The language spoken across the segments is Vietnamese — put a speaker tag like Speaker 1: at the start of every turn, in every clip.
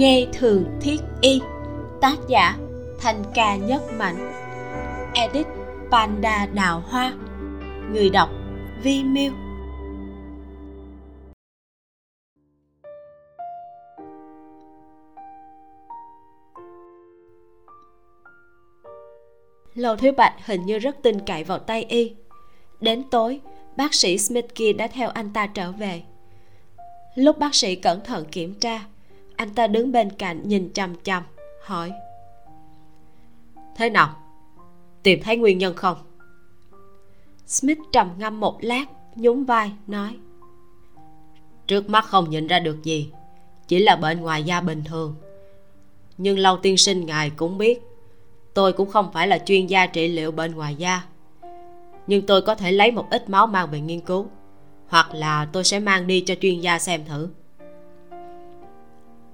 Speaker 1: nghe thường thiết y, tác giả thành ca nhất mạnh edit panda đào hoa. Người đọc vi miêu. Lầu Thiếu Bạch hình như rất tin cậy vào tay y. Đến tối, Bác sĩ Smith kia đã theo anh ta trở về. Lúc bác sĩ cẩn thận kiểm tra anh ta đứng bên cạnh nhìn chằm chằm, Hỏi. Thế nào? Tìm thấy nguyên nhân không? Smith trầm ngâm một lát, Nhún vai, nói. Trước mắt không nhìn ra được gì, Chỉ là bệnh ngoài da bình thường. Nhưng lâu tiên sinh ngài cũng biết, tôi cũng không phải là chuyên gia trị liệu bệnh ngoài da. Nhưng tôi có thể lấy một ít máu mang về nghiên cứu, hoặc là tôi sẽ mang đi cho chuyên gia xem thử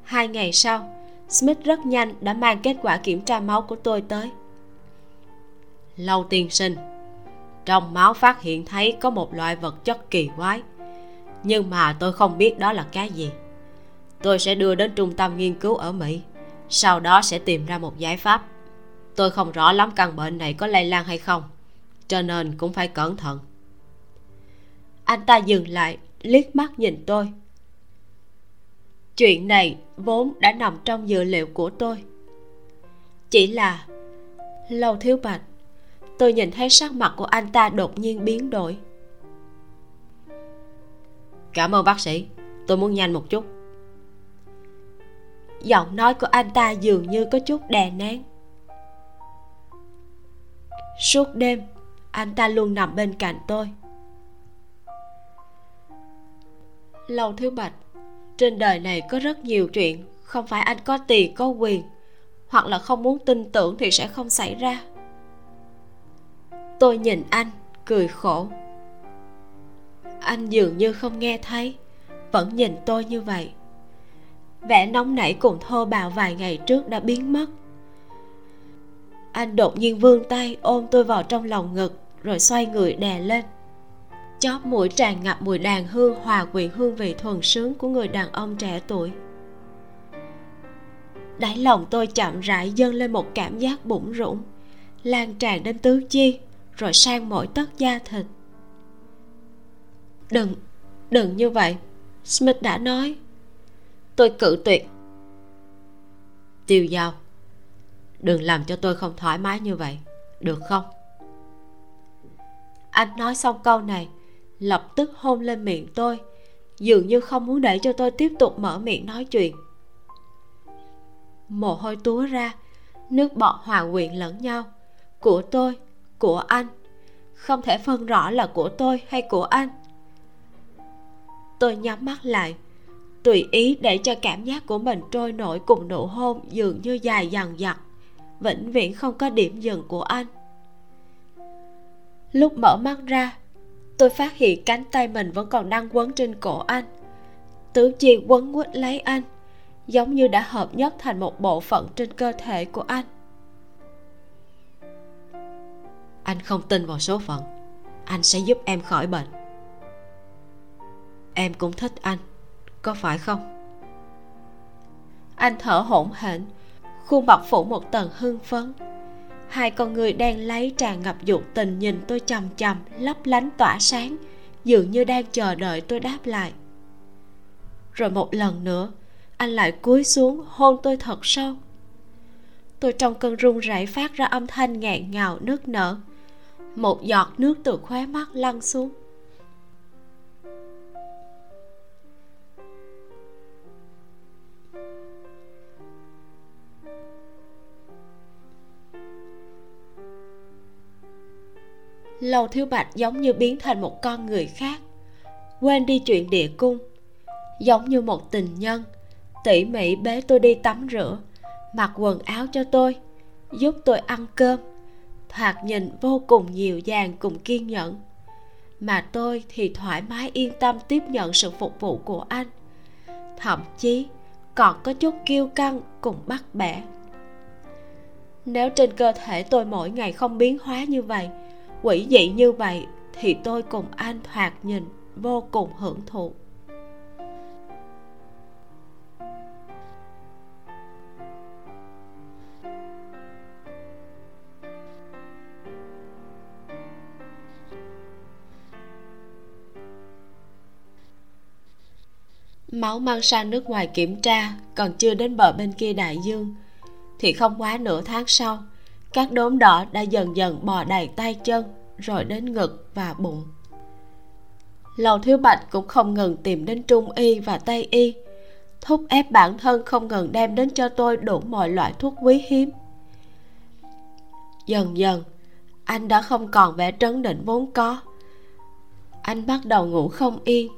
Speaker 1: hai ngày sau, smith rất nhanh đã mang kết quả kiểm tra máu của tôi tới. Lâu tiên sinh, trong máu phát hiện thấy có một loại vật chất kỳ quái, nhưng mà tôi không biết đó là cái gì. Tôi sẽ đưa đến trung tâm nghiên cứu ở mỹ, sau đó sẽ tìm ra một giải pháp. Tôi không rõ lắm căn bệnh này có lây lan hay không, cho nên cũng phải cẩn thận. Anh ta dừng lại, liếc mắt nhìn tôi chuyện này vốn đã nằm trong dự liệu của tôi. Chỉ là, lâu thiếu bạch, tôi nhìn thấy sắc mặt của anh ta đột nhiên biến đổi. Cảm ơn bác sĩ, tôi muốn nhanh một chút. Giọng nói của anh ta dường như có chút đè nén. Suốt đêm, anh ta luôn nằm bên cạnh tôi. Lâu thiếu bạch trên đời này có rất nhiều chuyện, không phải anh có tiền, có quyền, hoặc là không muốn tin tưởng thì sẽ không xảy ra. Tôi nhìn anh, cười khổ. Anh dường như không nghe thấy, vẫn nhìn tôi như vậy. Vẻ nóng nảy cùng thô bạo vài ngày trước đã biến mất. Anh đột nhiên vươn tay ôm tôi vào trong lòng ngực, rồi xoay người đè lên chóp mũi tràn ngập mùi đàn hương, hòa quyện hương vị thuần sướng của người đàn ông trẻ tuổi. Đáy lòng tôi chậm rãi dâng lên một cảm giác bủng rủng. Lan tràn đến tứ chi, rồi sang mỗi tấc da thịt. Đừng đừng như vậy, smith đã nói. Tôi cự tuyệt. Tiêu dao đừng làm cho tôi không thoải mái như vậy, được không? Anh nói xong câu này lập tức hôn lên miệng tôi. Dường như không muốn để cho tôi tiếp tục mở miệng nói chuyện. Mồ hôi túa ra, nước bọt hòa quyện lẫn nhau. Của tôi, của anh. Không thể phân rõ là của tôi hay của anh. Tôi nhắm mắt lại, tùy ý để cho cảm giác của mình trôi nổi cùng nụ hôn dường như dài dằng dặc, vĩnh viễn không có điểm dừng của anh. Lúc mở mắt ra tôi phát hiện cánh tay mình vẫn còn đang quấn trên cổ anh. Tứ chi quấn quýt lấy anh, giống như đã hợp nhất thành một bộ phận trên cơ thể của anh. Anh không tin vào số phận. Anh sẽ giúp em khỏi bệnh. Em cũng thích anh, có phải không? Anh thở hổn hển, khuôn mặt phủ một tầng hưng phấn hai con người đang lấy tràn ngập dục tình nhìn tôi chằm chằm, lấp lánh tỏa sáng, dường như đang chờ đợi tôi đáp lại. Rồi một lần nữa, anh lại cúi xuống hôn tôi thật sâu. Tôi trong cơn run rẩy phát ra âm thanh nghẹn ngào, nức nở. Một giọt nước từ khóe mắt lăn xuống. Lầu thiếu bạch giống như biến thành một con người khác. Quên đi chuyện địa cung. Giống như một tình nhân. Tỉ mỉ bế tôi đi tắm rửa. Mặc quần áo cho tôi. Giúp tôi ăn cơm. Thoạt nhìn vô cùng dịu dàng cùng kiên nhẫn. Mà tôi thì thoải mái yên tâm tiếp nhận sự phục vụ của anh. Thậm chí còn có chút kiêu căng cùng bắt bẻ. Nếu trên cơ thể tôi mỗi ngày không biến hóa như vậy quỷ dị như vậy thì tôi cùng an thoạt nhìn vô cùng hưởng thụ. Máu mang sang nước ngoài kiểm tra, còn chưa đến bờ bên kia đại dương, thì không quá nửa tháng sau các đốm đỏ đã dần dần bò đầy tay chân, rồi đến ngực và bụng. Lầu thiếu bạch cũng không ngừng tìm đến trung y và tây y. Thúc ép bản thân không ngừng đem đến cho tôi đủ mọi loại thuốc quý hiếm. Dần dần, anh đã không còn vẻ trấn định vốn có. Anh bắt đầu ngủ không yên.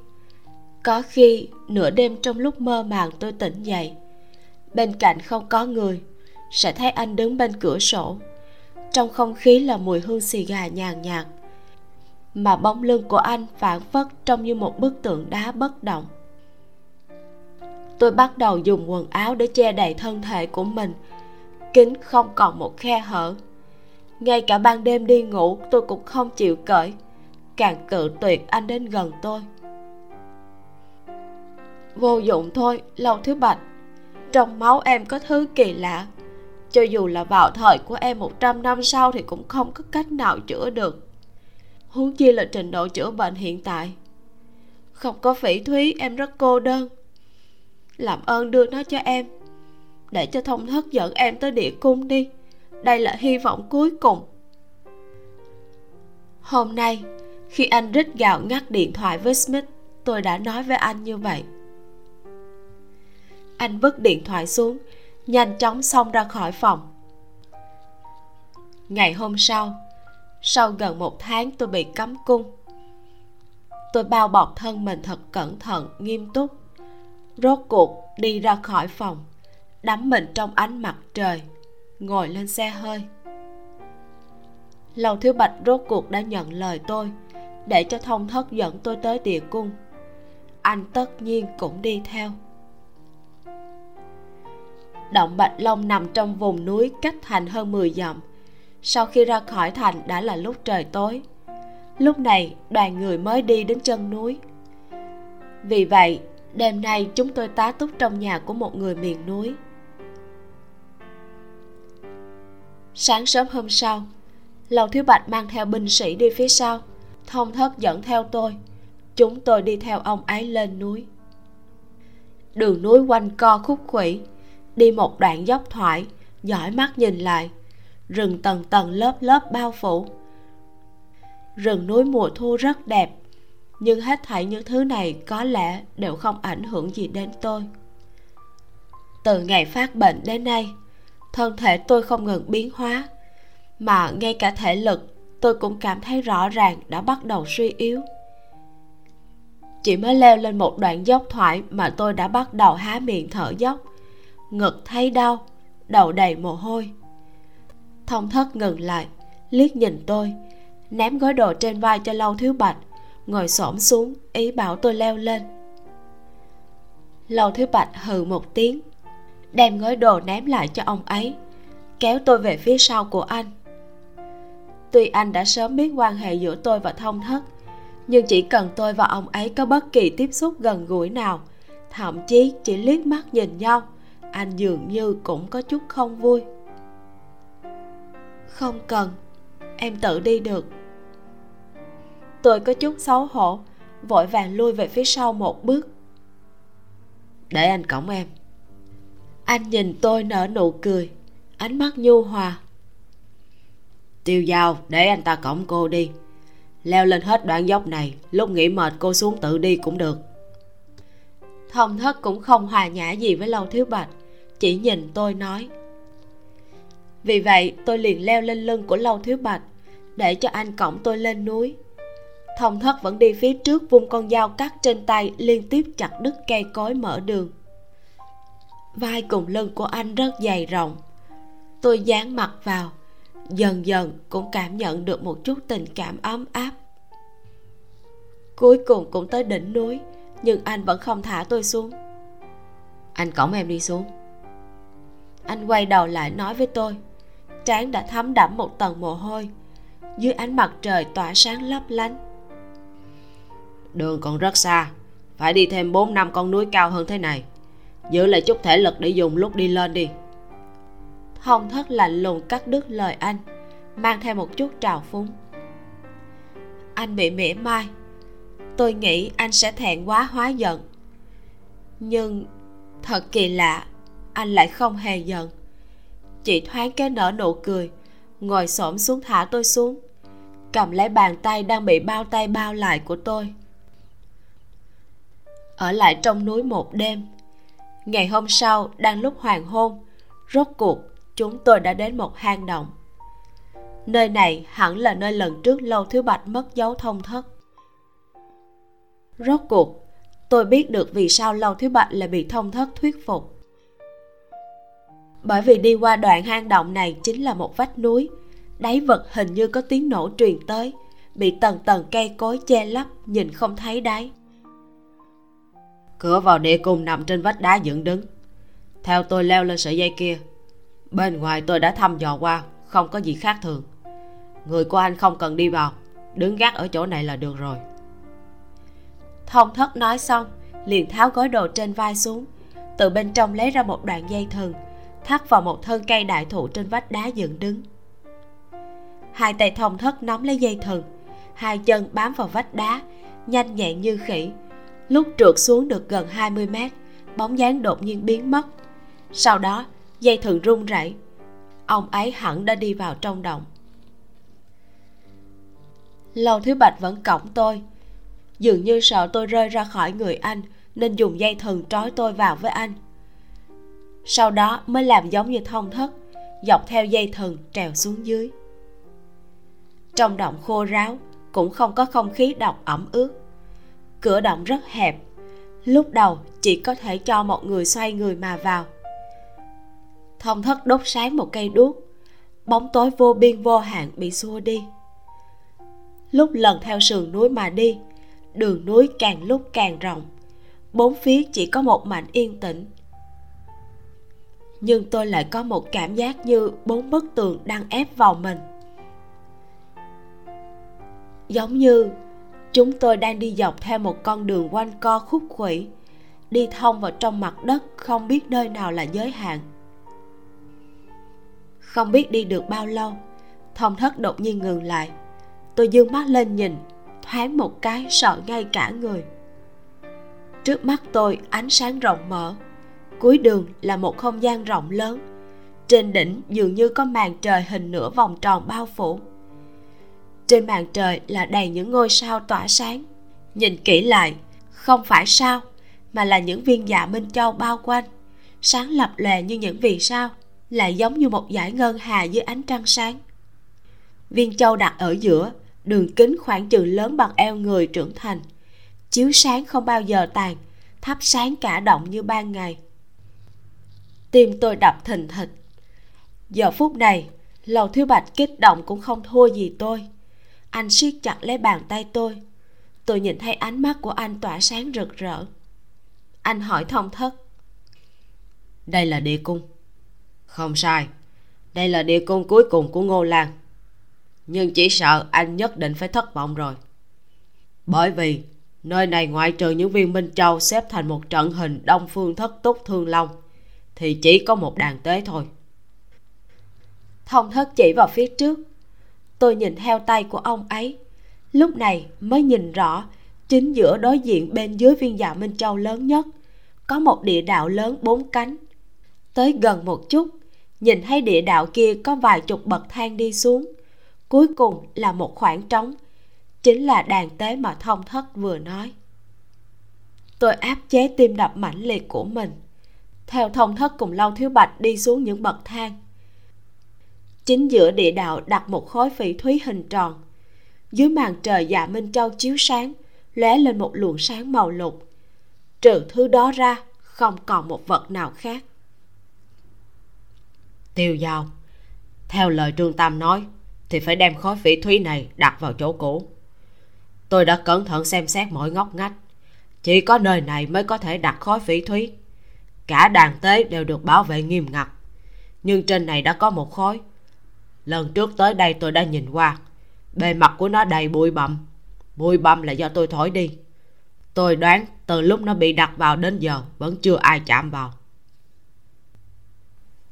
Speaker 1: Có khi, nửa đêm trong lúc mơ màng tôi tỉnh dậy. Bên cạnh không có người sẽ thấy anh đứng bên cửa sổ. Trong không khí là mùi hương xì gà nhàn nhạt, mà bóng lưng của anh phản phất trông như một bức tượng đá bất động. Tôi bắt đầu dùng quần áo để che đậy thân thể của mình kính không còn một khe hở. Ngay cả ban đêm đi ngủ, tôi cũng không chịu cởi, càng cự tuyệt anh đến gần tôi. Vô dụng thôi, lâu thứ bạch, trong máu em có thứ kỳ lạ cho dù là vào thời của em 100 năm sau thì cũng không có cách nào chữa được. Huống chi là trình độ chữa bệnh hiện tại. Không có phỉ thúy, em rất cô đơn. Làm ơn đưa nó cho em. Để cho thông thất dẫn em tới địa cung đi. Đây là hy vọng cuối cùng. Hôm nay, khi anh rít gào ngắt điện thoại với smith, tôi đã nói với anh như vậy. Anh vứt điện thoại xuống nhanh chóng xông ra khỏi phòng. Ngày hôm sau sau gần một tháng tôi bị cấm cung, tôi bao bọc thân mình thật cẩn thận, nghiêm túc, rốt cuộc đi ra khỏi phòng, đắm mình trong ánh mặt trời, ngồi lên xe hơi. Lầu thiếu bạch rốt cuộc đã nhận lời tôi để cho thông thất dẫn tôi tới địa cung. Anh tất nhiên cũng đi theo động bạch long nằm trong vùng núi cách thành hơn 10 dặm. Sau khi ra khỏi thành đã là lúc trời tối. Lúc này, đoàn người mới đi đến chân núi. Vì vậy, đêm nay chúng tôi tá túc trong nhà của một người miền núi. Sáng sớm hôm sau, lầu thiếu bạch mang theo binh sĩ đi phía sau, thông thất dẫn theo tôi. Chúng tôi đi theo ông ấy lên núi. Đường núi quanh co khúc khuỷu đi một đoạn dốc thoải, dõi mắt nhìn lại. Rừng tầng tầng lớp lớp bao phủ. Rừng núi mùa thu rất đẹp, nhưng hết thảy những thứ này có lẽ đều không ảnh hưởng gì đến tôi. Từ ngày phát bệnh đến nay, thân thể tôi không ngừng biến hóa, mà ngay cả thể lực tôi cũng cảm thấy rõ ràng đã bắt đầu suy yếu. Chỉ mới leo lên một đoạn dốc thoải mà tôi đã bắt đầu há miệng thở dốc ngực thấy đau, đầu đầy mồ hôi. Thông thất ngừng lại, liếc nhìn tôi, ném gói đồ trên vai cho lâu thiếu bạch, ngồi xổm xuống, ý bảo tôi leo lên. Lâu thiếu bạch hừ một tiếng, đem gói đồ ném lại cho ông ấy, kéo tôi về phía sau của anh. Tuy anh đã sớm biết quan hệ giữa tôi và thông thất, nhưng chỉ cần tôi và ông ấy có bất kỳ tiếp xúc gần gũi nào, thậm chí chỉ liếc mắt nhìn nhau anh dường như cũng có chút không vui. Không cần, em tự đi được. Tôi có chút xấu hổ, vội vàng lui về phía sau một bước. Để anh cõng em. Anh nhìn tôi nở nụ cười, ánh mắt nhu hòa. Tiêu dao để anh ta cõng cô đi. Leo lên hết đoạn dốc này, lúc nghỉ mệt cô xuống tự đi cũng được. Thông thất cũng không hòa nhã gì với lâu thiếu bạch chỉ nhìn tôi nói. Vì vậy, tôi liền leo lên lưng của lâu thiếu bạch, để cho anh cõng tôi lên núi. Thông thất vẫn đi phía trước vung con dao cắt trên tay, liên tiếp chặt đứt cây cối mở đường. Vai cùng lưng của anh rất dày rộng. Tôi dán mặt vào, dần dần cũng cảm nhận được một chút tình cảm ấm áp. Cuối cùng cũng tới đỉnh núi, nhưng anh vẫn không thả tôi xuống. Anh cõng em đi xuống anh quay đầu lại nói với tôi trán đã thấm đẫm một tầng mồ hôi dưới ánh mặt trời tỏa sáng lấp lánh. Đường còn rất xa phải đi thêm 4 năm con núi cao hơn thế này. Giữ lại chút thể lực để dùng lúc đi lên đi. Hồng thất lạnh lùng cắt đứt lời anh mang theo một chút trào phúng. Anh bị mỉa mai tôi nghĩ anh sẽ thẹn quá hóa giận. Nhưng thật kỳ lạ anh lại không hề giận. Chỉ thoáng cái nở nụ cười, ngồi xổm xuống thả tôi xuống. Cầm lấy bàn tay đang bị bao tay bao lại của tôi. Ở lại trong núi một đêm, ngày hôm sau đang lúc hoàng hôn, rốt cuộc chúng tôi đã đến một hang động. Nơi này hẳn là nơi lần trước lâu thiếu bạch mất dấu thông thất. Rốt cuộc, tôi biết được vì sao lâu thiếu bạch lại bị thông thất thuyết phục bởi vì đi qua đoạn hang động này chính là một vách núi. Đáy vật hình như có tiếng nổ truyền tới bị tầng tầng cây cối che lấp nhìn không thấy đáy.
Speaker 2: Cửa vào địa cung nằm trên vách đá dựng đứng. Theo tôi leo lên sợi dây kia bên ngoài tôi đã thăm dò qua không có gì khác thường. Người của anh không cần đi vào đứng gác ở chỗ này là được rồi.
Speaker 1: Thông thất nói xong liền tháo gói đồ trên vai xuống. Từ bên trong lấy ra một đoạn dây thừng thắt vào một thân cây đại thụ trên vách đá dựng đứng. Hai tay thông thất nắm lấy dây thừng hai chân bám vào vách đá, nhanh nhẹn như khỉ. Lúc trượt xuống được gần 20 mét, bóng dáng đột nhiên biến mất. Sau đó, dây thừng rung rẩy. Ông ấy hẳn đã đi vào trong động. Lâu thiếu bạch vẫn cõng tôi. Dường như sợ tôi rơi ra khỏi người anh, nên dùng dây thừng trói tôi vào với anh sau đó mới làm giống như thông thất, dọc theo dây thừng trèo xuống dưới. Trong động khô ráo cũng không có không khí độc ẩm ướt, cửa động rất hẹp, lúc đầu chỉ có thể cho một người xoay người mà vào. Thông thất đốt sáng một cây đuốc, bóng tối vô biên vô hạn bị xua đi. Lúc lần theo sườn núi mà đi, đường núi càng lúc càng rộng, bốn phía chỉ có một mảnh yên tĩnh nhưng tôi lại có một cảm giác như bốn bức tường đang ép vào mình. Giống như chúng tôi đang đi dọc theo một con đường quanh co khúc khuỷu, đi thông vào trong mặt đất không biết nơi nào là giới hạn. Không biết đi được bao lâu thông thất đột nhiên ngừng lại. Tôi dương mắt lên nhìn, thoáng một cái sợ ngay cả người. Trước mắt tôi ánh sáng rộng mở cuối đường là một không gian rộng lớn. Trên đỉnh dường như có màn trời hình nửa vòng tròn bao phủ. Trên màn trời là đầy những ngôi sao tỏa sáng. Nhìn kỹ lại, không phải sao, mà là những viên dạ minh châu bao quanh, sáng lập lòe như những vì sao, lại giống như một dải ngân hà dưới ánh trăng sáng. Viên châu đặt ở giữa, đường kính khoảng chừng lớn bằng eo người trưởng thành, chiếu sáng không bao giờ tàn, thắp sáng cả động như ban ngày tim tôi đập thình thịch. Giờ phút này, lầu thiếu bạch kích động cũng không thua gì tôi. Anh siết chặt lấy bàn tay tôi. Tôi nhìn thấy ánh mắt của anh tỏa sáng rực rỡ. Anh hỏi thông thất.
Speaker 2: Đây là địa cung. Không sai. Đây là địa cung cuối cùng của ngô lan. Nhưng chỉ sợ anh nhất định phải thất vọng rồi. Bởi vì nơi này ngoại trừ những viên minh châu xếp thành một trận hình đông phương thất túc thương long thì chỉ có một đàn tế thôi.
Speaker 1: Thông thất chỉ vào phía trước. Tôi nhìn theo tay của ông ấy. Lúc này mới nhìn rõ, chính giữa đối diện bên dưới viên dạ minh châu lớn nhất, có một địa đạo lớn bốn cánh. Tới gần một chút, nhìn thấy địa đạo kia có vài chục bậc thang đi xuống. Cuối cùng là một khoảng trống, chính là đàn tế mà thông thất vừa nói. Tôi áp chế tim đập mãnh liệt của mình theo thông thất cùng lâu thiếu bạch đi xuống những bậc thang. Chính giữa địa đạo đặt một khối phỉ thúy hình tròn. Dưới màn trời dạ minh châu chiếu sáng, lóe lên một luồng sáng màu lục. Trừ thứ đó ra, không còn một vật nào khác.
Speaker 2: Tiêu dao theo lời trương tam nói, thì phải đem khối phỉ thúy này đặt vào chỗ cũ. Tôi đã cẩn thận xem xét mọi ngóc ngách. Chỉ có nơi này mới có thể đặt khối phỉ thúy cả đàn tế đều được bảo vệ nghiêm ngặt. Nhưng trên này đã có một khối. Lần trước tới đây tôi đã nhìn qua. Bề mặt của nó đầy bụi bặm. Bụi bặm là do tôi thổi đi. Tôi đoán từ lúc nó bị đặt vào đến giờ vẫn chưa ai chạm vào.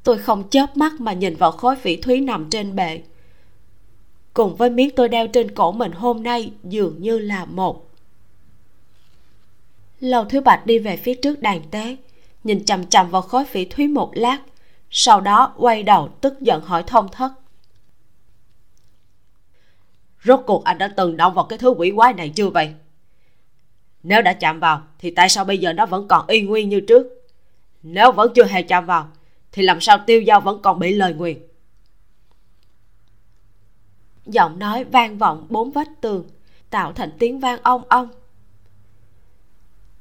Speaker 1: Tôi không chớp mắt mà nhìn vào khối phỉ thúy nằm trên bệ. Cùng với miếng tôi đeo trên cổ mình hôm nay dường như là một. Lầu thứ bạch đi về phía trước đàn tế nhìn chằm chằm vào khối phỉ thúy một lát, sau đó quay đầu tức giận hỏi thông thất.
Speaker 2: Rốt cuộc anh đã từng động vào cái thứ quỷ quái này chưa vậy? Nếu đã chạm vào, thì tại sao bây giờ nó vẫn còn y nguyên như trước? Nếu vẫn chưa hề chạm vào, thì làm sao tiêu dao vẫn còn bị lời nguyền?
Speaker 1: Giọng nói vang vọng bốn vách tường, tạo thành tiếng vang ong ong.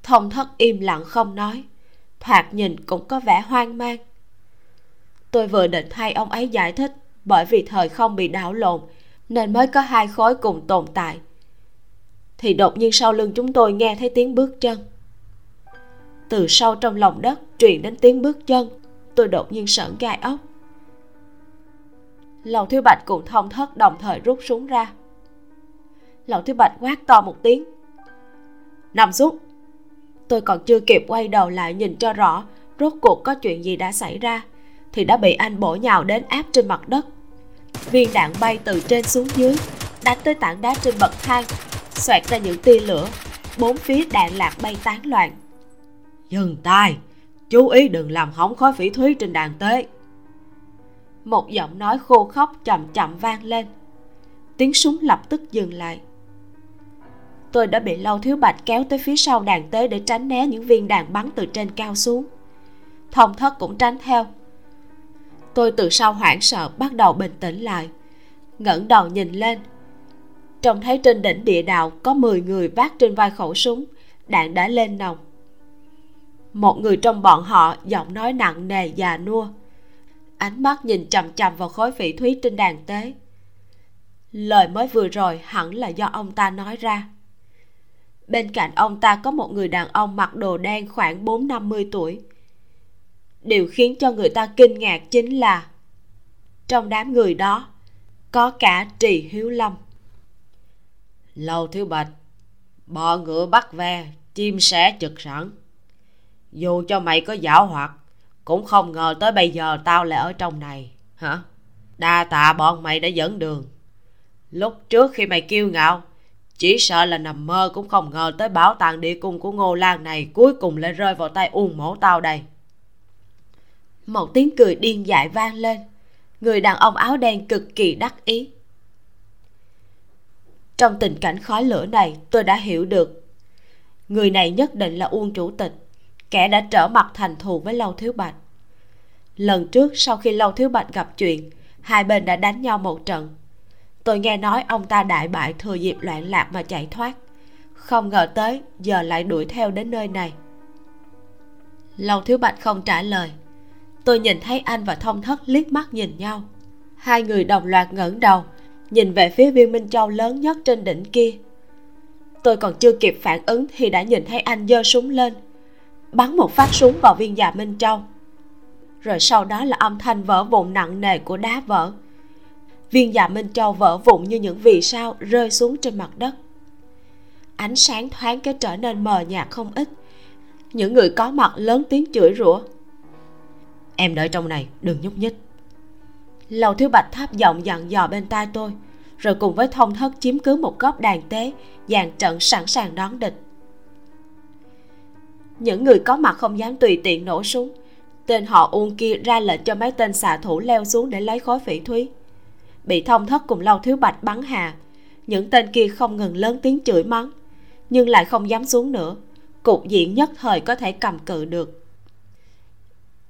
Speaker 1: Thông thất im lặng không nói thoạt nhìn cũng có vẻ hoang mang. Tôi vừa định thay ông ấy giải thích, bởi vì thời không bị đảo lộn, nên mới có hai khối cùng tồn tại. Thì đột nhiên sau lưng chúng tôi nghe thấy tiếng bước chân. Từ sâu trong lòng đất truyền đến tiếng bước chân, tôi đột nhiên sởn gai ốc. Lầu thiếu bạch cùng thông thất đồng thời rút súng ra. Lầu thiếu bạch quát to một tiếng. Nằm xuống tôi còn chưa kịp quay đầu lại nhìn cho rõ rốt cuộc có chuyện gì đã xảy ra thì đã bị anh bổ nhào đến áp trên mặt đất. Viên đạn bay từ trên xuống dưới đánh tới tảng đá trên bậc thang xoẹt ra những tia lửa. Bốn phía đạn lạc bay tán loạn.
Speaker 2: Dừng tay chú ý đừng làm hỏng khói phỉ thúy trên đàn tế.
Speaker 1: Một giọng nói khô khóc chậm chậm vang lên. Tiếng súng lập tức dừng lại tôi đã bị lâu thiếu bạch kéo tới phía sau đàn tế để tránh né những viên đạn bắn từ trên cao xuống. Thông thất cũng tránh theo. Tôi từ sau hoảng sợ bắt đầu bình tĩnh lại, ngẩng đầu nhìn lên. Trông thấy trên đỉnh địa đạo có 10 người vác trên vai khẩu súng, đạn đã lên nòng. Một người trong bọn họ giọng nói nặng nề già nua, ánh mắt nhìn chằm chằm vào khối phỉ thúy trên đàn tế. Lời mới vừa rồi hẳn là do ông ta nói ra bên cạnh ông ta có một người đàn ông mặc đồ đen khoảng bốn năm mươi tuổi. Điều khiến cho người ta kinh ngạc chính là trong đám người đó có cả trì hiếu lâm.
Speaker 2: Lâu thiếu bạch bò ngựa bắt ve, chim sẻ trực sẵn. Dù cho mày có giảo hoạt, cũng không ngờ tới bây giờ tao lại ở trong này, hả? Đa tạ bọn mày đã dẫn đường. Lúc trước khi mày kiêu ngạo chỉ sợ là nằm mơ cũng không ngờ tới bảo tàng địa cung của ngô lan này cuối cùng lại rơi vào tay uông mổ tao đây.
Speaker 1: Một tiếng cười điên dại vang lên. Người đàn ông áo đen cực kỳ đắc ý. Trong tình cảnh khói lửa này, tôi đã hiểu được. Người này nhất định là uông chủ tịch, kẻ đã trở mặt thành thù với lâu thiếu bạch. Lần trước, sau khi lâu thiếu bạch gặp chuyện, hai bên đã đánh nhau một trận tôi nghe nói ông ta đại bại thừa dịp loạn lạc mà chạy thoát. Không ngờ tới, giờ lại đuổi theo đến nơi này. Lâu thiếu bạch không trả lời. Tôi nhìn thấy anh và thông thất liếc mắt nhìn nhau. Hai người đồng loạt ngẩng đầu, nhìn về phía viên minh châu lớn nhất trên đỉnh kia. Tôi còn chưa kịp phản ứng thì đã nhìn thấy anh giơ súng lên, bắn một phát súng vào viên già minh châu. Rồi sau đó là âm thanh vỡ vụn nặng nề của đá vỡ viên dạ minh châu vỡ vụn như những vì sao rơi xuống trên mặt đất. Ánh sáng thoáng cái trở nên mờ nhạt không ít. Những người có mặt lớn tiếng chửi rủa.
Speaker 2: Em đợi trong này, đừng nhúc nhích.
Speaker 1: Lầu thiếu bạch tháp giọng dặn dò bên tai tôi, rồi cùng với thông thất chiếm cứ một góc đàn tế, dàn trận sẵn sàng đón địch. Những người có mặt không dám tùy tiện nổ súng. Tên họ uông kia ra lệnh cho mấy tên xạ thủ leo xuống để lấy khối phỉ thúy bị thông thất cùng lâu thiếu bạch bắn hà những tên kia không ngừng lớn tiếng chửi mắng, nhưng lại không dám xuống nữa. Cục diện nhất thời có thể cầm cự được.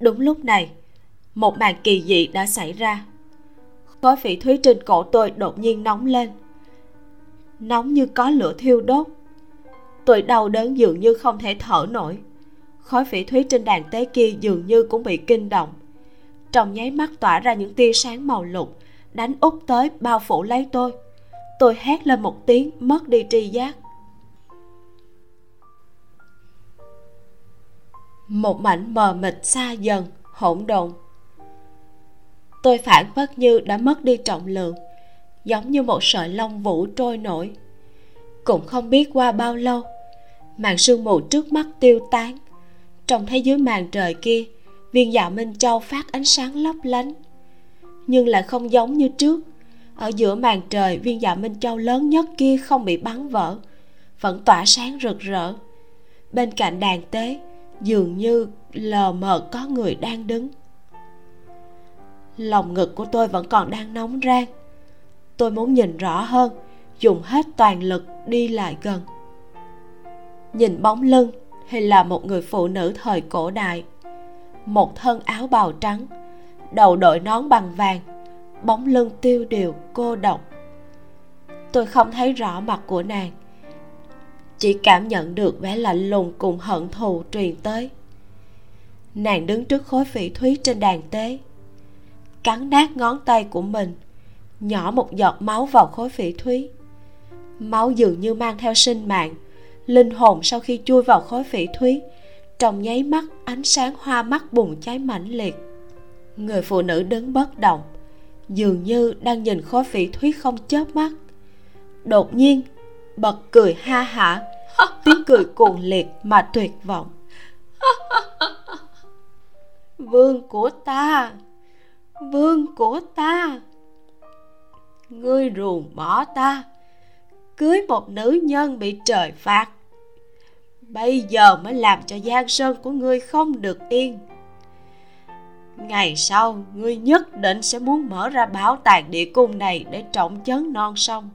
Speaker 1: Đúng lúc này, một màn kỳ dị đã xảy ra. Khối phỉ thúy trên cổ tôi đột nhiên nóng lên. Nóng như có lửa thiêu đốt. Tôi đau đớn dường như không thể thở nổi. Khói phỉ thúy trên đàn tế kia dường như cũng bị kinh động. Trong nháy mắt tỏa ra những tia sáng màu lục đánh úp tới bao phủ lấy tôi. Tôi hét lên một tiếng, mất đi tri giác. Một mảnh mờ mịt xa dần, hỗn độn. Tôi phản phất như đã mất đi trọng lượng, giống như một sợi lông vũ trôi nổi. Cũng không biết qua bao lâu, màn sương mù trước mắt tiêu tán. Trông thấy dưới màn trời kia, viên dạ minh châu phát ánh sáng lấp lánh nhưng lại không giống như trước. Ở giữa màn trời, viên dạ minh châu lớn nhất kia không bị bắn vỡ, vẫn tỏa sáng rực rỡ. Bên cạnh đàn tế, dường như lờ mờ có người đang đứng. Lòng ngực của tôi vẫn còn đang nóng rang. Tôi muốn nhìn rõ hơn, dùng hết toàn lực đi lại gần. Nhìn bóng lưng, hay là một người phụ nữ thời cổ đại. Một thân áo bào trắng đầu đội nón bằng vàng, bóng lưng tiêu điều cô độc tôi không thấy rõ mặt của nàng, chỉ cảm nhận được vẻ lạnh lùng cùng hận thù truyền tới. Nàng đứng trước khối phỉ thúy trên đàn tế, cắn nát ngón tay của mình, nhỏ một giọt máu vào khối phỉ thúy. Máu dường như mang theo sinh mạng, linh hồn sau khi chui vào khối phỉ thúy, trong nháy mắt ánh sáng hoa mắt bùng cháy mãnh liệt người phụ nữ đứng bất động dường như đang nhìn khối phỉ thúy không chớp mắt. Đột nhiên bật cười ha hả tiếng cười cuồng liệt mà tuyệt vọng. Vương của ta vương của ta ngươi ruồng bỏ ta cưới một nữ nhân bị trời phạt. Bây giờ mới làm cho giang sơn của ngươi không được yên ngày sau, ngươi nhất định sẽ muốn mở ra bảo tàng địa cung này để trọng chấn non sông.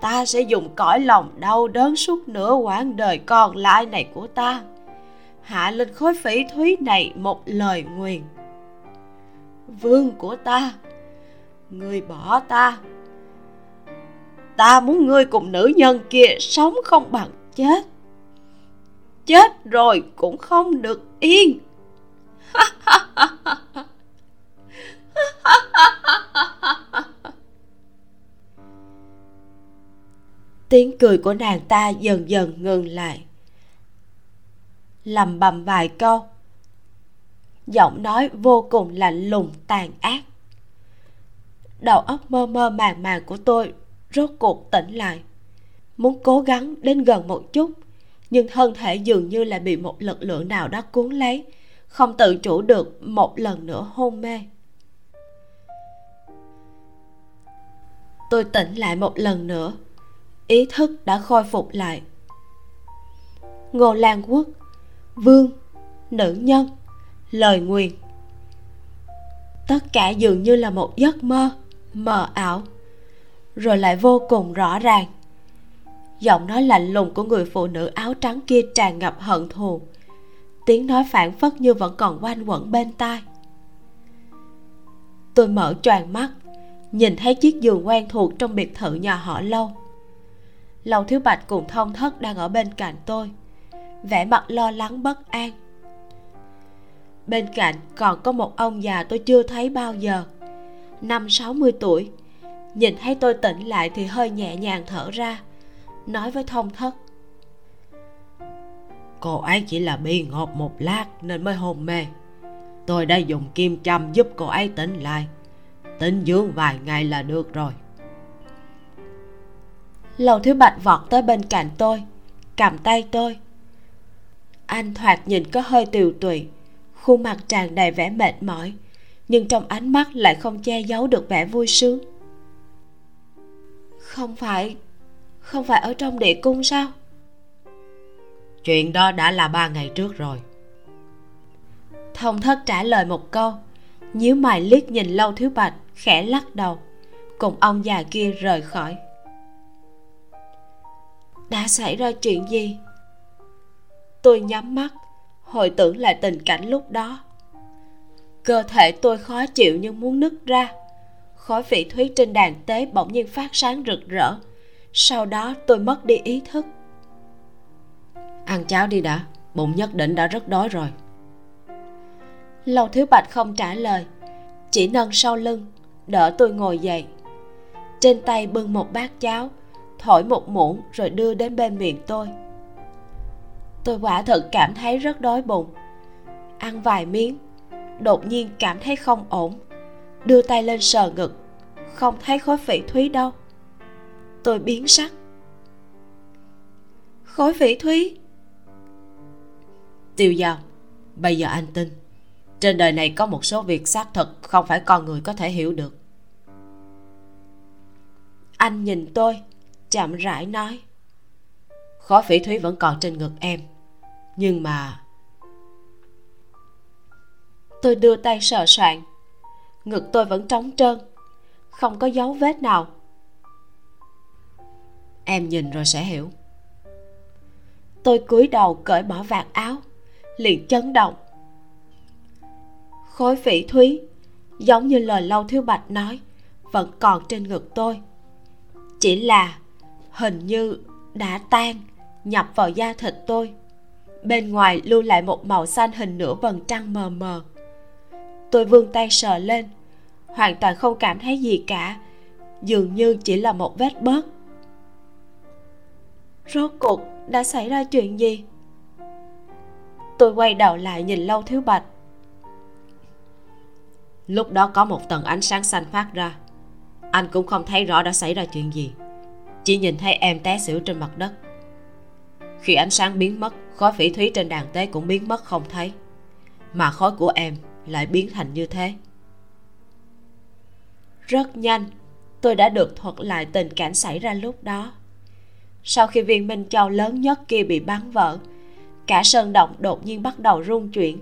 Speaker 1: Ta sẽ dùng cõi lòng đau đớn suốt nửa quãng đời còn lại này của ta. Hạ lên khối phỉ thúy này một lời nguyền. Vương của ta người bỏ ta. Ta muốn ngươi cùng nữ nhân kia sống không bằng chết. Chết rồi cũng không được yên tiếng cười của nàng ta dần dần ngừng lại. Lầm bầm vài câu. Giọng nói vô cùng lạnh lùng tàn ác. Đầu óc mơ mơ màng màng của tôi rốt cuộc tỉnh lại. Muốn cố gắng đến gần một chút, nhưng thân thể dường như là bị một lực lượng nào đó cuốn lấy không tự chủ được một lần nữa hôn mê. Tôi tỉnh lại một lần nữa, ý thức đã khôi phục lại. Ngô lan quốc, vương, nữ nhân, lời nguyền. Tất cả dường như là một giấc mơ, mờ ảo, rồi lại vô cùng rõ ràng. Giọng nói lạnh lùng của người phụ nữ áo trắng kia tràn ngập hận thù tiếng nói phản phất như vẫn còn quanh quẩn bên tai. Tôi mở choàng mắt, nhìn thấy chiếc giường quen thuộc trong biệt thự nhà họ lâu. Lâu thiếu bạch cùng thông thất đang ở bên cạnh tôi, vẻ mặt lo lắng bất an. Bên cạnh còn có một ông già tôi chưa thấy bao giờ, năm sáu mươi tuổi. Nhìn thấy tôi tỉnh lại thì hơi nhẹ nhàng thở ra, nói với thông thất
Speaker 2: cô ấy chỉ là bị ngộp một lát nên mới hôn mê. Tôi đã dùng kim châm giúp cô ấy tỉnh lại. Tính dưỡng vài ngày là được rồi.
Speaker 1: Lầu thứ bạch vọt tới bên cạnh tôi, cầm tay tôi. Anh thoạt nhìn có hơi tiều tụy, khuôn mặt tràn đầy vẻ mệt mỏi, nhưng trong ánh mắt lại không che giấu được vẻ vui sướng. Không phải không phải ở trong địa cung sao?
Speaker 2: Chuyện đó đã là ba ngày trước rồi.
Speaker 1: Thông thất trả lời một câu. Nhíu mày liếc nhìn lâu thiếu bạch, khẽ lắc đầu. Cùng ông già kia rời khỏi. Đã xảy ra chuyện gì? Tôi nhắm mắt, hồi tưởng lại tình cảnh lúc đó. Cơ thể tôi khó chịu như muốn nứt ra. Khói vị thúy trên đàn tế bỗng nhiên phát sáng rực rỡ. Sau đó tôi mất đi ý thức
Speaker 2: ăn cháo đi đã, bụng nhất định đã rất đói rồi.
Speaker 1: Lâu thiếu bạch không trả lời, chỉ nâng sau lưng, đỡ tôi ngồi dậy. Trên tay bưng một bát cháo, thổi một muỗng rồi đưa đến bên miệng tôi. Tôi quả thật cảm thấy rất đói bụng. Ăn vài miếng, đột nhiên cảm thấy không ổn. Đưa tay lên sờ ngực, không thấy khối phỉ thúy đâu. Tôi biến sắc. Khối phỉ thúy?
Speaker 2: Tiêu giao. Bây giờ anh tin, trên đời này có một số việc xác thực không phải con người có thể hiểu được.
Speaker 1: Anh nhìn tôi, chậm rãi nói
Speaker 2: khó phỉ thúy vẫn còn trên ngực em, nhưng mà
Speaker 1: tôi đưa tay sờ soạn ngực tôi vẫn trống trơn, không có dấu vết nào.
Speaker 2: Em nhìn rồi sẽ hiểu.
Speaker 1: Tôi cúi đầu cởi bỏ vạt áo liền chấn động. Khối phỉ thúy, giống như lời lâu thiếu bạch nói, vẫn còn trên ngực tôi. Chỉ là hình như đã tan, nhập vào da thịt tôi. Bên ngoài lưu lại một màu xanh hình nửa vầng trăng mờ mờ. Tôi vươn tay sờ lên, hoàn toàn không cảm thấy gì cả, dường như chỉ là một vết bớt. Rốt cuộc đã xảy ra chuyện gì? Tôi quay đầu lại nhìn lâu thiếu bạch.
Speaker 2: Lúc đó có một tầng ánh sáng xanh phát ra. Anh cũng không thấy rõ đã xảy ra chuyện gì. Chỉ nhìn thấy em té xỉu trên mặt đất. Khi ánh sáng biến mất khói phỉ thúy trên đàn tế cũng biến mất không thấy. Mà khói của em lại biến thành như thế.
Speaker 1: Rất nhanh tôi đã được thuật lại tình cảnh xảy ra lúc đó. Sau khi viên minh châu lớn nhất kia bị bắn vỡ cả sơn động đột nhiên bắt đầu rung chuyển.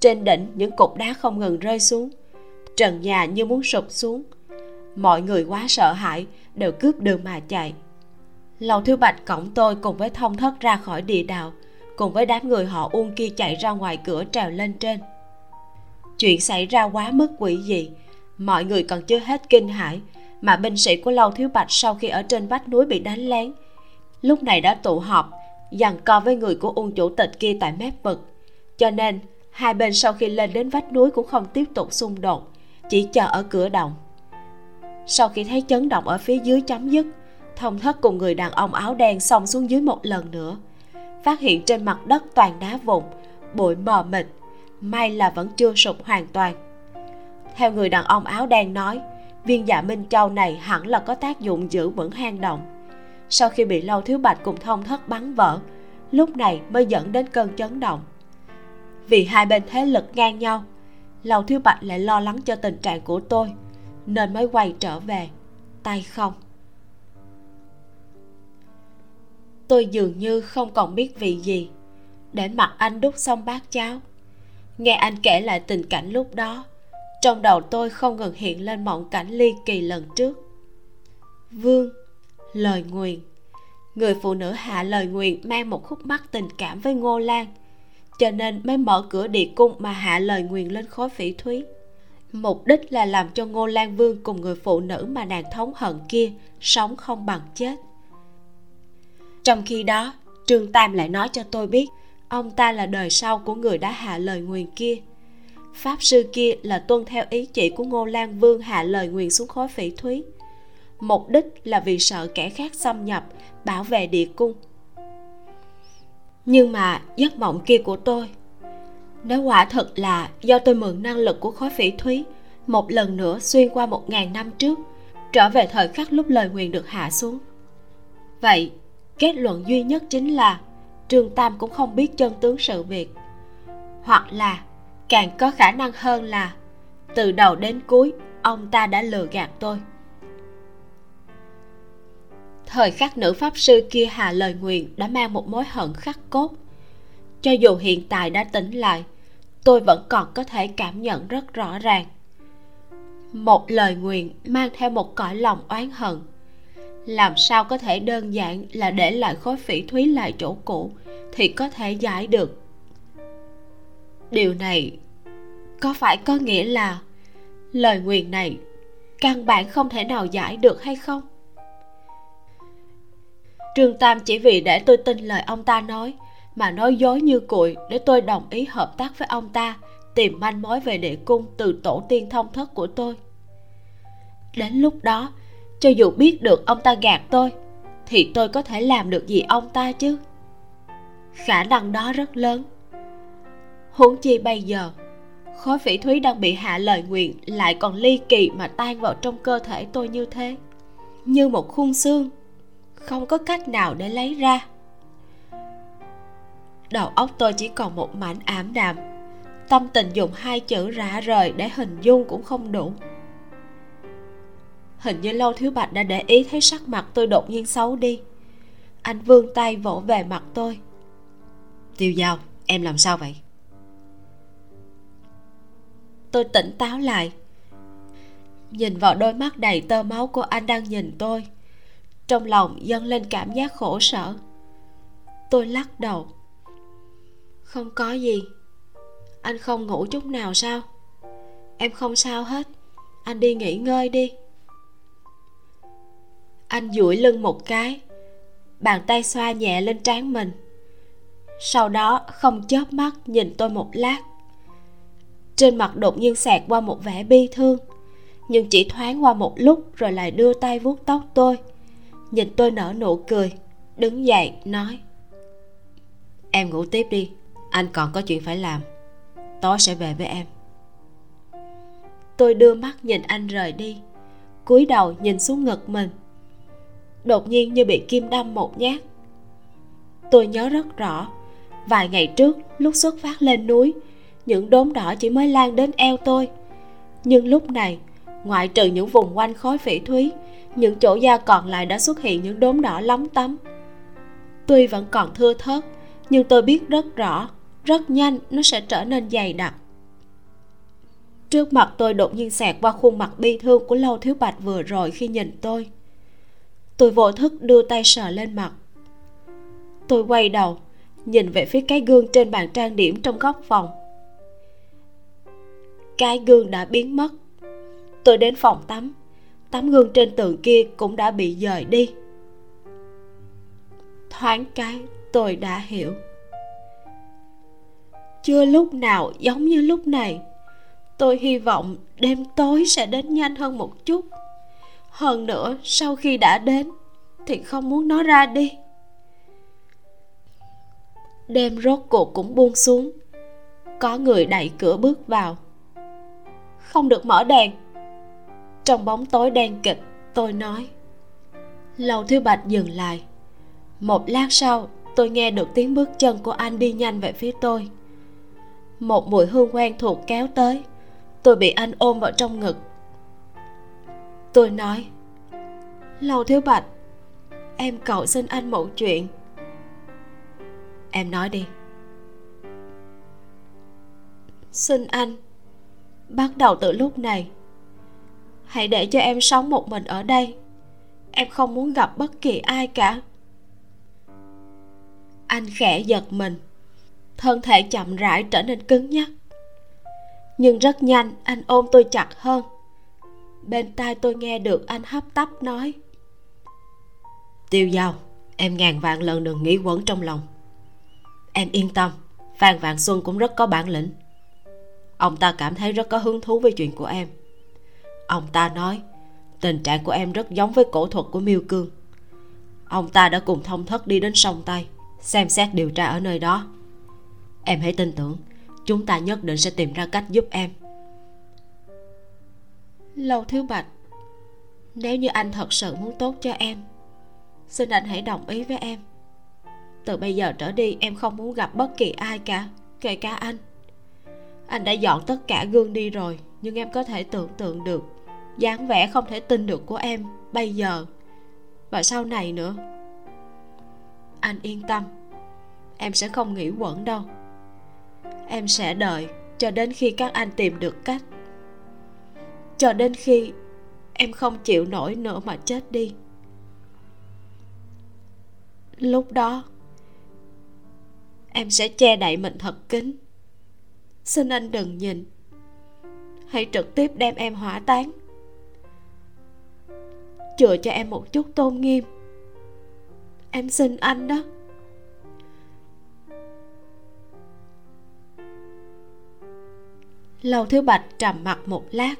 Speaker 1: Trên đỉnh, những cục đá không ngừng rơi xuống. Trần nhà như muốn sụp xuống. Mọi người quá sợ hãi, đều cướp đường mà chạy. Lầu thiếu bạch cổng tôi cùng với thông thất ra khỏi địa đạo, cùng với đám người họ uông kia chạy ra ngoài cửa trèo lên trên. Chuyện xảy ra quá mức quỷ dị, mọi người còn chưa hết kinh hãi, mà binh sĩ của lâu thiếu bạch sau khi ở trên vách núi bị đánh lén, lúc này đã tụ họp giằng co với người của ung chủ tịch kia tại mép vực. Cho nên, hai bên sau khi lên đến vách núi cũng không tiếp tục xung đột, chỉ chờ ở cửa động. Sau khi thấy chấn động ở phía dưới chấm dứt, thông thất cùng người đàn ông áo đen xông xuống dưới một lần nữa. Phát hiện trên mặt đất toàn đá vụn, bụi mờ mịt, may là vẫn chưa sụp hoàn toàn. Theo người đàn ông áo đen nói, viên dạ minh châu này hẳn là có tác dụng giữ vững hang động sau khi bị lâu thiếu bạch cùng thông thất bắn vỡ, lúc này mới dẫn đến cơn chấn động. Vì hai bên thế lực ngang nhau, lâu thiếu bạch lại lo lắng cho tình trạng của tôi, nên mới quay trở về. Tay không. Tôi dường như không còn biết vì gì, để mặc anh đút xong bát cháo. Nghe anh kể lại tình cảnh lúc đó, trong đầu tôi không ngừng hiện lên mộng cảnh ly kỳ lần trước. Vương lời nguyền. Người phụ nữ hạ lời nguyện mang một khúc mắc tình cảm với ngô lan, cho nên mới mở cửa địa cung mà hạ lời nguyện lên khối phỉ thúy. Mục đích là làm cho ngô lan vương cùng người phụ nữ mà nàng thống hận kia sống không bằng chết. Trong khi đó, trương tam lại nói cho tôi biết, ông ta là đời sau của người đã hạ lời nguyền kia. Pháp sư kia là tuân theo ý chỉ của ngô lan vương hạ lời nguyền xuống khối phỉ thúy mục đích là vì sợ kẻ khác xâm nhập, bảo vệ địa cung. Nhưng mà giấc mộng kia của tôi, nếu quả thật là do tôi mượn năng lực của khối phỉ thúy, một lần nữa xuyên qua một ngàn năm trước, trở về thời khắc lúc lời nguyền được hạ xuống. Vậy, kết luận duy nhất chính là trương tam cũng không biết chân tướng sự việc. Hoặc là càng có khả năng hơn là từ đầu đến cuối, ông ta đã lừa gạt tôi thời khắc nữ pháp sư kia hạ lời nguyện đã mang một mối hận khắc cốt. Cho dù hiện tại đã tỉnh lại, tôi vẫn còn có thể cảm nhận rất rõ ràng. Một lời nguyện mang theo một cõi lòng oán hận. Làm sao có thể đơn giản là để lại khối phỉ thúy lại chỗ cũ thì có thể giải được? Điều này có phải có nghĩa là lời nguyện này căn bản không thể nào giải được hay không? Trương tam chỉ vì để tôi tin lời ông ta nói, mà nói dối như cụi để tôi đồng ý hợp tác với ông ta, tìm manh mối về địa cung từ tổ tiên thông thất của tôi. Đến lúc đó, cho dù biết được ông ta gạt tôi, thì tôi có thể làm được gì ông ta chứ? Khả năng đó rất lớn. Huống chi bây giờ, khối phỉ thúy đang bị hạ lời nguyện lại còn ly kỳ mà tan vào trong cơ thể tôi như thế. Như một khung xương không có cách nào để lấy ra. Đầu óc tôi chỉ còn một mảnh ảm đạm. Tâm tình dùng hai chữ rã rời để hình dung cũng không đủ. Hình như lâu thiếu bạch đã để ý thấy sắc mặt tôi đột nhiên xấu đi. Anh vươn tay vỗ về mặt tôi.
Speaker 2: Tiêu dao em làm sao vậy?
Speaker 1: Tôi tỉnh táo lại. Nhìn vào đôi mắt đầy tơ máu của anh đang nhìn tôi trong lòng dâng lên cảm giác khổ sở. Tôi lắc đầu. Không có gì. Anh không ngủ chút nào sao? Em không sao hết. Anh đi nghỉ ngơi đi. Anh duỗi lưng một cái. Bàn tay xoa nhẹ lên trán mình. Sau đó không chớp mắt nhìn tôi một lát. Trên mặt đột nhiên xẹt qua một vẻ bi thương. Nhưng chỉ thoáng qua một lúc rồi lại đưa tay vuốt tóc tôi nhìn tôi nở nụ cười, đứng dậy, nói. Em ngủ tiếp đi, anh còn có chuyện phải làm tối sẽ về với em. Tôi đưa mắt nhìn anh rời đi, cúi đầu nhìn xuống ngực mình. Đột nhiên như bị kim đâm một nhát. Tôi nhớ rất rõ, vài ngày trước lúc xuất phát lên núi, những đốm đỏ chỉ mới lan đến eo tôi. Nhưng lúc này, ngoại trừ những vùng quanh khói phỉ thúy những chỗ da còn lại đã xuất hiện những đốm đỏ lóng tấm. Tuy vẫn còn thưa thớt, nhưng tôi biết rất rõ, rất nhanh nó sẽ trở nên dày đặc. Trước mặt tôi đột nhiên xẹt qua khuôn mặt bi thương của lâu thiếu bạch vừa rồi khi nhìn tôi. Tôi vô thức đưa tay sờ lên mặt. Tôi quay đầu, nhìn về phía cái gương trên bàn trang điểm trong góc phòng. Cái gương đã biến mất. Tôi đến phòng tắm tấm gương trên tường kia cũng đã bị dời đi. Thoáng cái, tôi đã hiểu. Chưa lúc nào giống như lúc này, tôi hy vọng đêm tối sẽ đến nhanh hơn một chút. Hơn nữa, sau khi đã đến, thì không muốn nó ra đi. Đêm rốt cuộc cũng buông xuống. Có người đẩy cửa bước vào. Không được mở đèn trong bóng tối đen kịch, tôi nói. Lầu thiếu bạch dừng lại. Một lát sau, tôi nghe được tiếng bước chân của anh đi nhanh về phía tôi. Một mùi hương quen thuộc kéo tới. Tôi bị anh ôm vào trong ngực. Tôi nói, lầu thiếu bạch, em cầu xin anh một chuyện. Em nói đi. Xin anh. Bắt đầu từ lúc này hãy để cho em sống một mình ở đây. Em không muốn gặp bất kỳ ai cả. Anh khẽ giật mình. Thân thể chậm rãi trở nên cứng nhắc. Nhưng rất nhanh, anh ôm tôi chặt hơn. Bên tai tôi nghe được anh hấp tấp nói. Tiêu dao em ngàn vạn lần đừng nghĩ quẩn trong lòng. Em yên tâm phan vạn xuân cũng rất có bản lĩnh. Ông ta cảm thấy rất có hứng thú với chuyện của em ông ta nói, tình trạng của em rất giống với cổ thuật của miêu cương. Ông ta đã cùng thông thất đi đến sông tây, xem xét điều tra ở nơi đó. Em hãy tin tưởng, chúng ta nhất định sẽ tìm ra cách giúp em. Lâu thiếu bạch, nếu như anh thật sự muốn tốt cho em, xin anh hãy đồng ý với em. Từ bây giờ trở đi, em không muốn gặp bất kỳ ai cả, kể cả anh. Anh đã dọn tất cả gương đi rồi, nhưng em có thể tưởng tượng được dáng vẻ không thể tin được của em bây giờ. Và sau này nữa. Anh yên tâm. Em sẽ không nghĩ quẩn đâu. Em sẽ đợi cho đến khi các anh tìm được cách. Cho đến khi em không chịu nổi nữa mà chết đi. Lúc đó, em sẽ che đậy mình thật kín. Xin anh đừng nhìn. Hãy trực tiếp đem em hỏa táng chừa cho em một chút tôn nghiêm. Em xin anh đó. Lầu thứ bạch trầm mặt một lát.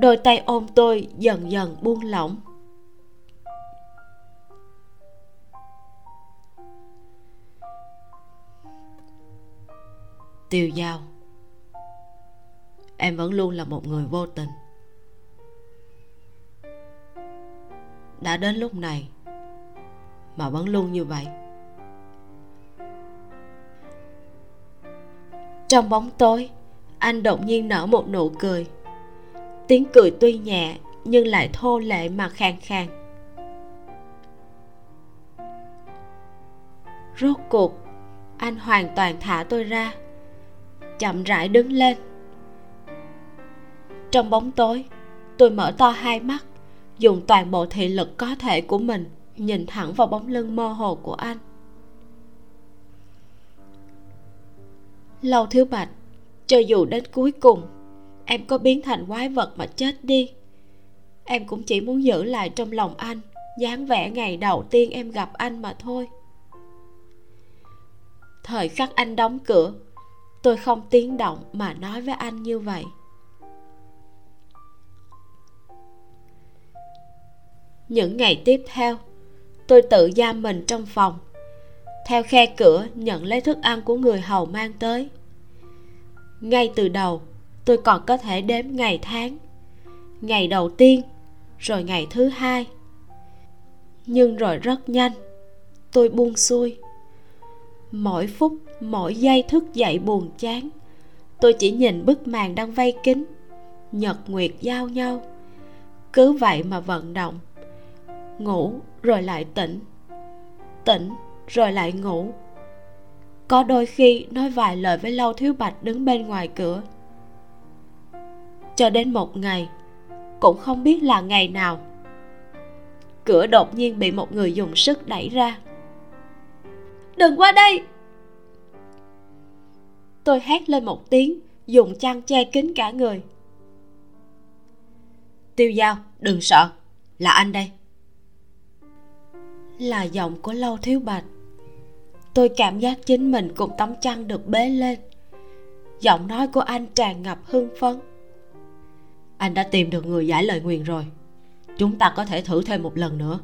Speaker 1: Đôi tay ôm tôi dần dần buông lỏng. Tiêu dao em vẫn luôn là một người vô tình. Đã đến lúc này mà vẫn luôn như vậy. Trong bóng tối, anh đột nhiên nở một nụ cười. Tiếng cười tuy nhẹ nhưng lại thô lệ mà khàn khàn. Rốt cuộc, anh hoàn toàn thả tôi ra, chậm rãi đứng lên. Trong bóng tối, tôi mở to hai mắt dùng toàn bộ thị lực có thể của mình, nhìn thẳng vào bóng lưng mơ hồ của anh. Lâu thiếu bạch, cho dù đến cuối cùng, em có biến thành quái vật mà chết đi. Em cũng chỉ muốn giữ lại trong lòng anh, dáng vẻ ngày đầu tiên em gặp anh mà thôi. Thời khắc anh đóng cửa, tôi không tiếng động mà nói với anh như vậy. Những ngày tiếp theo. Tôi tự giam mình trong phòng, theo khe cửa nhận lấy thức ăn của người hầu mang tới. Ngay từ đầu, tôi còn có thể đếm ngày tháng, ngày đầu tiên, rồi ngày thứ hai. Nhưng rồi rất nhanh, tôi buông xuôi. Mỗi phút, mỗi giây thức dậy buồn chán, tôi chỉ nhìn bức màn đang vây kín, nhật nguyệt giao nhau. Cứ vậy mà vận động ngủ, rồi lại tỉnh. Tỉnh, rồi lại ngủ. Có đôi khi nói vài lời với lâu thiếu bạch đứng bên ngoài cửa. Cho đến một ngày, cũng không biết là ngày nào, cửa đột nhiên bị một người dùng sức đẩy ra. Đừng qua đây! Tôi hét lên một tiếng, dùng chăn che kín cả người.
Speaker 2: Tiêu dao đừng sợ, là anh đây
Speaker 1: là giọng của lâu thiếu bạch. Tôi cảm giác chính mình cùng tấm chăn được bế lên. Giọng nói của anh tràn ngập hưng phấn.
Speaker 2: Anh đã tìm được người giải lời nguyền rồi. Chúng ta có thể thử thêm một lần nữa.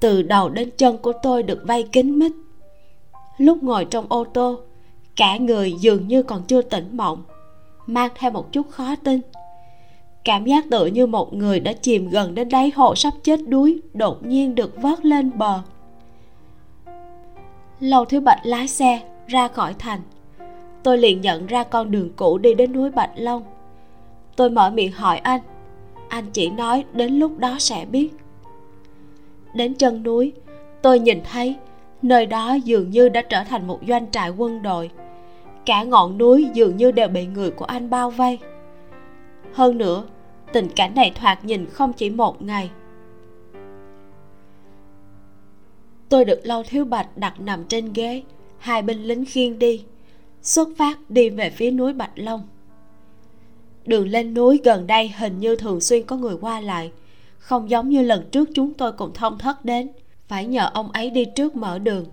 Speaker 1: Từ đầu đến chân của tôi được vây kín mít. Lúc ngồi trong ô tô, cả người dường như còn chưa tỉnh mộng, mang theo một chút khó tin cảm giác tựa như một người đã chìm gần đến đáy hồ sắp chết đuối, đột nhiên được vớt lên bờ. Lâu thiếu bạch lái xe ra khỏi thành. Tôi liền nhận ra con đường cũ đi đến núi bạch long. Tôi mở miệng hỏi anh. Anh chỉ nói đến lúc đó sẽ biết. Đến chân núi, tôi nhìn thấy nơi đó dường như đã trở thành một doanh trại quân đội. Cả ngọn núi dường như đều bị người của anh bao vây hơn nữa, tình cảnh này thoạt nhìn không chỉ một ngày. Tôi được lâu thiếu bạch đặt nằm trên ghế, hai binh lính khiêng đi, xuất phát đi về phía núi bạch long. Đường lên núi gần đây hình như thường xuyên có người qua lại, không giống như lần trước chúng tôi cùng thông thất đến, phải nhờ ông ấy đi trước mở đường.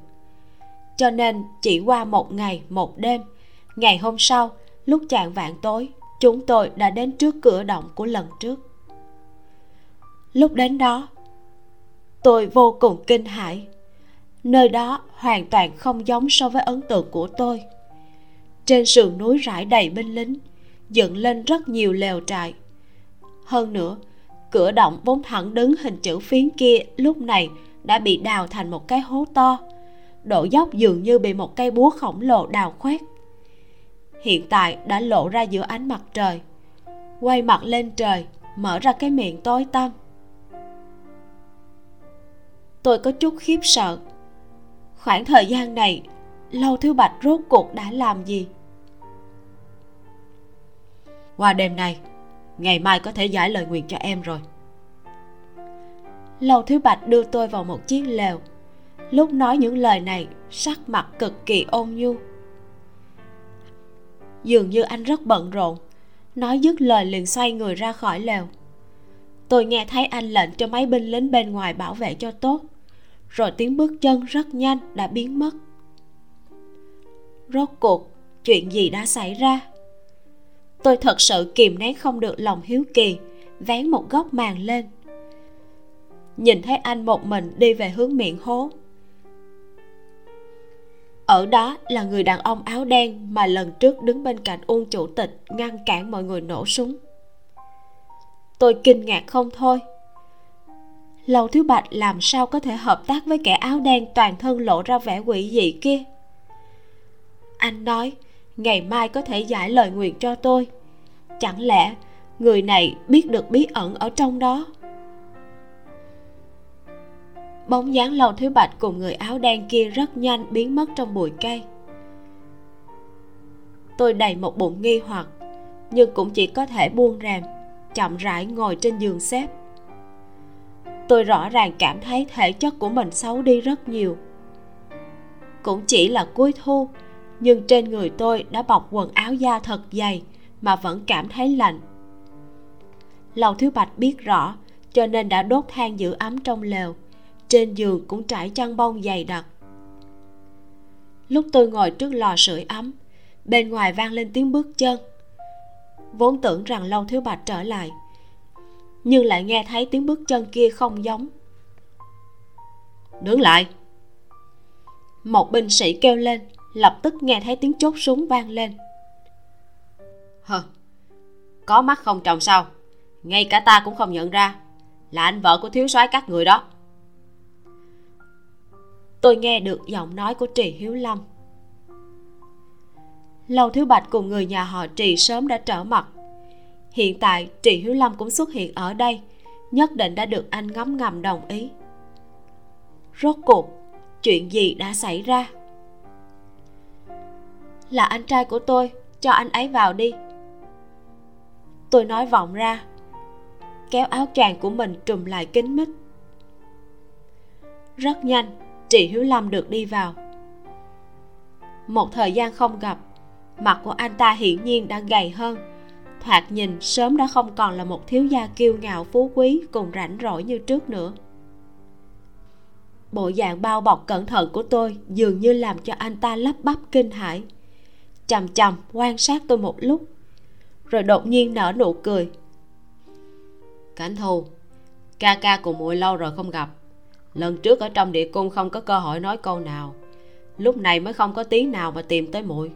Speaker 1: Cho nên chỉ qua một ngày, một đêm, ngày hôm sau, lúc chạng vạn tối chúng tôi đã đến trước cửa động của lần trước. Lúc đến đó, tôi vô cùng kinh hãi. Nơi đó hoàn toàn không giống so với ấn tượng của tôi. Trên sườn núi rải đầy binh lính, dựng lên rất nhiều lều trại. Hơn nữa, cửa động vốn thẳng đứng hình chữ phiến kia lúc này đã bị đào thành một cái hố to. Độ dốc dường như bị một cây búa khổng lồ đào khoét hiện tại đã lộ ra giữa ánh mặt trời. Quay mặt lên trời, mở ra cái miệng tối tăm. Tôi có chút khiếp sợ. Khoảng thời gian này, lâu thứ bạch rốt cuộc đã làm gì?
Speaker 2: Qua đêm nay, ngày mai có thể giải lời nguyện cho em rồi.
Speaker 1: Lâu thứ bạch đưa tôi vào một chiếc lều. Lúc nói những lời này, sắc mặt cực kỳ ôn nhu dường như anh rất bận rộn. Nói dứt lời liền xoay người ra khỏi lều. Tôi nghe thấy anh lệnh cho mấy binh lính bên ngoài bảo vệ cho tốt. Rồi tiếng bước chân rất nhanh đã biến mất. Rốt cuộc, chuyện gì đã xảy ra? Tôi thật sự kìm nén không được lòng hiếu kỳ, vén một góc màn lên. Nhìn thấy anh một mình đi về hướng miệng hố ở đó là người đàn ông áo đen mà lần trước đứng bên cạnh uông chủ tịch ngăn cản mọi người nổ súng. Tôi kinh ngạc không thôi. Lầu thiếu bạch làm sao có thể hợp tác với kẻ áo đen toàn thân lộ ra vẻ quỷ dị kia? Anh nói, ngày mai có thể giải lời nguyện cho tôi. Chẳng lẽ người này biết được bí ẩn ở trong đó? Bóng dáng lầu thứ bạch cùng người áo đen kia rất nhanh biến mất trong bụi cây. Tôi đầy một bụng nghi hoặc, nhưng cũng chỉ có thể buông rèm, chậm rãi ngồi trên giường xếp. Tôi rõ ràng cảm thấy thể chất của mình xấu đi rất nhiều. Cũng chỉ là cuối thu, nhưng trên người tôi đã bọc quần áo da thật dày mà vẫn cảm thấy lạnh. Lầu thứ bạch biết rõ, cho nên đã đốt than giữ ấm trong lều trên giường cũng trải chăn bông dày đặc. Lúc tôi ngồi trước lò sưởi ấm, bên ngoài vang lên tiếng bước chân. Vốn tưởng rằng lâu thiếu bạch trở lại, nhưng lại nghe thấy tiếng bước chân kia không giống. Đứng lại. Một binh sĩ kêu lên, lập tức nghe thấy tiếng chốt súng vang lên. Hờ có mắt không trồng sao? Ngay cả ta cũng không nhận ra, là anh vợ của thiếu soái các người đó tôi nghe được giọng nói của trì hiếu lâm. Lâu thiếu bạch cùng người nhà họ trì sớm đã trở mặt. Hiện tại, trì hiếu lâm cũng xuất hiện ở đây, nhất định đã được anh ngấm ngầm đồng ý. Rốt cuộc, chuyện gì đã xảy ra? Là anh trai của tôi, cho anh ấy vào đi. Tôi nói vọng ra, kéo áo choàng của mình trùm lại kín mít. Rất nhanh chị hiếu lâm được đi vào. Một thời gian không gặp, mặt của anh ta hiển nhiên đã gầy hơn. Thoạt nhìn sớm đã không còn là một thiếu gia kiêu ngạo phú quý cùng rảnh rỗi như trước nữa. Bộ dạng bao bọc cẩn thận của tôi dường như làm cho anh ta lắp bắp kinh hãi. Chầm chầm quan sát tôi một lúc, rồi đột nhiên nở nụ cười. Cảnh thù, ca ca cùng muội lâu rồi không gặp lần trước ở trong địa cung không có cơ hội nói câu nào. Lúc này mới không có tiếng nào mà tìm tới muội.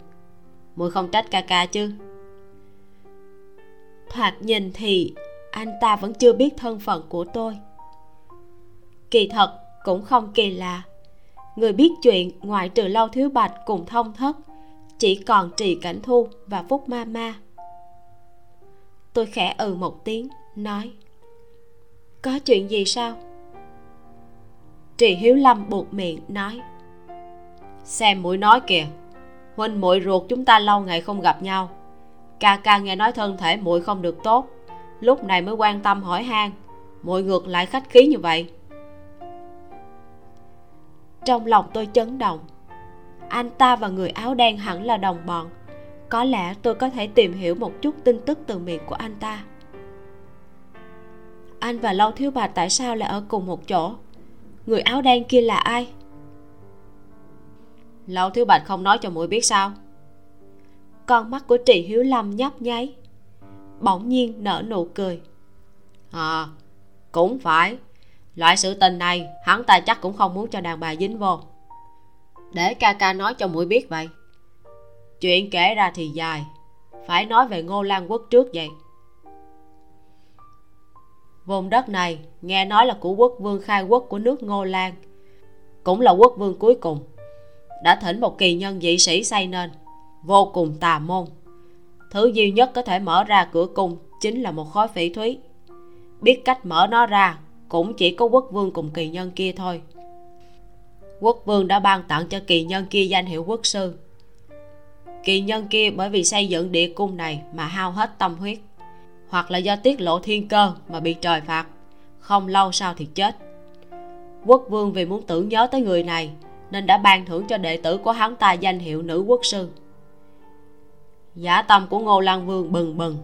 Speaker 1: Muội không trách ca ca chứ? Thoạt nhìn thì anh ta vẫn chưa biết thân phận của tôi. Kỳ thật cũng không kỳ lạ. Người biết chuyện ngoại trừ lâu thiếu bạch cùng thông thất, chỉ còn trì cảnh thu và phúc ma ma. Tôi khẽ ừ một tiếng, nói, có chuyện gì sao? Trì hiếu lâm buộc miệng nói, xem mũi nói kìa, huynh muội ruột chúng ta lâu ngày không gặp nhau. Ca ca nghe nói thân thể muội không được tốt, lúc này mới quan tâm hỏi han, muội ngược lại khách khí như vậy. Trong lòng tôi chấn động. Anh ta và người áo đen hẳn là đồng bọn. Có lẽ tôi có thể tìm hiểu một chút tin tức từ miệng của anh ta. Anh và lâu thiếu bạch tại sao lại ở cùng một chỗ? Người áo đen kia là ai? Lâu thiếu bạch không nói cho muội biết sao? Con mắt của trị hiếu lâm nhấp nháy, bỗng nhiên nở nụ cười. À cũng phải. Loại sự tình này, hắn ta chắc cũng không muốn cho đàn bà dính vô. Để ca ca nói cho muội biết vậy. Chuyện kể ra thì dài. Phải nói về ngô lan quốc trước vậy vùng đất này, nghe nói là của quốc vương khai quốc của nước ngô lan. Cũng là quốc vương cuối cùng. Đã thỉnh một kỳ nhân dị sĩ xây nên. Vô cùng tà môn. Thứ duy nhất có thể mở ra cửa cung chính là một khối phỉ thúy. Biết cách mở nó ra, cũng chỉ có quốc vương cùng kỳ nhân kia thôi. Quốc vương đã ban tặng cho kỳ nhân kia danh hiệu quốc sư. Kỳ nhân kia bởi vì xây dựng địa cung này mà hao hết tâm huyết hoặc là do tiết lộ thiên cơ mà bị trời phạt. Không lâu sau thì chết. Quốc vương vì muốn tưởng nhớ tới người này nên đã ban thưởng cho đệ tử của hắn ta danh hiệu nữ quốc sư. Giả tâm của ngô lan vương bừng bừng.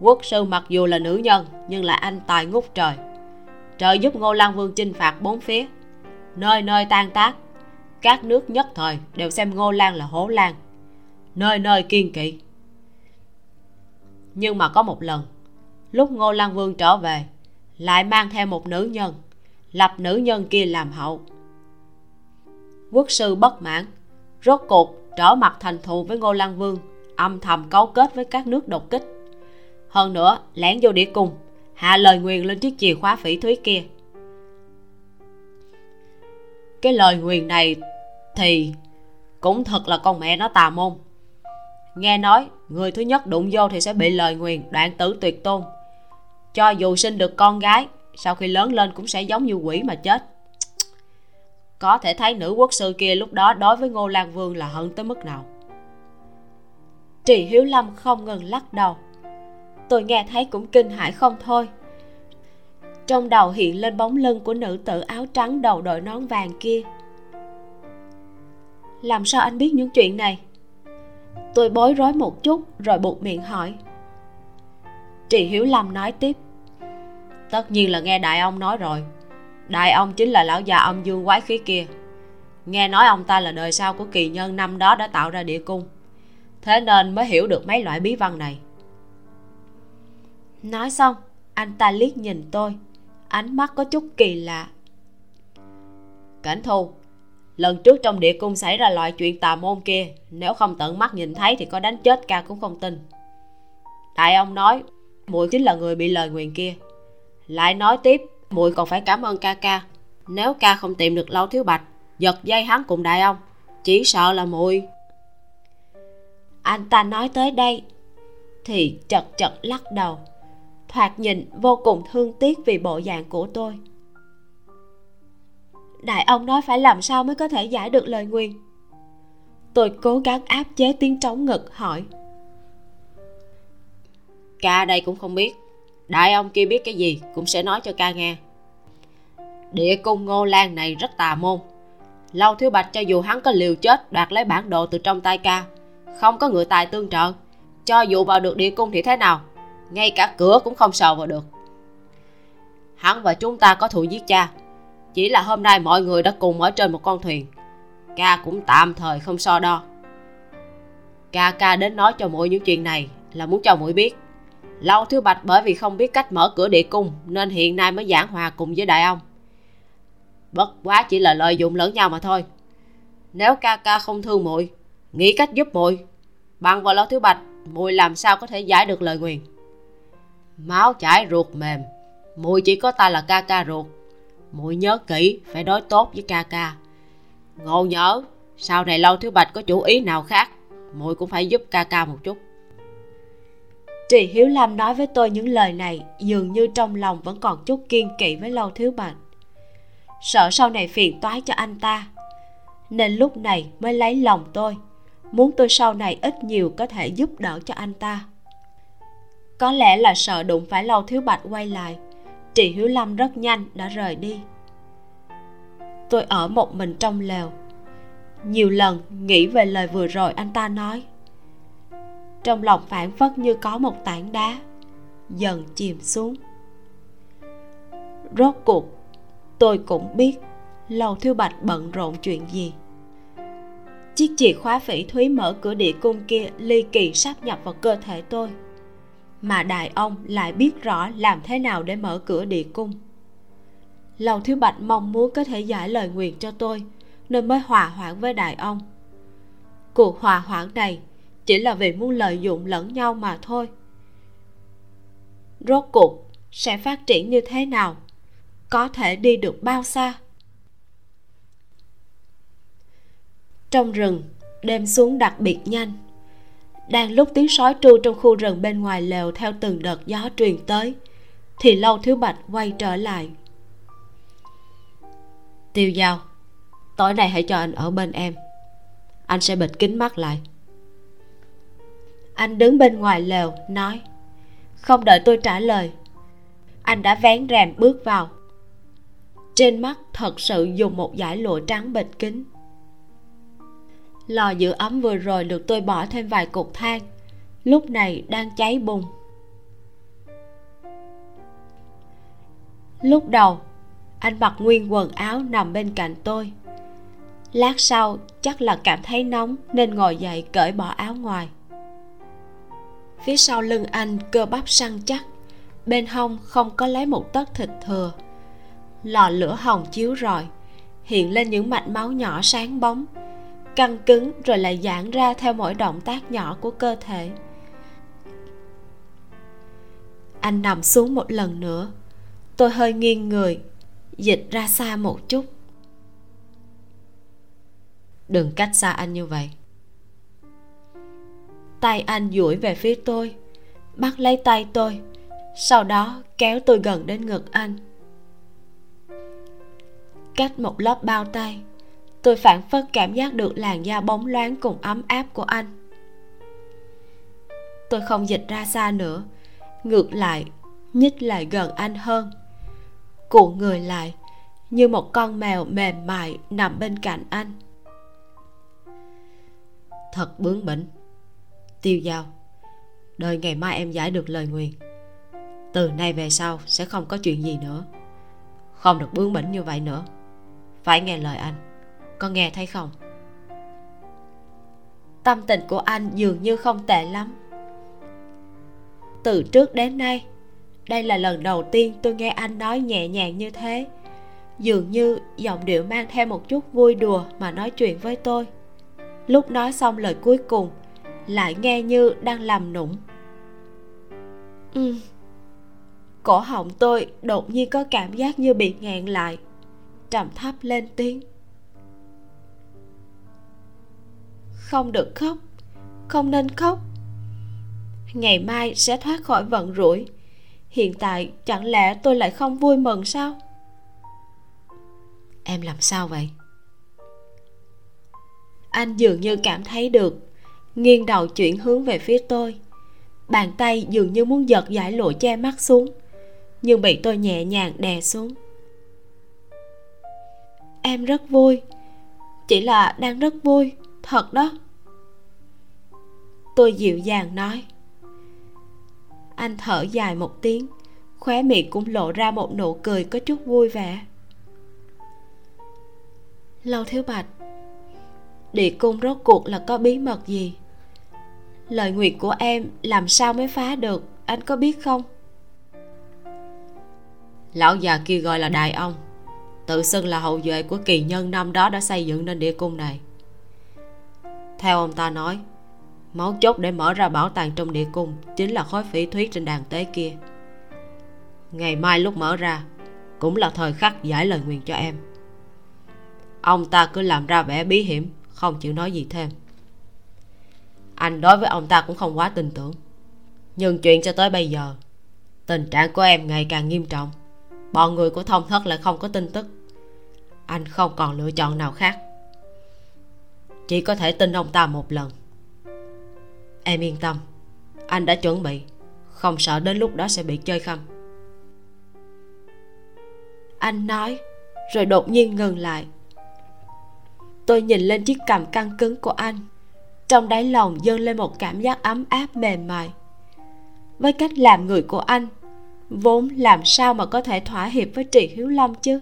Speaker 1: Quốc sư mặc dù là nữ nhân, nhưng là anh tài ngút trời. Trời giúp ngô lan vương chinh phạt bốn phía. Nơi nơi tan tác, các nước nhất thời đều xem ngô lan là hổ lan. Nơi nơi kiên kỵ nhưng mà có một lần, lúc ngô lan vương trở về, lại mang theo một nữ nhân, lập nữ nhân kia làm hậu. Quốc sư bất mãn, rốt cuộc trở mặt thành thù với ngô lan vương, âm thầm cấu kết với các nước đột kích. Hơn nữa lẻn vô địa cung, hạ lời nguyền lên chiếc chìa khóa phỉ thúy kia. Cái lời nguyền này thì cũng thật là con mẹ nó tà môn. Nghe nói người thứ nhất đụng vô thì sẽ bị lời nguyền, đoạn tử tuyệt tôn. Cho dù sinh được con gái, sau khi lớn lên cũng sẽ giống như quỷ mà chết.
Speaker 2: Có thể thấy nữ quốc sư kia lúc đó đối với ngô lan vương là hận tới mức nào.
Speaker 1: Trì hiếu lâm không ngừng lắc đầu. Tôi nghe thấy cũng kinh hãi không thôi. Trong đầu hiện lên bóng lưng của nữ tử áo trắng đầu đội nón vàng kia. Làm sao anh biết những chuyện này? Tôi bối rối một chút rồi buộc miệng hỏi. Trì hiếu lâm nói tiếp.
Speaker 2: Tất nhiên là nghe đại ông nói rồi. Đại ông chính là lão già âm dương quái khí kia. Nghe nói ông ta là đời sau của kỳ nhân năm đó đã tạo ra địa cung. Thế nên mới hiểu được mấy loại bí văn này.
Speaker 1: Nói xong, anh ta liếc nhìn tôi. Ánh mắt có chút kỳ lạ.
Speaker 2: Cảnh thu lần trước trong địa cung xảy ra loại chuyện tà môn kia, nếu không tận mắt nhìn thấy thì có đánh chết ca cũng không tin. Đại ông nói, muội chính là người bị lời nguyền kia. Lại nói tiếp, muội còn phải cảm ơn ca ca. Nếu ca không tìm được lâu thiếu bạch, giật dây hắn cùng đại ông, chỉ sợ là muội.
Speaker 1: Anh ta nói tới đây, thì chật chật lắc đầu. Thoạt nhìn vô cùng thương tiếc vì bộ dạng của tôi đại ông nói phải làm sao mới có thể giải được lời nguyền? Tôi cố gắng áp chế tiếng trống ngực, hỏi.
Speaker 2: Ca đây cũng không biết. Đại ông kia biết cái gì cũng sẽ nói cho ca nghe. Địa cung ngô lan này rất tà môn. Lâu thiếu bạch cho dù hắn có liều chết đoạt lấy bản đồ từ trong tay ca, không có người tài tương trợ, cho dù vào được địa cung thì thế nào, ngay cả cửa cũng không sờ vào được. Hắn và chúng ta có thù giết cha chỉ là hôm nay mọi người đã cùng ở trên một con thuyền. Ca cũng tạm thời không so đo. Ca ca đến nói cho muội những chuyện này là muốn cho muội biết. Lâu thiếu bạch bởi vì không biết cách mở cửa địa cung nên hiện nay mới giảng hòa cùng với đại ông. Bất quá chỉ là lợi dụng lẫn nhau mà thôi. Nếu ca ca không thương muội nghĩ cách giúp muội bằng vào lâu thiếu bạch muội làm sao có thể giải được lời nguyền? Máu chảy ruột mềm muội chỉ có ta là ca ca ruột muội nhớ kỹ, phải đối tốt với ca ca. Ngộ nhớ sau này lâu thiếu bạch có chủ ý nào khác muội cũng phải giúp ca ca một chút.
Speaker 1: Trì hiếu lam nói với tôi những lời này, dường như trong lòng vẫn còn chút kiên kỵ với lâu thiếu bạch. Sợ sau này phiền toái cho anh ta, nên lúc này mới lấy lòng tôi. Muốn tôi sau này ít nhiều có thể giúp đỡ cho anh ta. Có lẽ là sợ đụng phải lâu thiếu bạch quay lại Chị hiếu lâm rất nhanh đã rời đi. Tôi ở một mình trong lều. Nhiều lần nghĩ về lời vừa rồi anh ta nói. Trong lòng phản phất như có một tảng đá, dần chìm xuống. Rốt cuộc, tôi cũng biết lầu thiêu bạch bận rộn chuyện gì. Chiếc chìa khóa phỉ thúy mở cửa địa cung kia ly kỳ sắp nhập vào cơ thể tôi mà đại ông lại biết rõ làm thế nào để mở cửa địa cung. Lầu thiếu bạch mong muốn có thể giải lời nguyện cho tôi, nên mới hòa hoãn với đại ông. Cuộc hòa hoãn này chỉ là vì muốn lợi dụng lẫn nhau mà thôi. Rốt cuộc sẽ phát triển như thế nào? Có thể đi được bao xa? Trong rừng, đêm xuống đặc biệt nhanh đang lúc tiếng sói tru trong khu rừng bên ngoài lều theo từng đợt gió truyền tới thì lâu thiếu bạch quay trở lại.
Speaker 2: Tiêu giao tối nay hãy cho anh ở bên em. Anh sẽ bịt kính mắt lại.
Speaker 1: Anh đứng bên ngoài lều nói không đợi tôi trả lời anh đã vén rèm bước vào. Trên mắt thật sự dùng một dải lụa trắng bịt kính lò giữ ấm vừa rồi được tôi bỏ thêm vài cục than. Lúc này đang cháy bùng. Lúc đầu, anh mặc nguyên quần áo nằm bên cạnh tôi. Lát sau, chắc là cảm thấy nóng nên ngồi dậy cởi bỏ áo ngoài. Phía sau lưng anh cơ bắp săn chắc, bên hông không có lấy một tấc thịt thừa. Lò lửa hồng chiếu rọi, hiện lên những mạch máu nhỏ sáng bóng căng cứng rồi lại giãn ra theo mỗi động tác nhỏ của cơ thể. Anh nằm xuống một lần nữa. Tôi hơi nghiêng người dịch ra xa một chút.
Speaker 2: Đừng cách xa anh như vậy.
Speaker 1: Tay anh duỗi về phía tôi bắt lấy tay tôi sau đó kéo tôi gần đến ngực anh. Cách một lớp bao tay tôi phản phất cảm giác được làn da bóng loáng cùng ấm áp của anh. Tôi không dịch ra xa nữa. Ngược lại, nhích lại gần anh hơn. Cuộn người lại, như một con mèo mềm mại nằm bên cạnh anh.
Speaker 2: Thật bướng bỉnh. Tiêu dao đợi ngày mai em giải được lời nguyền. Từ nay về sau sẽ không có chuyện gì nữa. Không được bướng bỉnh như vậy nữa. Phải nghe lời anh có nghe thấy không?
Speaker 1: Tâm tình của anh dường như không tệ lắm. Từ trước đến nay, đây là lần đầu tiên tôi nghe anh nói nhẹ nhàng như thế. Dường như giọng điệu mang theo một chút vui đùa mà nói chuyện với tôi. Lúc nói xong lời cuối cùng, lại nghe như đang làm nũng. Ừ cổ họng tôi đột nhiên có cảm giác như bị nghẹn lại, trầm thấp lên tiếng. Không được khóc không nên khóc. Ngày mai sẽ thoát khỏi vận rủi. Hiện tại chẳng lẽ tôi lại không vui mừng sao?
Speaker 2: Em làm sao vậy?
Speaker 1: Anh dường như cảm thấy được nghiêng đầu chuyển hướng về phía tôi. Bàn tay dường như muốn giật giải lụa che mắt xuống nhưng bị tôi nhẹ nhàng đè xuống. Em rất vui chỉ là đang rất vui thật đó. Tôi dịu dàng nói. Anh thở dài một tiếng, khóe miệng cũng lộ ra một nụ cười có chút vui vẻ. Lâu thiếu bạch, địa cung rốt cuộc là có bí mật gì? Lời nguyện của em làm sao mới phá được, anh có biết không?
Speaker 2: Lão già kia gọi là đại ông, tự xưng là hậu duệ của kỳ nhân năm đó đã xây dựng nên địa cung này theo ông ta nói máu chốt để mở ra bảo tàng trong địa cung chính là khối phỉ thuyết trên đàn tế kia. Ngày mai lúc mở ra, cũng là thời khắc giải lời nguyện cho em. Ông ta cứ làm ra vẻ bí hiểm, không chịu nói gì thêm. Anh đối với ông ta cũng không quá tin tưởng. Nhưng chuyện cho tới bây giờ, tình trạng của em ngày càng nghiêm trọng. Bọn người của thông thất lại không có tin tức. Anh không còn lựa chọn nào khác chỉ có thể tin ông ta một lần. Em yên tâm. Anh đã chuẩn bị. Không sợ đến lúc đó sẽ bị chơi khăm
Speaker 1: anh nói, rồi đột nhiên ngừng lại. Tôi nhìn lên chiếc cằm căng cứng của anh. Trong đáy lòng dâng lên một cảm giác ấm áp mềm mại. Với cách làm người của anh, vốn làm sao mà có thể thỏa hiệp với trì hiếu lâm chứ?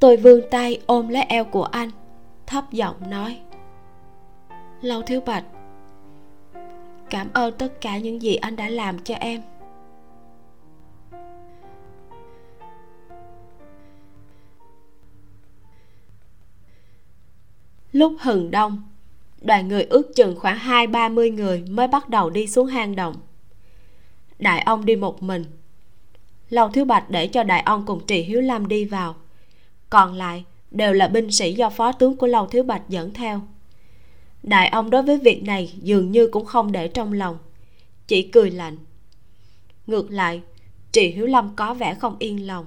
Speaker 1: Tôi vươn tay ôm lấy eo của anh thấp giọng nói, lâu thiếu bạch, cảm ơn tất cả những gì anh đã làm cho em. Lúc hừng đông, đoàn người ước chừng khoảng hai, ba mươi người mới bắt đầu đi xuống hang động. Đại ông đi một mình. Lâu thiếu bạch để cho đại ông cùng trì hiếu lâm đi vào. Còn lại đều là binh sĩ do phó tướng của lâu thiếu bạch dẫn theo. Đại ông đối với việc này dường như cũng không để trong lòng, chỉ cười lạnh. Ngược lại, trì hiếu lâm có vẻ không yên lòng,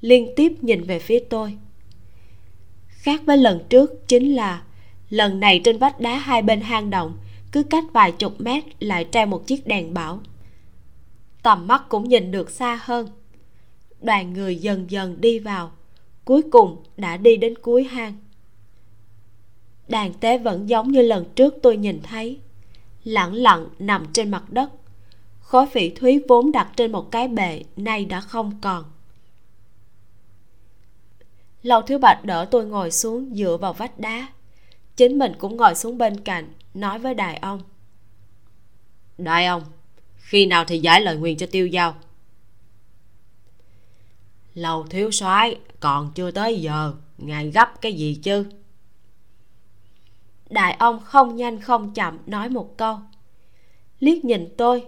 Speaker 1: liên tiếp nhìn về phía tôi. Khác với lần trước chính là, lần này trên vách đá hai bên hang động, cứ cách vài chục mét lại treo một chiếc đèn bảo. Tầm mắt cũng nhìn được xa hơn. Đoàn người dần dần đi vào cuối cùng đã đi đến cuối hang. Đàn tế vẫn giống như lần trước tôi nhìn thấy. Lẳng lặng nằm trên mặt đất. Khối phỉ thúy vốn đặt trên một cái bệ nay đã không còn. Lâu thứ bạch đỡ tôi ngồi xuống dựa vào vách đá. Chính mình cũng ngồi xuống bên cạnh, nói với đại ông.
Speaker 2: Đại ông, khi nào thì giải lời nguyền cho tiêu giao? Lầu thiếu soái, còn chưa tới giờ, ngài gấp cái gì chứ?
Speaker 1: Đại ông không nhanh không chậm nói một câu. Liếc nhìn tôi,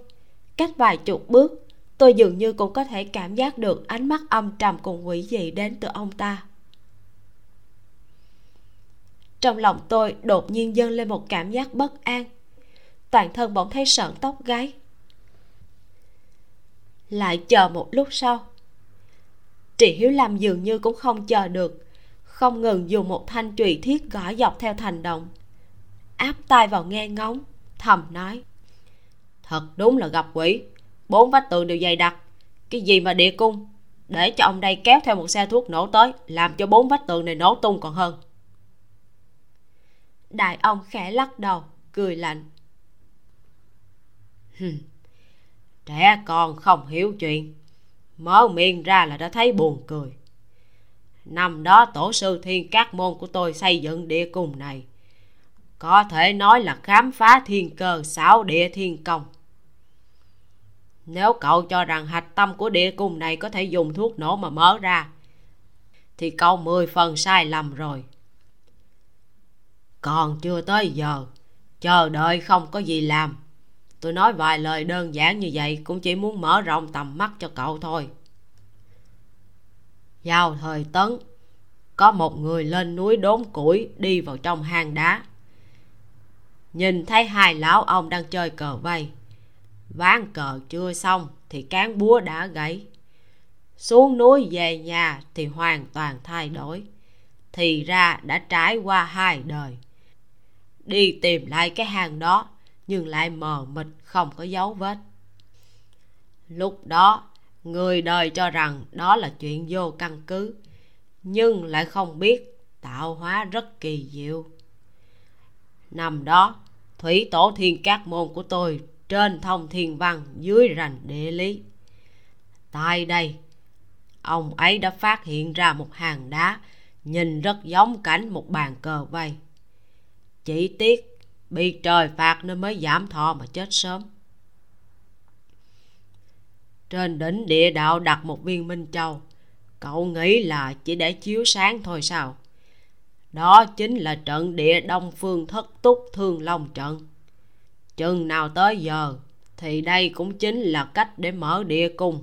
Speaker 1: cách vài chục bước, tôi dường như cũng có thể cảm giác được ánh mắt âm trầm cùng quỷ dị đến từ ông ta. Trong lòng tôi đột nhiên dâng lên một cảm giác bất an. Toàn thân bỗng thấy sợn tóc gáy. Lại chờ một lúc sau trị hiếu Lam dường như cũng không chờ được. Không ngừng dùng một thanh trụy thiết gõ dọc theo thành động áp tai vào nghe ngóng, thầm nói.
Speaker 2: Thật đúng là gặp quỷ. Bốn vách tường đều dày đặc. Cái gì mà địa cung? Để cho ông đây kéo theo một xe thuốc nổ tới, làm cho bốn vách tường này nổ tung còn hơn.
Speaker 1: Đại ông khẽ lắc đầu, cười lạnh.
Speaker 2: Trẻ con không hiểu chuyện mở miệng ra là đã thấy buồn cười. Năm đó tổ sư thiên các môn của tôi xây dựng địa cung này. Có thể nói là khám phá thiên cơ, xảo địa thiên công. Nếu cậu cho rằng hạch tâm của địa cung này có thể dùng thuốc nổ mà mở ra, thì cậu mười phần sai lầm rồi. Còn chưa tới giờ, chờ đợi không có gì làm tôi nói vài lời đơn giản như vậy, cũng chỉ muốn mở rộng tầm mắt cho cậu thôi. Vào thời tấn, có một người lên núi đốn củi đi vào trong hang đá. Nhìn thấy hai lão ông đang chơi cờ vây. Ván cờ chưa xong thì cán búa đã gãy. Xuống núi về nhà thì hoàn toàn thay đổi. Thì ra đã trải qua hai đời. Đi tìm lại cái hang đó nhưng lại mờ mịt, không có dấu vết. Lúc đó, người đời cho rằng đó là chuyện vô căn cứ, nhưng lại không biết tạo hóa rất kỳ diệu. Năm đó, thủy tổ thiên các môn của tôi trên thông thiên văn dưới rành địa lý. Tại đây, ông ấy đã phát hiện ra một hàng đá nhìn rất giống cảnh một bàn cờ vây. Chỉ tiếc bị trời phạt nên mới giảm thọ mà chết sớm. Trên đỉnh địa đạo đặt một viên minh châu. Cậu nghĩ là chỉ để chiếu sáng thôi sao? Đó chính là trận địa đông phương thất túc thương long trận. Chừng nào tới giờ thì đây cũng chính là cách để mở địa cung.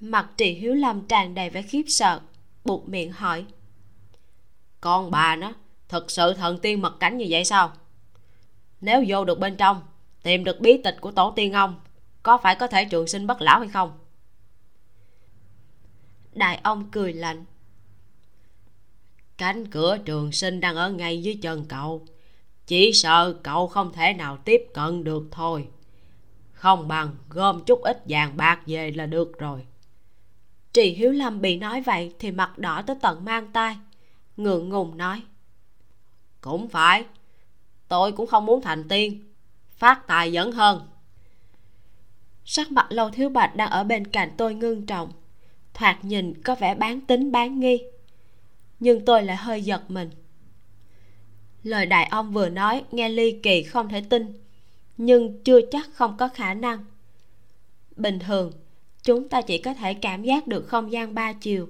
Speaker 1: Mặt trì hiếu lâm tràn đầy vẻ khiếp sợ buộc miệng hỏi.
Speaker 2: Con bà nó thật sự thần tiên mật cảnh như vậy sao? Nếu vô được bên trong, tìm được bí tịch của tổ tiên ông, có phải có thể trường sinh bất lão hay không?
Speaker 1: Đại ông cười lạnh.
Speaker 2: Cánh cửa trường sinh đang ở ngay dưới chân cậu. Chỉ sợ cậu không thể nào tiếp cận được thôi. Không bằng gom chút ít vàng bạc về là được rồi.
Speaker 1: Trì hiếu lâm bị nói vậy thì mặt đỏ tới tận mang tay ngượng ngùng nói
Speaker 2: cũng phải. Tôi cũng không muốn thành tiên. Phát tài vẫn hơn.
Speaker 1: Sắc mặt lâu thiếu bạch đang ở bên cạnh tôi ngưng trọng. Thoạt nhìn có vẻ bán tính bán nghi. Nhưng tôi lại hơi giật mình. Lời đại ông vừa nói nghe ly kỳ không thể tin, nhưng chưa chắc không có khả năng. Bình thường, chúng ta chỉ có thể cảm giác được không gian ba chiều,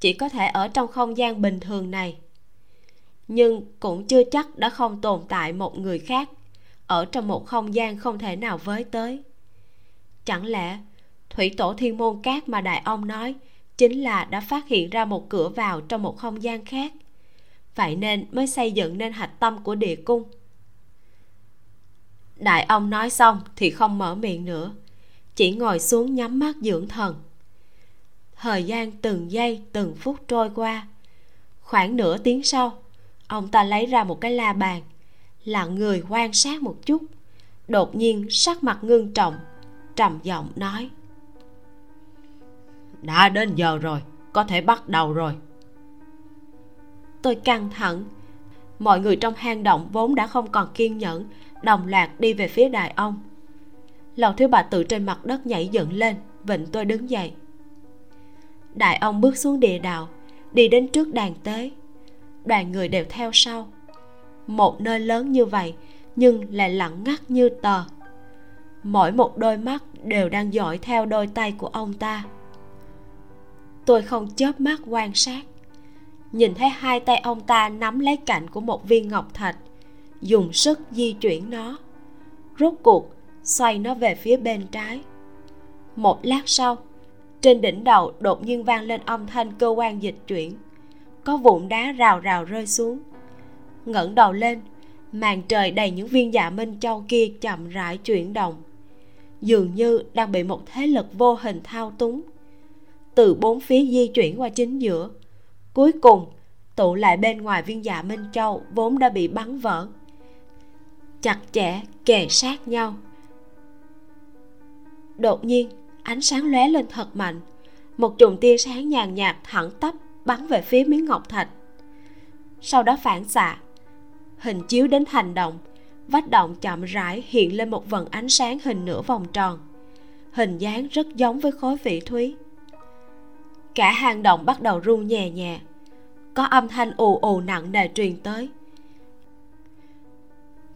Speaker 1: chỉ có thể ở trong không gian bình thường này nhưng cũng chưa chắc đã không tồn tại một người khác ở trong một không gian không thể nào với tới. Chẳng lẽ thủy tổ thiên môn cát mà đại ông nói chính là đã phát hiện ra một cửa vào trong một không gian khác? Vậy nên mới xây dựng nên hạch tâm của địa cung. Đại ông nói xong thì không mở miệng nữa, chỉ ngồi xuống nhắm mắt dưỡng thần. Thời gian từng giây, từng phút trôi qua. Khoảng nửa tiếng sau ông ta lấy ra một cái la bàn lặng người quan sát một chút. Đột nhiên sắc mặt ngưng trọng trầm giọng nói.
Speaker 2: Đã đến giờ rồi có thể bắt đầu rồi.
Speaker 1: Tôi căng thẳng. Mọi người trong hang động vốn đã không còn kiên nhẫn đồng loạt đi về phía đại ông. Lầu thiếu bà tự trên mặt đất nhảy dựng lên vịnh tôi đứng dậy. Đại ông bước xuống địa đạo đi đến trước đàn tế đoàn người đều theo sau. Một nơi lớn như vậy, nhưng lại lặng ngắt như tờ. Mỗi một đôi mắt đều đang dõi theo đôi tay của ông ta. Tôi không chớp mắt quan sát. Nhìn thấy hai tay ông ta nắm lấy cạnh của một viên ngọc thạch, dùng sức di chuyển nó. Rốt cuộc, xoay nó về phía bên trái. Một lát sau, trên đỉnh đầu đột nhiên vang lên âm thanh cơ quan dịch chuyển có vụn đá rào rào rơi xuống. Ngẩng đầu lên, màn trời đầy những viên dạ minh châu kia chậm rãi chuyển động. Dường như đang bị một thế lực vô hình thao túng. Từ bốn phía di chuyển qua chính giữa, cuối cùng, tụ lại bên ngoài viên dạ minh châu vốn đã bị bắn vỡ. Chặt chẽ, kề sát nhau. Đột nhiên, ánh sáng lóe lên thật mạnh. Một chùm tia sáng nhàn nhạt thẳng tắp bắn về phía miếng ngọc thạch. Sau đó phản xạ, hình chiếu đến hành động, vách động chậm rãi hiện lên một vần ánh sáng hình nửa vòng tròn. Hình dáng rất giống với khối vị thúy. Cả hang động bắt đầu rung nhẹ nhẹ, có âm thanh ù ù nặng nề truyền tới.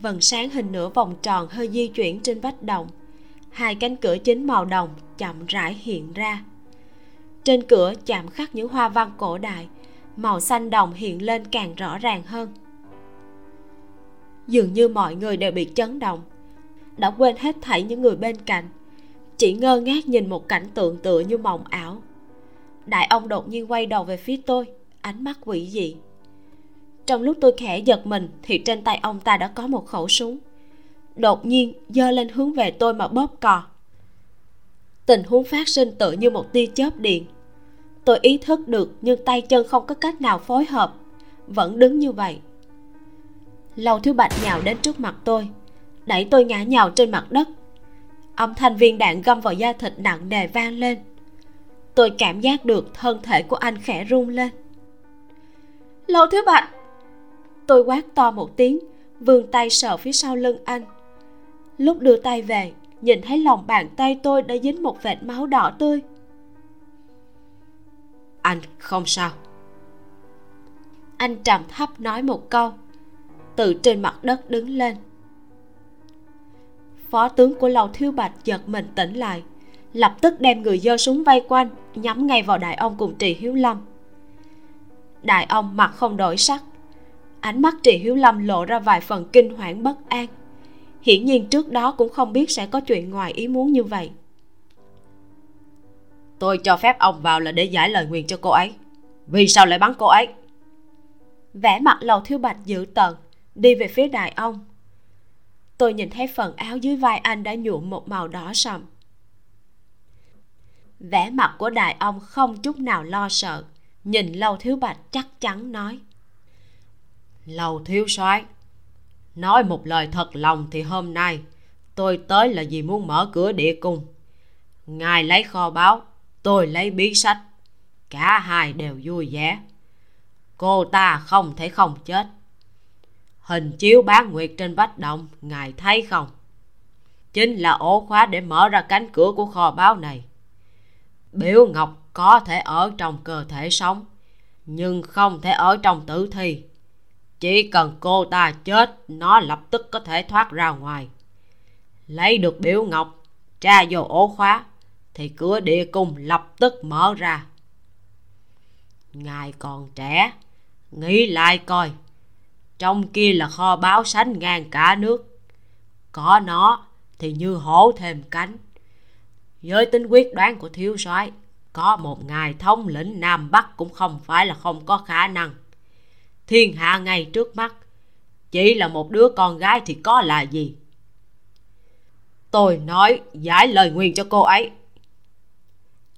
Speaker 1: Vần sáng hình nửa vòng tròn hơi di chuyển trên vách động, hai cánh cửa chính màu đồng chậm rãi hiện ra trên cửa chạm khắc những hoa văn cổ đại, màu xanh đồng hiện lên càng rõ ràng hơn. Dường như mọi người đều bị chấn động, đã quên hết thảy những người bên cạnh. Chỉ ngơ ngác nhìn một cảnh tượng tựa như mộng ảo. Đại ông đột nhiên quay đầu về phía tôi, ánh mắt quỷ dị. Trong lúc tôi khẽ giật mình thì trên tay ông ta đã có một khẩu súng. Đột nhiên giơ lên hướng về tôi mà bóp cò. Tình huống phát sinh tự như một tia chớp điện tôi ý thức được nhưng tay chân không có cách nào phối hợp. Vẫn đứng như vậy. Lâu thứ bạch nhào đến trước mặt tôi, đẩy tôi ngã nhào trên mặt đất. Âm thanh viên đạn găm vào da thịt nặng nề vang lên. Tôi cảm giác được thân thể của anh khẽ run lên. Lâu thứ bạch! Tôi quát to một tiếng, vươn tay sờ phía sau lưng anh. Lúc đưa tay về, nhìn thấy lòng bàn tay tôi đã dính một vệt máu đỏ tươi
Speaker 2: anh không sao.
Speaker 1: Anh trầm thấp nói một câu, từ trên mặt đất đứng lên. Phó tướng của lầu thiếu bạch giật mình tỉnh lại, lập tức đem người giơ súng vây quanh, nhắm ngay vào đại ông cùng trì hiếu lâm. Đại ông mặt không đổi sắc, ánh mắt trì hiếu lâm lộ ra vài phần kinh hoảng bất an. Hiển nhiên trước đó cũng không biết sẽ có chuyện ngoài ý muốn như vậy
Speaker 2: tôi cho phép ông vào là để giải lời nguyền cho cô ấy. Vì sao lại bắn cô ấy?
Speaker 1: Vẻ mặt lầu thiếu bạch dữ tợn đi về phía đại ông. Tôi nhìn thấy phần áo dưới vai anh đã nhuộm một màu đỏ sậm. Vẻ mặt của đại ông không chút nào lo sợ nhìn lâu thiếu bạch chắc chắn nói.
Speaker 2: Lâu thiếu soái nói một lời thật lòng thì hôm nay tôi tới là vì muốn mở cửa địa cung. Ngài lấy kho báu tôi lấy bí sách. Cả hai đều vui vẻ. Cô ta không thể không chết. Hình chiếu bán nguyệt trên vách động, ngài thấy không? Chính là ổ khóa để mở ra cánh cửa của kho báu này. Biểu ngọc có thể ở trong cơ thể sống, nhưng không thể ở trong tử thi. Chỉ cần cô ta chết, nó lập tức có thể thoát ra ngoài. Lấy được biểu ngọc, tra vô ổ khóa thì cửa địa cung lập tức mở ra. Ngài còn trẻ, nghĩ lại coi. Trong kia là kho báo sánh ngang cả nước. Có nó thì như hổ thêm cánh. Với tính quyết đoán của thiếu soái, có một ngài thống lĩnh nam bắc cũng không phải là không có khả năng. Thiên hạ ngay trước mắt, chỉ là một đứa con gái thì có là gì? Tôi nói giải lời nguyền cho cô ấy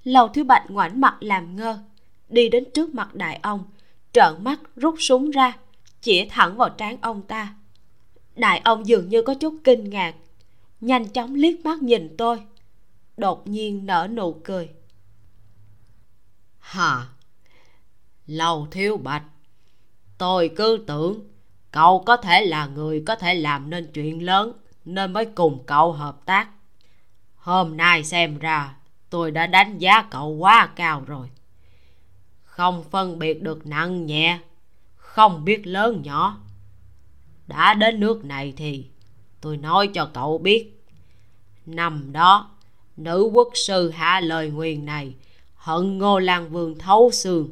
Speaker 1: lầu thứ bạch ngoảnh mặt làm ngơ. Đi đến trước mặt đại ông, trợn mắt rút súng ra, chĩa thẳng vào trán ông ta. Đại ông dường như có chút kinh ngạc, nhanh chóng liếc mắt nhìn tôi. Đột nhiên nở nụ cười.
Speaker 2: Hả lầu thiếu bạch, tôi cứ tưởng cậu có thể là người có thể làm nên chuyện lớn, nên mới cùng cậu hợp tác. Hôm nay xem ra tôi đã đánh giá cậu quá cao rồi. Không phân biệt được nặng nhẹ, không biết lớn nhỏ. Đã đến nước này thì tôi nói cho cậu biết. Năm đó, nữ quốc sư hạ lời nguyền này hận ngô lan vương thấu xương,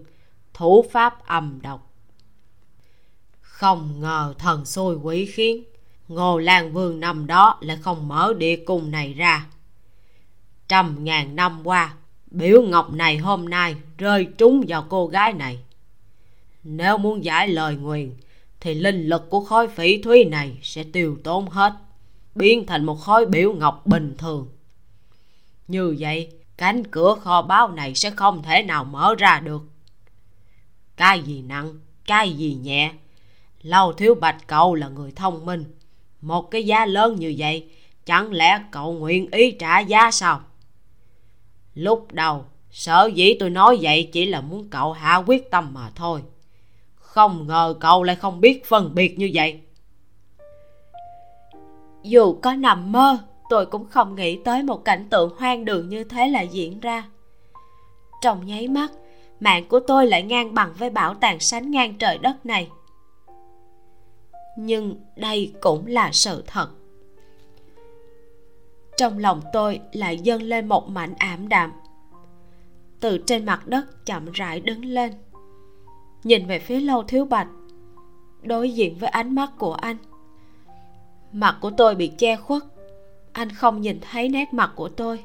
Speaker 2: thủ pháp âm độc. Không ngờ thần xui quỷ khiến, ngô lan vương năm đó lại không mở địa cung này ra trăm ngàn năm qua. Biểu ngọc này hôm nay rơi trúng vào cô gái này. Nếu muốn giải lời nguyền, thì linh lực của khối phỉ thúy này sẽ tiêu tốn hết, biến thành một khối biểu ngọc bình thường. Như vậy, cánh cửa kho báu này sẽ không thể nào mở ra được. Cái gì nặng, cái gì nhẹ. Lâu thiếu bạch cậu là người thông minh. Một cái giá lớn như vậy, chẳng lẽ cậu nguyện ý trả giá sao? Lúc đầu, sở dĩ tôi nói vậy chỉ là muốn cậu hạ quyết tâm mà thôi. Không ngờ cậu lại không biết phân biệt như vậy.
Speaker 1: Dù có nằm mơ, tôi cũng không nghĩ tới một cảnh tượng hoang đường như thế lại diễn ra. Trong nháy mắt, mạng của tôi lại ngang bằng với bảo tàng sánh ngang trời đất này. Nhưng đây cũng là sự thật trong lòng tôi lại dâng lên một mảnh ảm đạm. Từ trên mặt đất chậm rãi đứng lên. Nhìn về phía lâu thiếu bạch, đối diện với ánh mắt của anh. Mặt của tôi bị che khuất, anh không nhìn thấy nét mặt của tôi.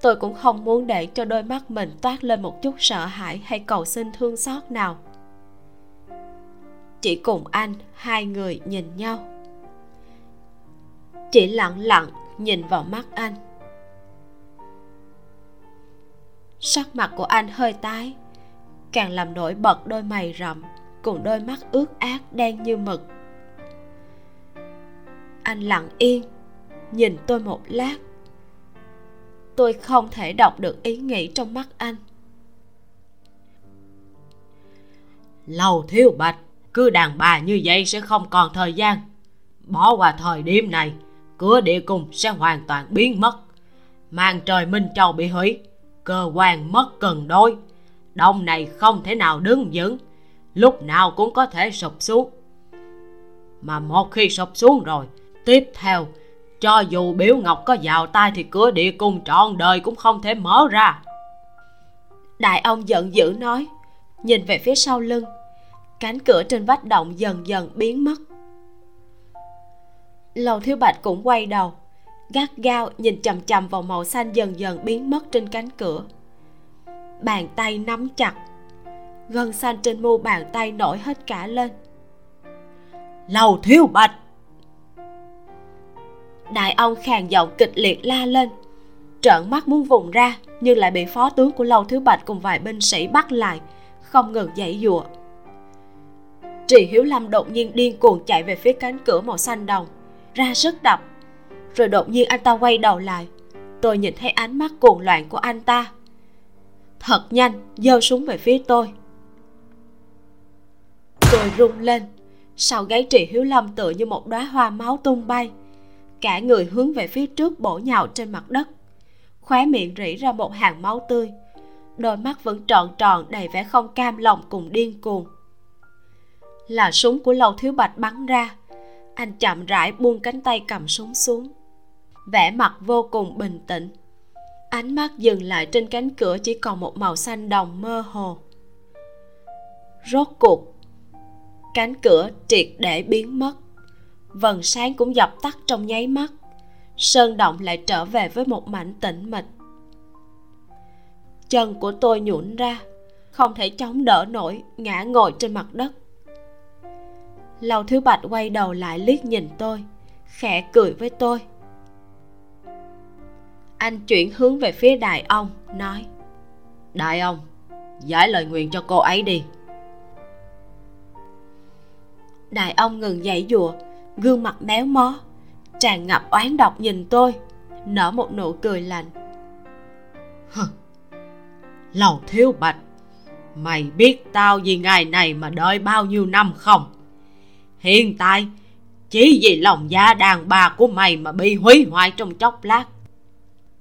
Speaker 1: Tôi cũng không muốn để cho đôi mắt mình toát lên một chút sợ hãi hay cầu xin thương xót nào. Chỉ cùng anh hai người nhìn nhau. Chỉ lặng lặng nhìn vào mắt anh sắc mặt của anh hơi tái, càng làm nổi bật đôi mày rậm cùng đôi mắt ướt át đen như mực. Anh lặng yên, nhìn tôi một lát. Tôi không thể đọc được ý nghĩ trong mắt anh.
Speaker 2: Lầu thiếu bạch, cứ đàn bà như vậy sẽ không còn thời gian. Bỏ qua thời điểm này cửa địa cung sẽ hoàn toàn biến mất. Màn trời minh châu bị hủy, cơ quan mất cân đối. Đông này không thể nào đứng vững, lúc nào cũng có thể sụp xuống. Mà một khi sụp xuống rồi, tiếp theo, cho dù biểu ngọc có vào tay thì cửa địa cung trọn đời cũng không thể mở ra.
Speaker 1: Đại ông giận dữ nói, nhìn về phía sau lưng, cánh cửa trên vách động dần dần biến mất lầu thiếu bạch cũng quay đầu gắt gao nhìn chằm chằm vào màu xanh dần dần biến mất trên cánh cửa. Bàn tay nắm chặt gân xanh trên mu bàn tay nổi hết cả lên.
Speaker 2: Lầu thiếu bạch!
Speaker 1: Đại ông khàn giọng kịch liệt la lên trợn mắt muốn vùng ra nhưng lại bị phó tướng của lâu thiếu bạch cùng vài binh sĩ bắt lại không ngừng dãy dụa trì hiếu lâm đột nhiên điên cuồng chạy về phía cánh cửa màu xanh đồng ra sức đập. Rồi đột nhiên anh ta quay đầu lại. Tôi nhìn thấy ánh mắt cuồng loạn của anh ta. Thật nhanh, giơ súng về phía tôi. Tôi rung lên. Sau gáy trì hiếu lâm tựa như một đóa hoa máu tung bay. Cả người hướng về phía trước bổ nhào trên mặt đất. Khóe miệng rỉ ra một hàng máu tươi. Đôi mắt vẫn tròn tròn đầy vẻ không cam lòng cùng điên cuồng. Là súng của lầu thiếu bạch bắn ra anh chậm rãi buông cánh tay cầm súng xuống. Vẻ mặt vô cùng bình tĩnh. Ánh mắt dừng lại trên cánh cửa chỉ còn một màu xanh đồng mơ hồ. Rốt cuộc, cánh cửa triệt để biến mất. Vầng sáng cũng dập tắt trong nháy mắt. Sơn động lại trở về với một mảnh tĩnh mịch. Chân của tôi nhũn ra, không thể chống đỡ nổi, ngã ngồi trên mặt đất. Lầu Thiếu Bạch quay đầu lại liếc nhìn tôi Khẽ cười với tôi. Anh chuyển hướng về phía đại ông Nói
Speaker 2: Đại ông Giải lời nguyện cho cô ấy đi.
Speaker 1: Đại ông ngừng dãy dùa Gương mặt méo mó Tràn ngập oán độc nhìn tôi Nở một nụ cười lạnh.
Speaker 2: Lầu Thiếu Bạch Mày biết tao vì ngày này mà đợi bao nhiêu năm không? Hiện tại Chỉ vì lòng da đàn bà của mày mà bị hủy hoại trong chốc lát.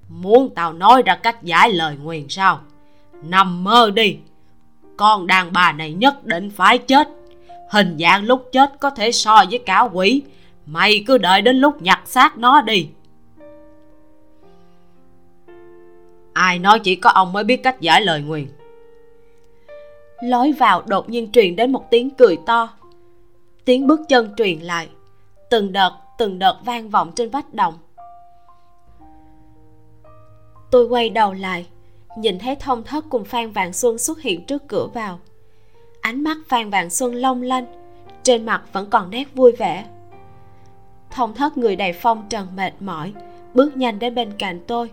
Speaker 2: Muốn tao nói ra cách giải lời nguyền sao? Nằm mơ đi, Con đàn bà này nhất định phải chết. Hình dạng lúc chết có thể so với cả quỷ, Mày cứ đợi đến lúc nhặt xác nó đi. Ai nói chỉ có ông mới biết cách giải lời nguyền?
Speaker 1: Lối vào đột nhiên truyền đến một tiếng cười to tiếng bước chân truyền lại. Từng đợt từng đợt vang vọng trên vách động tôi quay đầu lại, nhìn thấy thông thất cùng phan vạn xuân xuất hiện trước cửa vào. Ánh mắt phan vạn xuân long lanh, trên mặt vẫn còn nét vui vẻ. Thông thất người đầy phong trần mệt mỏi, bước nhanh đến bên cạnh tôi,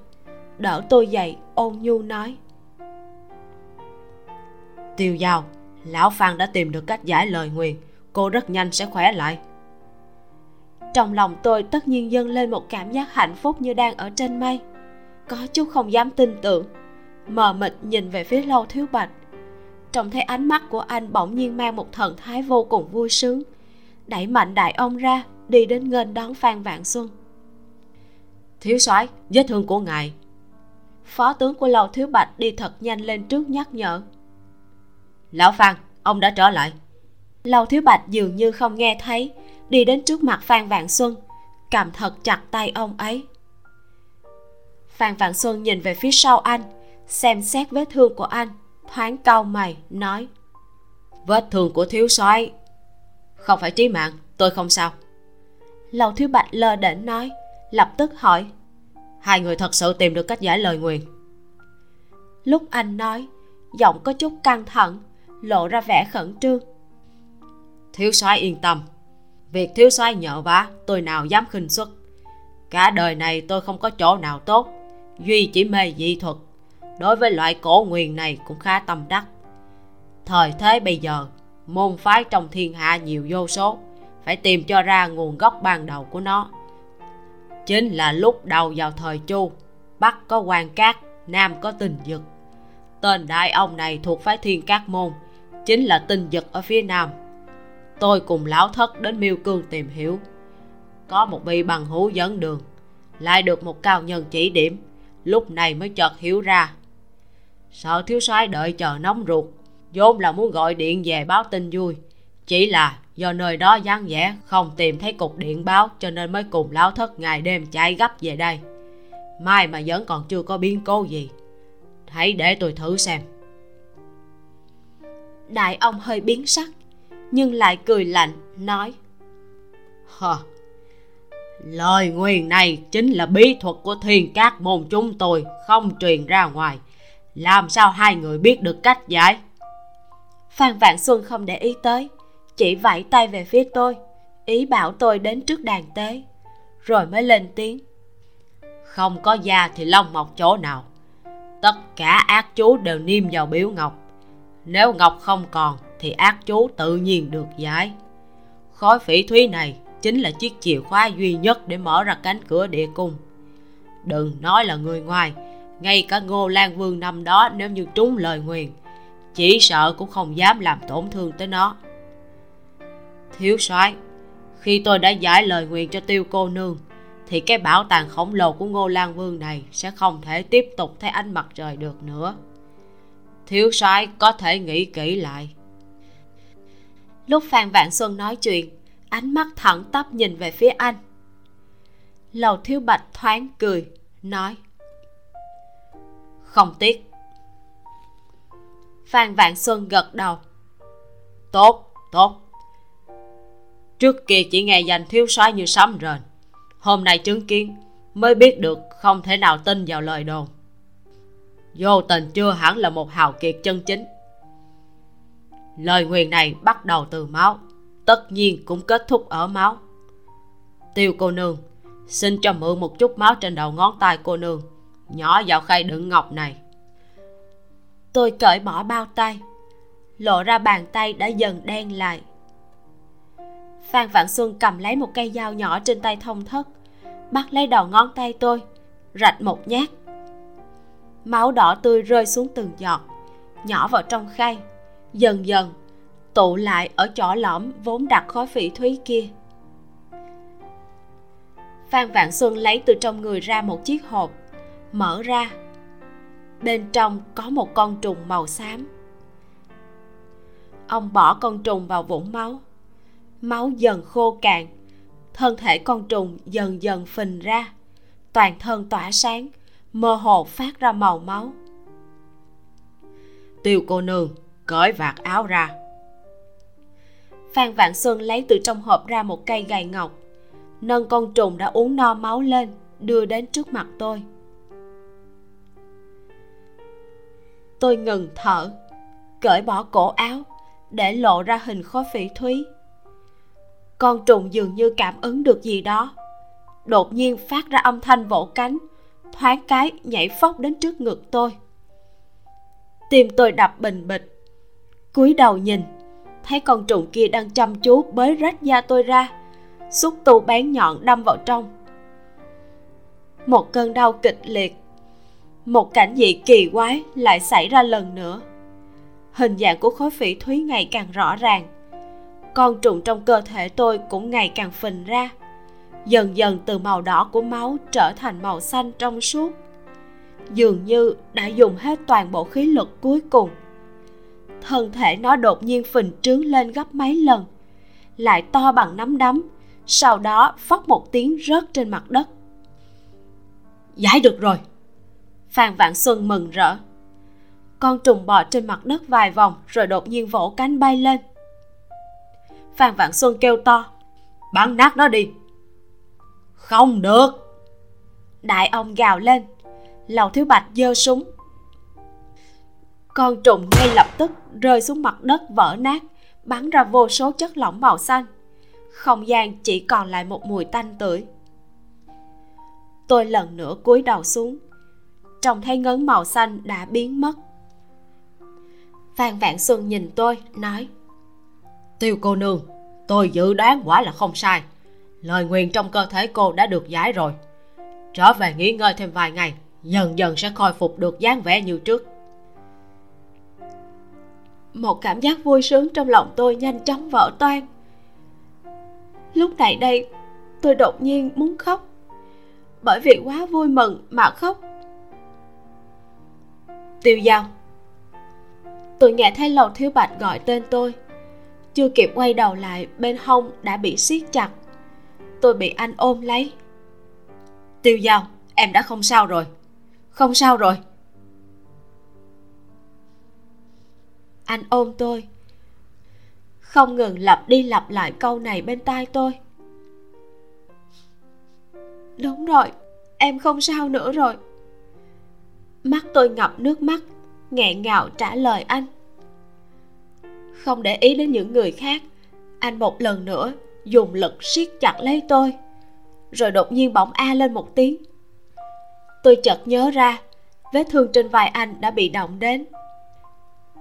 Speaker 1: đỡ tôi dậy, ôn nhu nói.
Speaker 2: Tiêu giao, lão phan đã tìm được cách giải lời nguyền cô rất nhanh sẽ khỏe lại.
Speaker 1: Trong lòng tôi tất nhiên dâng lên một cảm giác hạnh phúc như đang ở trên mây. Có chút không dám tin tưởng, mờ mịt nhìn về phía lâu thiếu bạch. Trông thấy ánh mắt của anh bỗng nhiên mang một thần thái vô cùng vui sướng, đẩy mạnh đại ông ra, đi đến nghênh đón phan vạn xuân.
Speaker 2: Thiếu soái, vết thương của ngài.
Speaker 1: Phó tướng của lầu thiếu bạch đi thật nhanh lên trước nhắc nhở.
Speaker 2: Lão phan, ông đã trở lại
Speaker 1: lầu thiếu bạch dường như không nghe thấy đi đến trước mặt phan vạn xuân cầm thật chặt tay ông ấy. Phan vạn xuân nhìn về phía sau anh xem xét vết thương của anh thoáng cau mày nói
Speaker 2: vết thương của thiếu soái không phải trí mạng tôi không sao.
Speaker 1: Lầu thiếu bạch lơ đễnh nói lập tức hỏi
Speaker 2: hai người thật sự tìm được cách giải lời nguyền.
Speaker 1: Lúc anh nói giọng có chút căng thẳng lộ ra vẻ khẩn trương
Speaker 2: thiếu soái yên tâm. Việc thiếu soái nhờ vả, tôi nào dám khinh xuất cả đời này tôi không có chỗ nào tốt, duy chỉ mê dị thuật. Đối với loại cổ nguyền này cũng khá tâm đắc. Thời thế bây giờ, môn phái trong thiên hạ nhiều vô số, phải tìm cho ra nguồn gốc ban đầu của nó. Chính là lúc đầu vào thời chu, bắc có quan cát, nam có tình dực tên đại ông này thuộc phái thiên cát môn, chính là tinh dực ở phía nam tôi cùng lão thất đến miêu cương tìm hiểu. Có một vị bằng hữu dẫn đường, lại được một cao nhân chỉ điểm, lúc này mới chợt hiểu ra. Sợ thiếu soái đợi chờ nóng ruột, vốn là muốn gọi điện về báo tin vui, chỉ là do nơi đó vắng vẻ, không tìm thấy cục điện báo, cho nên mới cùng lão thất ngày đêm chạy gấp về đây. Mai mà vẫn còn chưa có biến cố gì, hãy để tôi thử xem.
Speaker 1: Đại ông hơi biến sắc nhưng lại cười lạnh, nói,
Speaker 2: hờ, lời nguyền này chính là bí thuật của thiên các môn chúng tôi không truyền ra ngoài. Làm sao hai người biết được cách giải?
Speaker 1: Phan vạn xuân không để ý tới, chỉ vẫy tay về phía tôi, ý bảo tôi đến trước đàn tế, rồi mới lên tiếng,
Speaker 2: không có da thì lông mọc chỗ nào, tất cả ác chú đều niêm vào biểu ngọc. Nếu ngọc không còn thì ác chú tự nhiên được giải. Khói phỉ thúy này chính là chiếc chìa khóa duy nhất để mở ra cánh cửa địa cung. Đừng nói là người ngoài, ngay cả ngô lan vương năm đó nếu như trúng lời nguyền, chỉ sợ cũng không dám làm tổn thương tới nó. Thiếu soái, khi tôi đã giải lời nguyện cho tiêu cô nương, thì cái bảo tàng khổng lồ của ngô lan vương này sẽ không thể tiếp tục thấy ánh mặt trời được nữa. Thiếu soái có thể nghĩ kỹ lại
Speaker 1: lúc phan vạn xuân nói chuyện, ánh mắt thẳng tắp nhìn về phía anh. Lầu thiếu bạch thoáng cười, nói,
Speaker 2: không tiếc.
Speaker 1: Phan vạn xuân gật đầu,
Speaker 2: tốt tốt. Trước kia chỉ nghe danh thiếu soái như sấm rền, hôm nay chứng kiến mới biết được không thể nào tin vào lời đồn. Vô tình chưa hẳn là một hào kiệt chân chính lời nguyền này bắt đầu từ máu, tất nhiên cũng kết thúc ở máu. Tiêu cô nương, xin cho mượn một chút máu trên đầu ngón tay cô nương, nhỏ vào khay đựng ngọc này.
Speaker 1: Tôi cởi bỏ bao tay, lộ ra bàn tay đã dần đen lại. Phan vạn xuân cầm lấy một cây dao nhỏ trên tay thông thất, bắt lấy đầu ngón tay tôi, rạch một nhát. Máu đỏ tươi rơi xuống từng giọt, nhỏ vào trong khay dần dần, tụ lại ở chỗ lõm vốn đặt khối phỉ thúy kia. Phan vạn xuân lấy từ trong người ra một chiếc hộp, mở ra. Bên trong có một con trùng màu xám. Ông bỏ con trùng vào vũng máu. Máu dần khô cạn, thân thể con trùng dần dần phình ra. Toàn thân tỏa sáng, mơ hồ phát ra màu máu.
Speaker 2: Tiêu cô nương cởi vạt áo ra.
Speaker 1: Phan vạn xuân lấy từ trong hộp ra một cây gậy ngọc. Nâng con trùng đã uống no máu lên, đưa đến trước mặt tôi. Tôi ngừng thở, cởi bỏ cổ áo, để lộ ra hình khối phỉ thúy. Con trùng dường như cảm ứng được gì đó. Đột nhiên phát ra âm thanh vỗ cánh, thoáng cái nhảy phóc đến trước ngực tôi. Tim tôi đập bình bịch cúi đầu nhìn. Thấy con trùng kia đang chăm chú bới rách da tôi ra, xúc tu bán nhọn đâm vào trong. Một cơn đau kịch liệt, một cảnh dị kỳ quái lại xảy ra lần nữa. Hình dạng của khối phỉ thúy ngày càng rõ ràng. Con trùng trong cơ thể tôi cũng ngày càng phình ra, dần dần từ màu đỏ của máu trở thành màu xanh trong suốt. Dường như đã dùng hết toàn bộ khí lực cuối cùng thân thể nó đột nhiên phình trướng lên gấp mấy lần. Lại to bằng nắm đấm, sau đó phóc một tiếng rớt trên mặt đất. Giải được rồi. Phan vạn xuân mừng rỡ. Con trùng bò trên mặt đất vài vòng rồi đột nhiên vỗ cánh bay lên. Phan vạn xuân kêu to, bắn nát nó đi. Không được. Đại ông gào lên. Lầu thiếu bạch giơ súng. Con trùng ngay lập tức rơi xuống mặt đất vỡ nát, bắn ra vô số chất lỏng màu xanh. Không gian chỉ còn lại một mùi tanh tưởi. Tôi lần nữa cúi đầu xuống. Trông thấy ngấn màu xanh đã biến mất. Phan vạn xuân nhìn tôi, nói, tiêu cô nương, tôi dự đoán quả là không sai. Lời nguyền trong cơ thể cô đã được giải rồi. Trở về nghỉ ngơi thêm vài ngày, dần dần sẽ khôi phục được dáng vẻ như trước một cảm giác vui sướng trong lòng tôi nhanh chóng vỡ toan lúc này đây, tôi đột nhiên muốn khóc, bởi vì quá vui mừng mà khóc. Tiêu giao, tôi nghe thấy lầu thiếu bạch gọi tên tôi, chưa kịp quay đầu lại, bên hông đã bị siết chặt. Tôi bị anh ôm lấy. Tiêu giao, em đã không sao rồi, không sao rồi. Anh ôm tôi. Không ngừng lặp đi lặp lại câu này bên tai tôi. Đúng rồi, em không sao nữa rồi. Mắt tôi ngập nước mắt, nghẹn ngào trả lời anh. Không để ý đến những người khác, anh một lần nữa dùng lực siết chặt lấy tôi. Rồi đột nhiên bỗng a lên một tiếng. Tôi chợt nhớ ra, vết thương trên vai anh đã bị động đến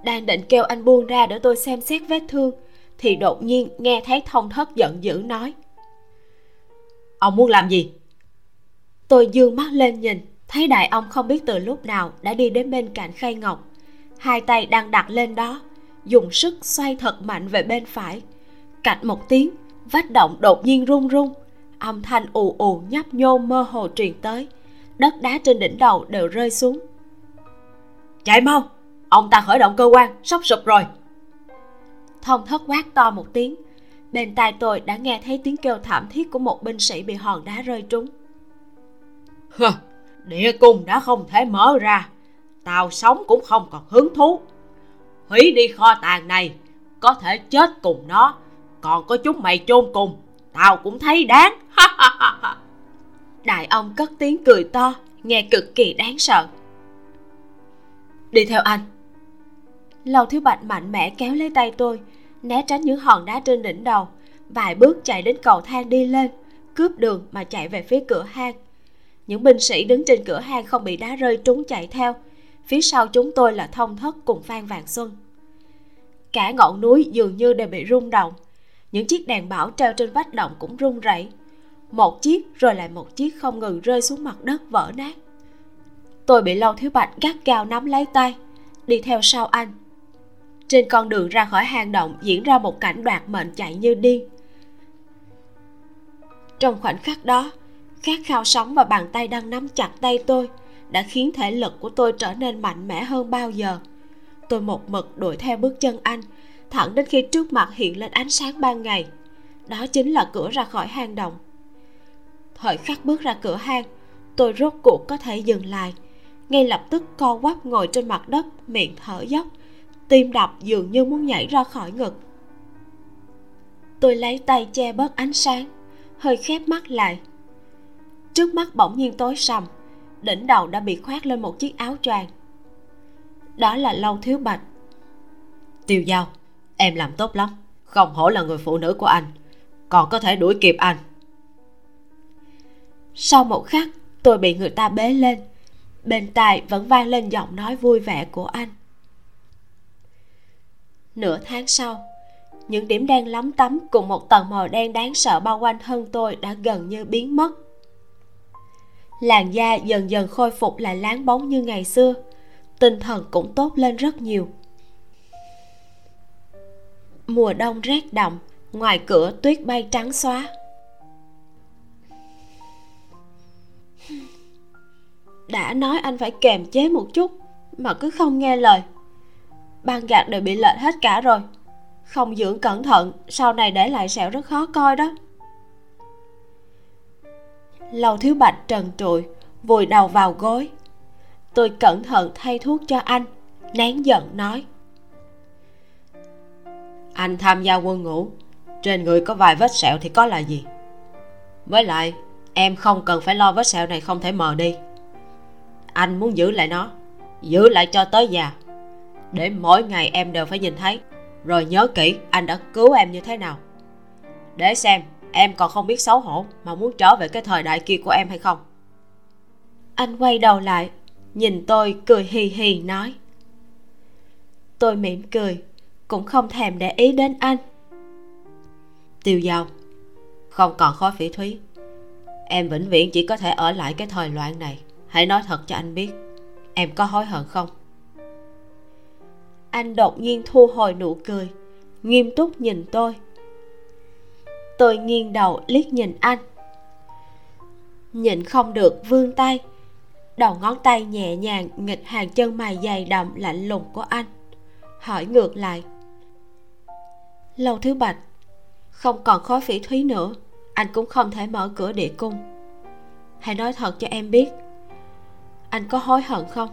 Speaker 1: đang định kêu anh buông ra để tôi xem xét vết thương thì đột nhiên nghe thấy thông thất giận dữ nói. Ông muốn làm gì? Tôi dương mắt lên nhìn thấy đại ông không biết từ lúc nào đã đi đến bên cạnh khay ngọc. Hai tay đang đặt lên đó dùng sức xoay thật mạnh về bên phải. Cạch một tiếng vách động đột nhiên rung rung âm thanh ù ù nhấp nhô mơ hồ truyền tới đất đá trên đỉnh đầu đều rơi xuống. Chạy mau ông ta khởi động cơ quan sắp sụp rồi. Thông thất quát to một tiếng. Bên tai tôi đã nghe thấy tiếng kêu thảm thiết của một binh sĩ bị hòn đá rơi trúng. Hờ, địa cung đã không thể mở ra. Tao sống cũng không còn hứng thú. Hủy đi kho tàng này có thể chết cùng nó. Còn có chúng mày chôn cùng tao cũng thấy đáng. Đại ông cất tiếng cười to nghe cực kỳ đáng sợ. Đi theo anh lâu thiếu bạch mạnh mẽ kéo lấy tay tôi, né tránh những hòn đá trên đỉnh đầu, vài bước chạy đến cầu thang đi lên, cướp đường mà chạy về phía cửa hang. Những binh sĩ đứng trên cửa hang không bị đá rơi trúng chạy theo, phía sau chúng tôi là thông thất cùng phan vàng xuân. Cả ngọn núi dường như đều bị rung động, những chiếc đèn bảo treo trên vách động cũng rung rẩy. Một chiếc rồi lại một chiếc không ngừng rơi xuống mặt đất vỡ nát. Tôi bị lâu thiếu bạch gắt gao nắm lấy tay, đi theo sau anh trên con đường ra khỏi hang động diễn ra một cảnh đoạt mệnh chạy như điên. Trong khoảnh khắc đó, khát khao sống và bàn tay đang nắm chặt tay tôi đã khiến thể lực của tôi trở nên mạnh mẽ hơn bao giờ. Tôi một mực đuổi theo bước chân anh, thẳng đến khi trước mặt hiện lên ánh sáng ban ngày. Đó chính là cửa ra khỏi hang động. Thời khắc bước ra cửa hang, tôi rốt cuộc có thể dừng lại, ngay lập tức co quắp ngồi trên mặt đất, miệng thở dốc tim đập dường như muốn nhảy ra khỏi ngực. Tôi lấy tay che bớt ánh sáng hơi khép mắt lại. Trước mắt bỗng nhiên tối sầm đỉnh đầu đã bị khoác lên một chiếc áo choàng. Đó là lâu thiếu bạch. Tiêu giao em làm tốt lắm. Không hổ là người phụ nữ của anh còn có thể đuổi kịp anh. Sau một khắc tôi bị người ta bế lên. Bên tai vẫn vang lên giọng nói vui vẻ của anh nửa tháng sau. Những điểm đen lắm tắm cùng một tầng màu đen đáng sợ bao quanh thân tôi đã gần như biến mất. Làn da dần dần khôi phục lại láng bóng như ngày xưa. Tinh thần cũng tốt lên rất nhiều. Mùa đông rét đậm, ngoài cửa tuyết bay trắng xóa. Đã nói anh phải kềm chế một chút, mà cứ không nghe lời băng gạc đều bị lệch hết cả rồi. Không dưỡng cẩn thận, sau này để lại sẹo rất khó coi đó. Lâu thiếu bạch trần trụi, vùi đầu vào gối. Tôi cẩn thận thay thuốc cho anh, nén giận nói.
Speaker 2: Anh tham gia quân ngũ, trên người có vài vết sẹo thì có là gì? Với lại, em không cần phải lo vết sẹo này không thể mờ đi. Anh muốn giữ lại nó, giữ lại cho tới già để mỗi ngày em đều phải nhìn thấy. Rồi nhớ kỹ anh đã cứu em như thế nào. Để xem em còn không biết xấu hổ mà muốn trở về cái thời đại kia của em hay không.
Speaker 1: Anh quay đầu lại, nhìn tôi cười hì hì nói. Tôi mỉm cười, cũng không thèm để ý đến anh.
Speaker 2: Tiêu dao không còn khói phỉ thúy. Em vĩnh viễn chỉ có thể ở lại cái thời loạn này. Hãy nói thật cho anh biết, em có hối hận không?
Speaker 1: Anh đột nhiên thu hồi nụ cười. Nghiêm túc nhìn tôi. Tôi nghiêng đầu liếc nhìn anh. Nhịn không được vươn tay. Đầu ngón tay nhẹ nhàng nghịch hàng chân mày dày đậm lạnh lùng của anh. Hỏi ngược lại. Lâu thứ bạch, không còn khói phỉ thúy nữa. Anh cũng không thể mở cửa địa cung. Hãy nói thật cho em biết. Anh có hối hận không?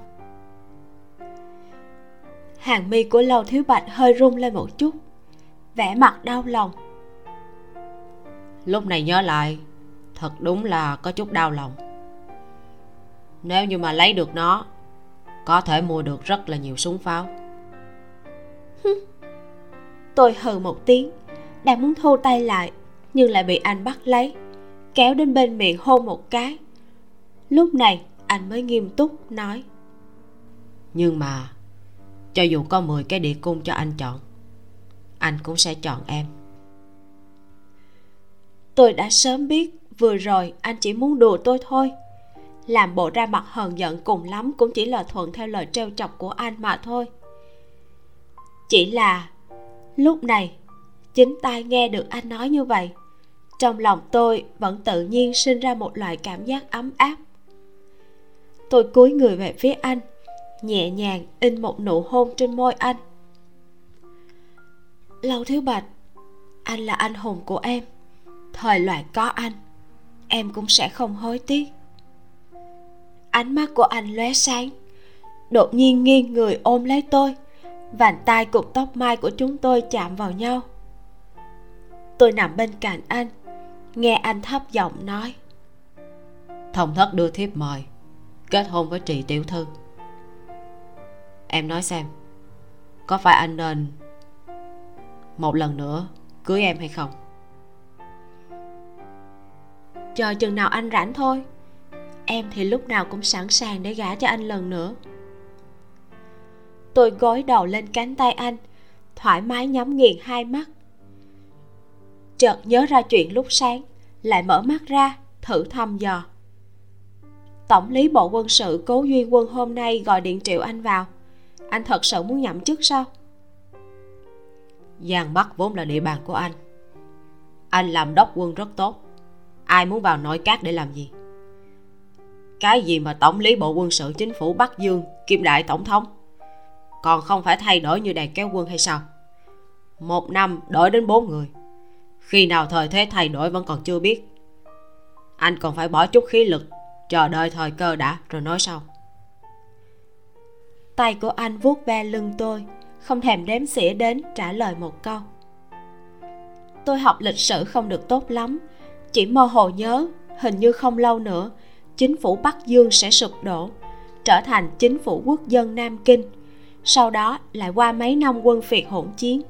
Speaker 1: Hàng mi của lâu thiếu bạch hơi rung lên một chút vẻ mặt đau lòng.
Speaker 2: Lúc này nhớ lại thật đúng là có chút đau lòng. Nếu như mà lấy được nó có thể mua được rất là nhiều súng pháo.
Speaker 1: Tôi hừ một tiếng đang muốn thu tay lại nhưng lại bị anh bắt lấy kéo đến bên miệng hôn một cái. Lúc này anh mới nghiêm túc nói.
Speaker 2: Nhưng mà cho dù có 10 cái địa cung cho anh chọn, anh cũng sẽ chọn em.
Speaker 1: Tôi đã sớm biết, vừa rồi anh chỉ muốn đùa tôi thôi. Làm bộ ra mặt hờn giận cùng lắm cũng chỉ là thuận theo lời trêu chọc của anh mà thôi. Chỉ là lúc này, chính tai nghe được anh nói như vậy, trong lòng tôi vẫn tự nhiên sinh ra một loại cảm giác ấm áp. Tôi cúi người về phía anh nhẹ nhàng in một nụ hôn trên môi anh. Lâu thiếu bạch, anh là anh hùng của em. Thời loạn có anh, em cũng sẽ không hối tiếc. Ánh mắt của anh lóe sáng, đột nhiên nghiêng người ôm lấy tôi, vành tay cùng tóc mai của chúng tôi chạm vào nhau. Tôi nằm bên cạnh anh, nghe anh thấp giọng nói.
Speaker 2: Thông thất đưa thiếp mời, kết hôn với trì tiểu thư em nói xem, có phải anh nên một lần nữa cưới em hay không?
Speaker 1: Chờ chừng nào anh rảnh thôi. Em thì lúc nào cũng sẵn sàng để gả cho anh lần nữa. Tôi gối đầu lên cánh tay anh, thoải mái nhắm nghiền hai mắt. Chợt nhớ ra chuyện lúc sáng, lại mở mắt ra, thử thăm dò. Tổng lý bộ quân sự cố duy quân hôm nay gọi điện triệu anh vào anh thật sự muốn nhậm chức sao?
Speaker 2: Giang bắc vốn là địa bàn của anh. Anh làm đốc quân rất tốt. Ai muốn vào nội các để làm gì? Cái gì mà tổng lý bộ quân sự chính phủ bắc dương, kim đại tổng thống? Còn không phải thay đổi như đàn kéo quân hay sao? Một năm đổi đến bốn người. Khi nào thời thế thay đổi vẫn còn chưa biết. Anh còn phải bỏ chút khí lực, chờ đợi thời cơ đã, rồi nói sau
Speaker 1: tay của anh vuốt ve lưng tôi, không thèm đếm xỉa đến trả lời một câu. Tôi học lịch sử không được tốt lắm, chỉ mơ hồ nhớ, hình như không lâu nữa, chính phủ bắc dương sẽ sụp đổ, trở thành chính phủ quốc dân nam kinh, sau đó lại qua mấy năm quân phiệt hỗn chiến.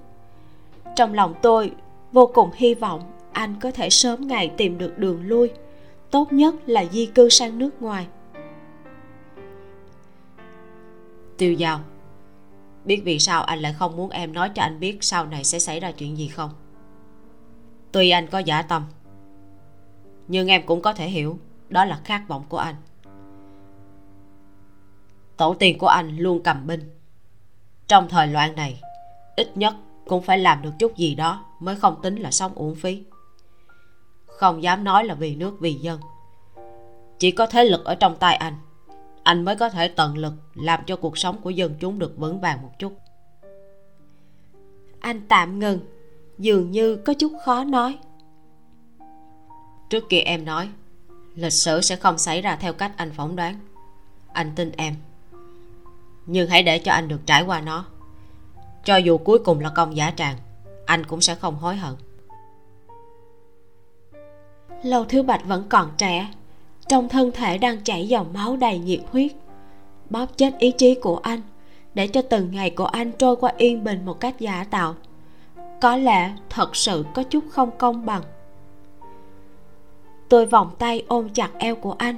Speaker 1: Trong lòng tôi, vô cùng hy vọng anh có thể sớm ngày tìm được đường lui, tốt nhất là di cư sang nước ngoài.
Speaker 2: Tiêu giao. Biết vì sao anh lại không muốn em nói cho anh biết sau này sẽ xảy ra chuyện gì không? Tuy anh có giả tâm, nhưng em cũng có thể hiểu, đó là khát vọng của anh. Tổ tiên của anh luôn cầm binh. Trong thời loạn này, ít nhất cũng phải làm được chút gì đó mới không tính là sống uổng phí. Không dám nói là vì nước vì dân. Chỉ có thế lực ở trong tay anh anh mới có thể tận lực làm cho cuộc sống của dân chúng được vững vàng một chút.
Speaker 1: Anh tạm ngừng dường như có chút khó nói.
Speaker 2: Trước kia em nói lịch sử sẽ không xảy ra theo cách anh phỏng đoán. Anh tin em. Nhưng hãy để cho anh được trải qua nó. Cho dù cuối cùng là công giả tràng anh cũng sẽ không hối hận.
Speaker 1: Lâu thiếu bạch vẫn còn trẻ trong thân thể đang chảy dòng máu đầy nhiệt huyết. Bóp chết ý chí của anh để cho từng ngày của anh trôi qua yên bình một cách giả tạo. Có lẽ thật sự có chút không công bằng. Tôi vòng tay ôm chặt eo của anh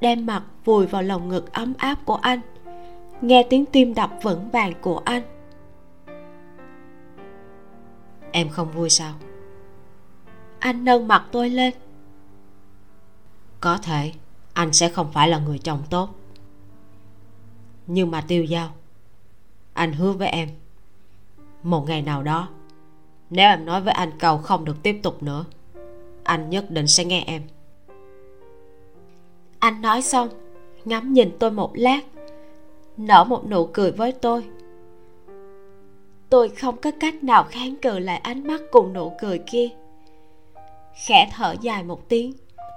Speaker 1: đem mặt vùi vào lồng ngực ấm áp của anh nghe tiếng tim đập vững vàng của anh.
Speaker 2: Em không vui sao?
Speaker 1: Anh nâng mặt tôi lên
Speaker 2: có thể, anh sẽ không phải là người chồng tốt. Nhưng mà tiêu giao, anh hứa với em, một ngày nào đó, nếu em nói với anh cầu không được tiếp tục nữa, anh nhất định sẽ nghe em.
Speaker 1: Anh nói xong, ngắm nhìn tôi một lát, nở một nụ cười với tôi. Tôi không có cách nào kháng cự lại ánh mắt cùng nụ cười kia. Khẽ thở dài một tiếng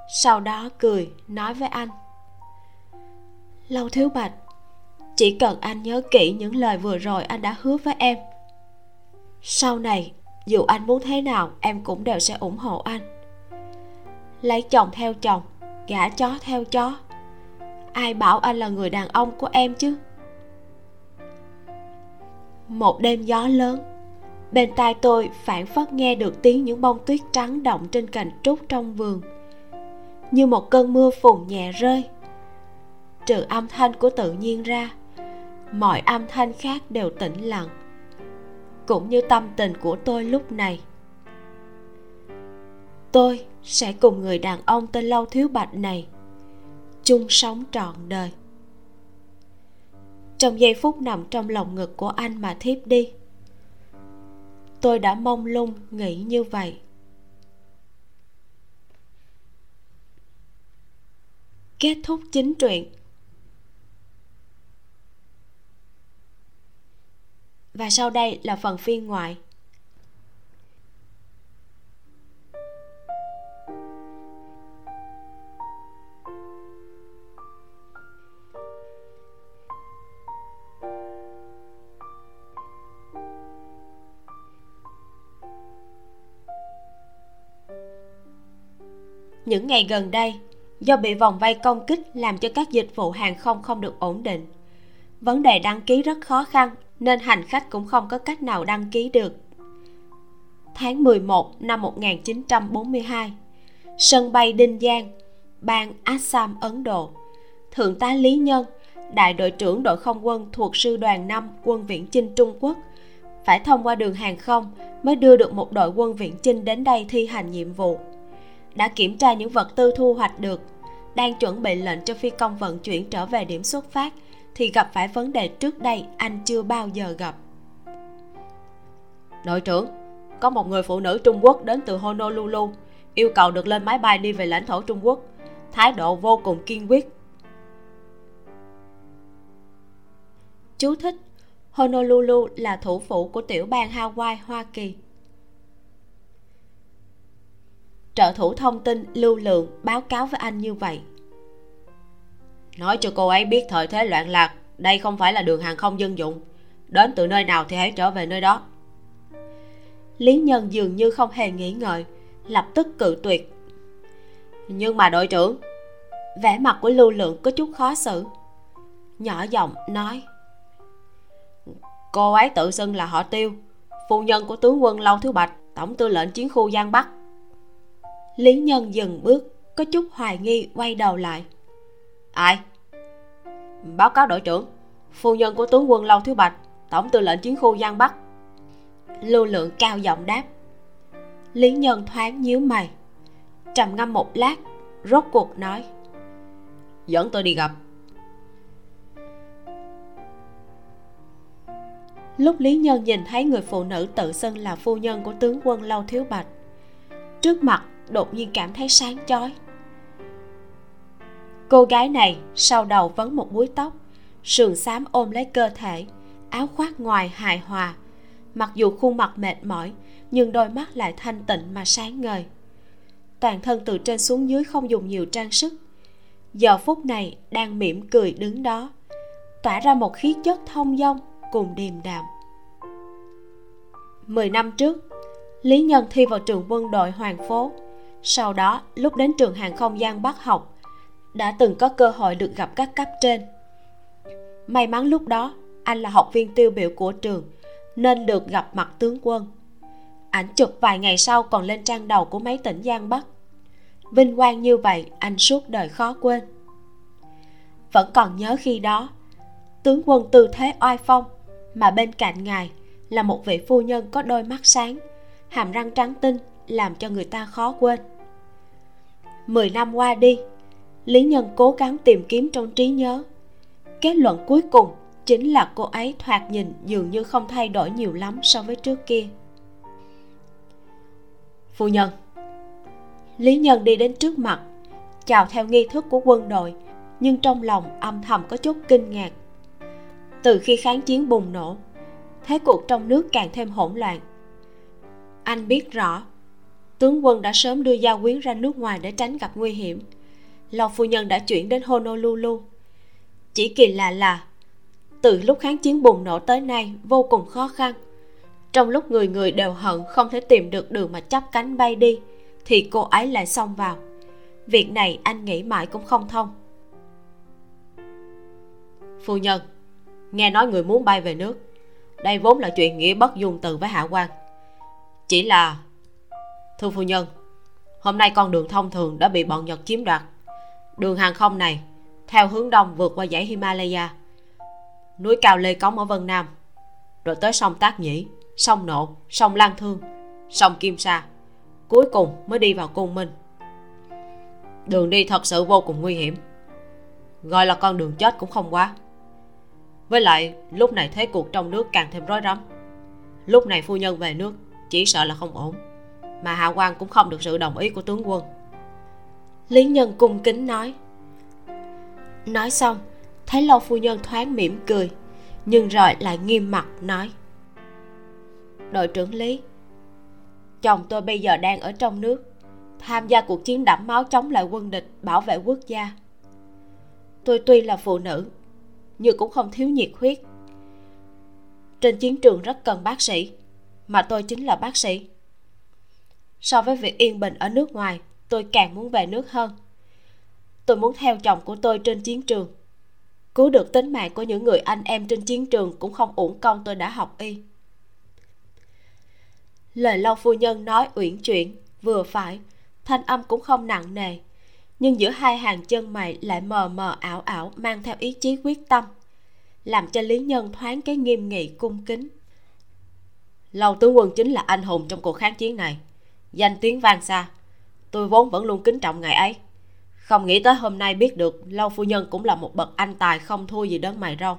Speaker 1: sau đó cười, nói với anh. Lâu thiếu bạch, chỉ cần anh nhớ kỹ những lời vừa rồi anh đã hứa với em. Sau này, dù anh muốn thế nào, em cũng đều sẽ ủng hộ anh. Lấy chồng theo chồng, gả chó theo chó. Ai bảo anh là người đàn ông của em chứ? Một đêm gió lớn, bên tai tôi phản phất nghe được tiếng những bông tuyết trắng động trên cành trúc trong vườn như một cơn mưa phùn nhẹ rơi. Trừ âm thanh của tự nhiên ra, mọi âm thanh khác đều tĩnh lặng, cũng như tâm tình của tôi lúc này. Tôi sẽ cùng người đàn ông tên lâu thiếu bạch này chung sống trọn đời. Trong giây phút nằm trong lòng ngực của anh mà thiếp đi, tôi đã mong lung nghĩ như vậy. Kết thúc chính truyện. Và sau đây là phần phiên ngoại. Những ngày gần đây do bị vòng vây công kích làm cho các dịch vụ hàng không không được ổn định. Vấn đề đăng ký rất khó khăn, nên hành khách cũng không có cách nào đăng ký được. Tháng 11 năm 1942 sân bay Đinh Giang, bang Assam, Ấn Độ. Thượng tá Lý Nhân, đại đội trưởng đội không quân thuộc sư đoàn 5 quân viễn chinh Trung Quốc, phải thông qua đường hàng không mới đưa được một đội quân viễn chinh đến đây thi hành nhiệm vụ đã kiểm tra những vật tư thu hoạch được đang chuẩn bị lệnh cho phi công vận chuyển trở về điểm xuất phát thì gặp phải vấn đề trước đây anh chưa bao giờ gặp.
Speaker 2: Đội trưởng có một người phụ nữ trung quốc đến từ honolulu yêu cầu được lên máy bay đi về lãnh thổ trung quốc. Thái độ vô cùng kiên quyết.
Speaker 1: Chú thích honolulu là thủ phủ của tiểu bang hawaii hoa kỳ trợ thủ thông tin lưu lượng báo cáo với anh như vậy.
Speaker 2: Nói cho cô ấy biết thời thế loạn lạc, đây không phải là đường hàng không dân dụng. Đến từ nơi nào thì hãy trở về nơi đó.
Speaker 1: Lý nhân dường như không hề nghĩ ngợi, lập tức cự tuyệt.
Speaker 2: Nhưng mà đội trưởng,
Speaker 1: vẻ mặt của lưu lượng có chút khó xử. Nhỏ giọng nói,
Speaker 2: cô ấy tự xưng là họ tiêu, phu nhân của tướng quân lâu thứ bạch, tổng tư lệnh chiến khu giang bắc
Speaker 1: lý nhân dừng bước, có chút hoài nghi quay đầu lại.
Speaker 2: Ai? Báo cáo đội trưởng, phu nhân của tướng quân lâu thiếu bạch, tổng tư lệnh chiến khu giang bắc.
Speaker 1: Lưu lượng cao giọng đáp. Lý nhân thoáng nhíu mày, trầm ngâm một lát, rốt cuộc nói.
Speaker 2: Dẫn tôi đi gặp.
Speaker 1: Lúc lý nhân nhìn thấy người phụ nữ tự xưng là phu nhân của tướng quân lâu thiếu bạch, trước mặt đột nhiên cảm thấy sáng chói. Cô gái này sau đầu vấn một búi tóc, sườn xám ôm lấy cơ thể, áo khoác ngoài hài hòa. Mặc dù khuôn mặt mệt mỏi, nhưng đôi mắt lại thanh tịnh mà sáng ngời. Toàn thân từ trên xuống dưới không dùng nhiều trang sức. Giờ phút này đang mỉm cười đứng đó, tỏa ra một khí chất thông dong cùng điềm đạm. Mười năm trước, lý nhân thi vào trường quân đội hoàng phố sau đó, lúc đến trường hàng không gian bắc học, đã từng có cơ hội được gặp các cấp trên. May mắn lúc đó, anh là học viên tiêu biểu của trường, nên được gặp mặt tướng quân. Ảnh chụp vài ngày sau còn lên trang đầu của mấy tỉnh giang bắc. Vinh quang như vậy, anh suốt đời khó quên. Vẫn còn nhớ khi đó, tướng quân tư thế oai phong, mà bên cạnh ngài là một vị phu nhân có đôi mắt sáng, hàm răng trắng tinh, làm cho người ta khó quên mười năm qua đi. Lý nhân cố gắng tìm kiếm trong trí nhớ. Kết luận cuối cùng chính là cô ấy thoạt nhìn dường như không thay đổi nhiều lắm so với trước kia.
Speaker 2: Phu nhân.
Speaker 1: Lý nhân đi đến trước mặt, chào theo nghi thức của quân đội, nhưng trong lòng âm thầm có chút kinh ngạc. Từ khi kháng chiến bùng nổ, thế cuộc trong nước càng thêm hỗn loạn. Anh biết rõ tướng quân đã sớm đưa gia quyến ra nước ngoài để tránh gặp nguy hiểm. Lộc phu nhân đã chuyển đến honolulu. Chỉ kỳ lạ là, từ lúc kháng chiến bùng nổ tới nay, vô cùng khó khăn. Trong lúc người người đều hận không thể tìm được đường mà chắp cánh bay đi, thì cô ấy lại xông vào. Việc này anh nghĩ mãi cũng không thông.
Speaker 2: Phu nhân, nghe nói người muốn bay về nước. Đây vốn là chuyện nghĩa bất dung từ với hạ quan. Chỉ là thưa phu nhân, hôm nay con đường thông thường đã bị bọn nhật chiếm đoạt. Đường hàng không này, theo hướng đông vượt qua dãy himalaya. Núi cao lê cống ở vân nam. Rồi tới sông tác nhĩ, sông nộ, sông lan thương, sông kim sa. Cuối cùng mới đi vào cung minh. Đường đi thật sự vô cùng nguy hiểm. Gọi là con đường chết cũng không quá. Với lại, lúc này thế cuộc trong nước càng thêm rối rắm. Lúc này phu nhân về nước chỉ sợ là không ổn mà hạ quan cũng không được sự đồng ý của tướng quân.
Speaker 1: Lý nhân cung kính nói. Nói xong, thấy lâu phu nhân thoáng mỉm cười, nhưng rồi lại nghiêm mặt nói. Đội trưởng lý, chồng tôi bây giờ đang ở trong nước, tham gia cuộc chiến đẫm máu chống lại quân địch, bảo vệ quốc gia. Tôi tuy là phụ nữ, nhưng cũng không thiếu nhiệt huyết. Trên chiến trường rất cần bác sĩ, mà tôi chính là bác sĩ so với việc yên bình ở nước ngoài, tôi càng muốn về nước hơn. Tôi muốn theo chồng của tôi trên chiến trường. Cứu được tính mạng của những người anh em trên chiến trường cũng không uổng công tôi đã học y. Lời lâu phu nhân nói uyển chuyển, vừa phải, thanh âm cũng không nặng nề, nhưng giữa hai hàng chân mày lại mờ mờ ảo ảo mang theo ý chí quyết tâm, làm cho lý nhân thoáng cái nghiêm nghị cung kính.
Speaker 2: Lâu tướng quân chính là anh hùng trong cuộc kháng chiến này danh tiếng vang xa. Tôi vốn vẫn luôn kính trọng ngài ấy. Không nghĩ tới hôm nay biết được lâu phu nhân cũng là một bậc anh tài không thua gì đấng mày râu.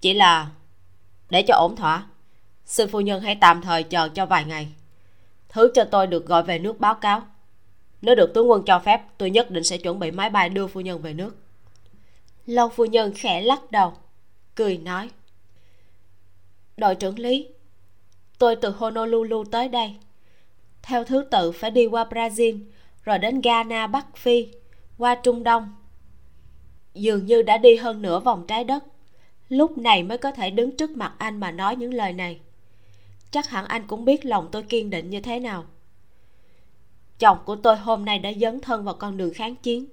Speaker 2: Chỉ là để cho ổn thỏa xin phu nhân hãy tạm thời chờ cho vài ngày. Thứ cho tôi được gọi về nước báo cáo. Nếu được tướng quân cho phép, tôi nhất định sẽ chuẩn bị máy bay đưa phu nhân về nước.
Speaker 1: Lâu phu nhân khẽ lắc đầu, cười nói, đội trưởng lý tôi từ honolulu tới đây. Theo thứ tự phải đi qua brazil, rồi đến ghana, bắc phi, qua trung đông. Dường như đã đi hơn nửa vòng trái đất. Lúc này mới có thể đứng trước mặt anh mà nói những lời này. Chắc hẳn anh cũng biết lòng tôi kiên định như thế nào. Chồng của tôi hôm nay đã dấn thân vào con đường kháng chiến.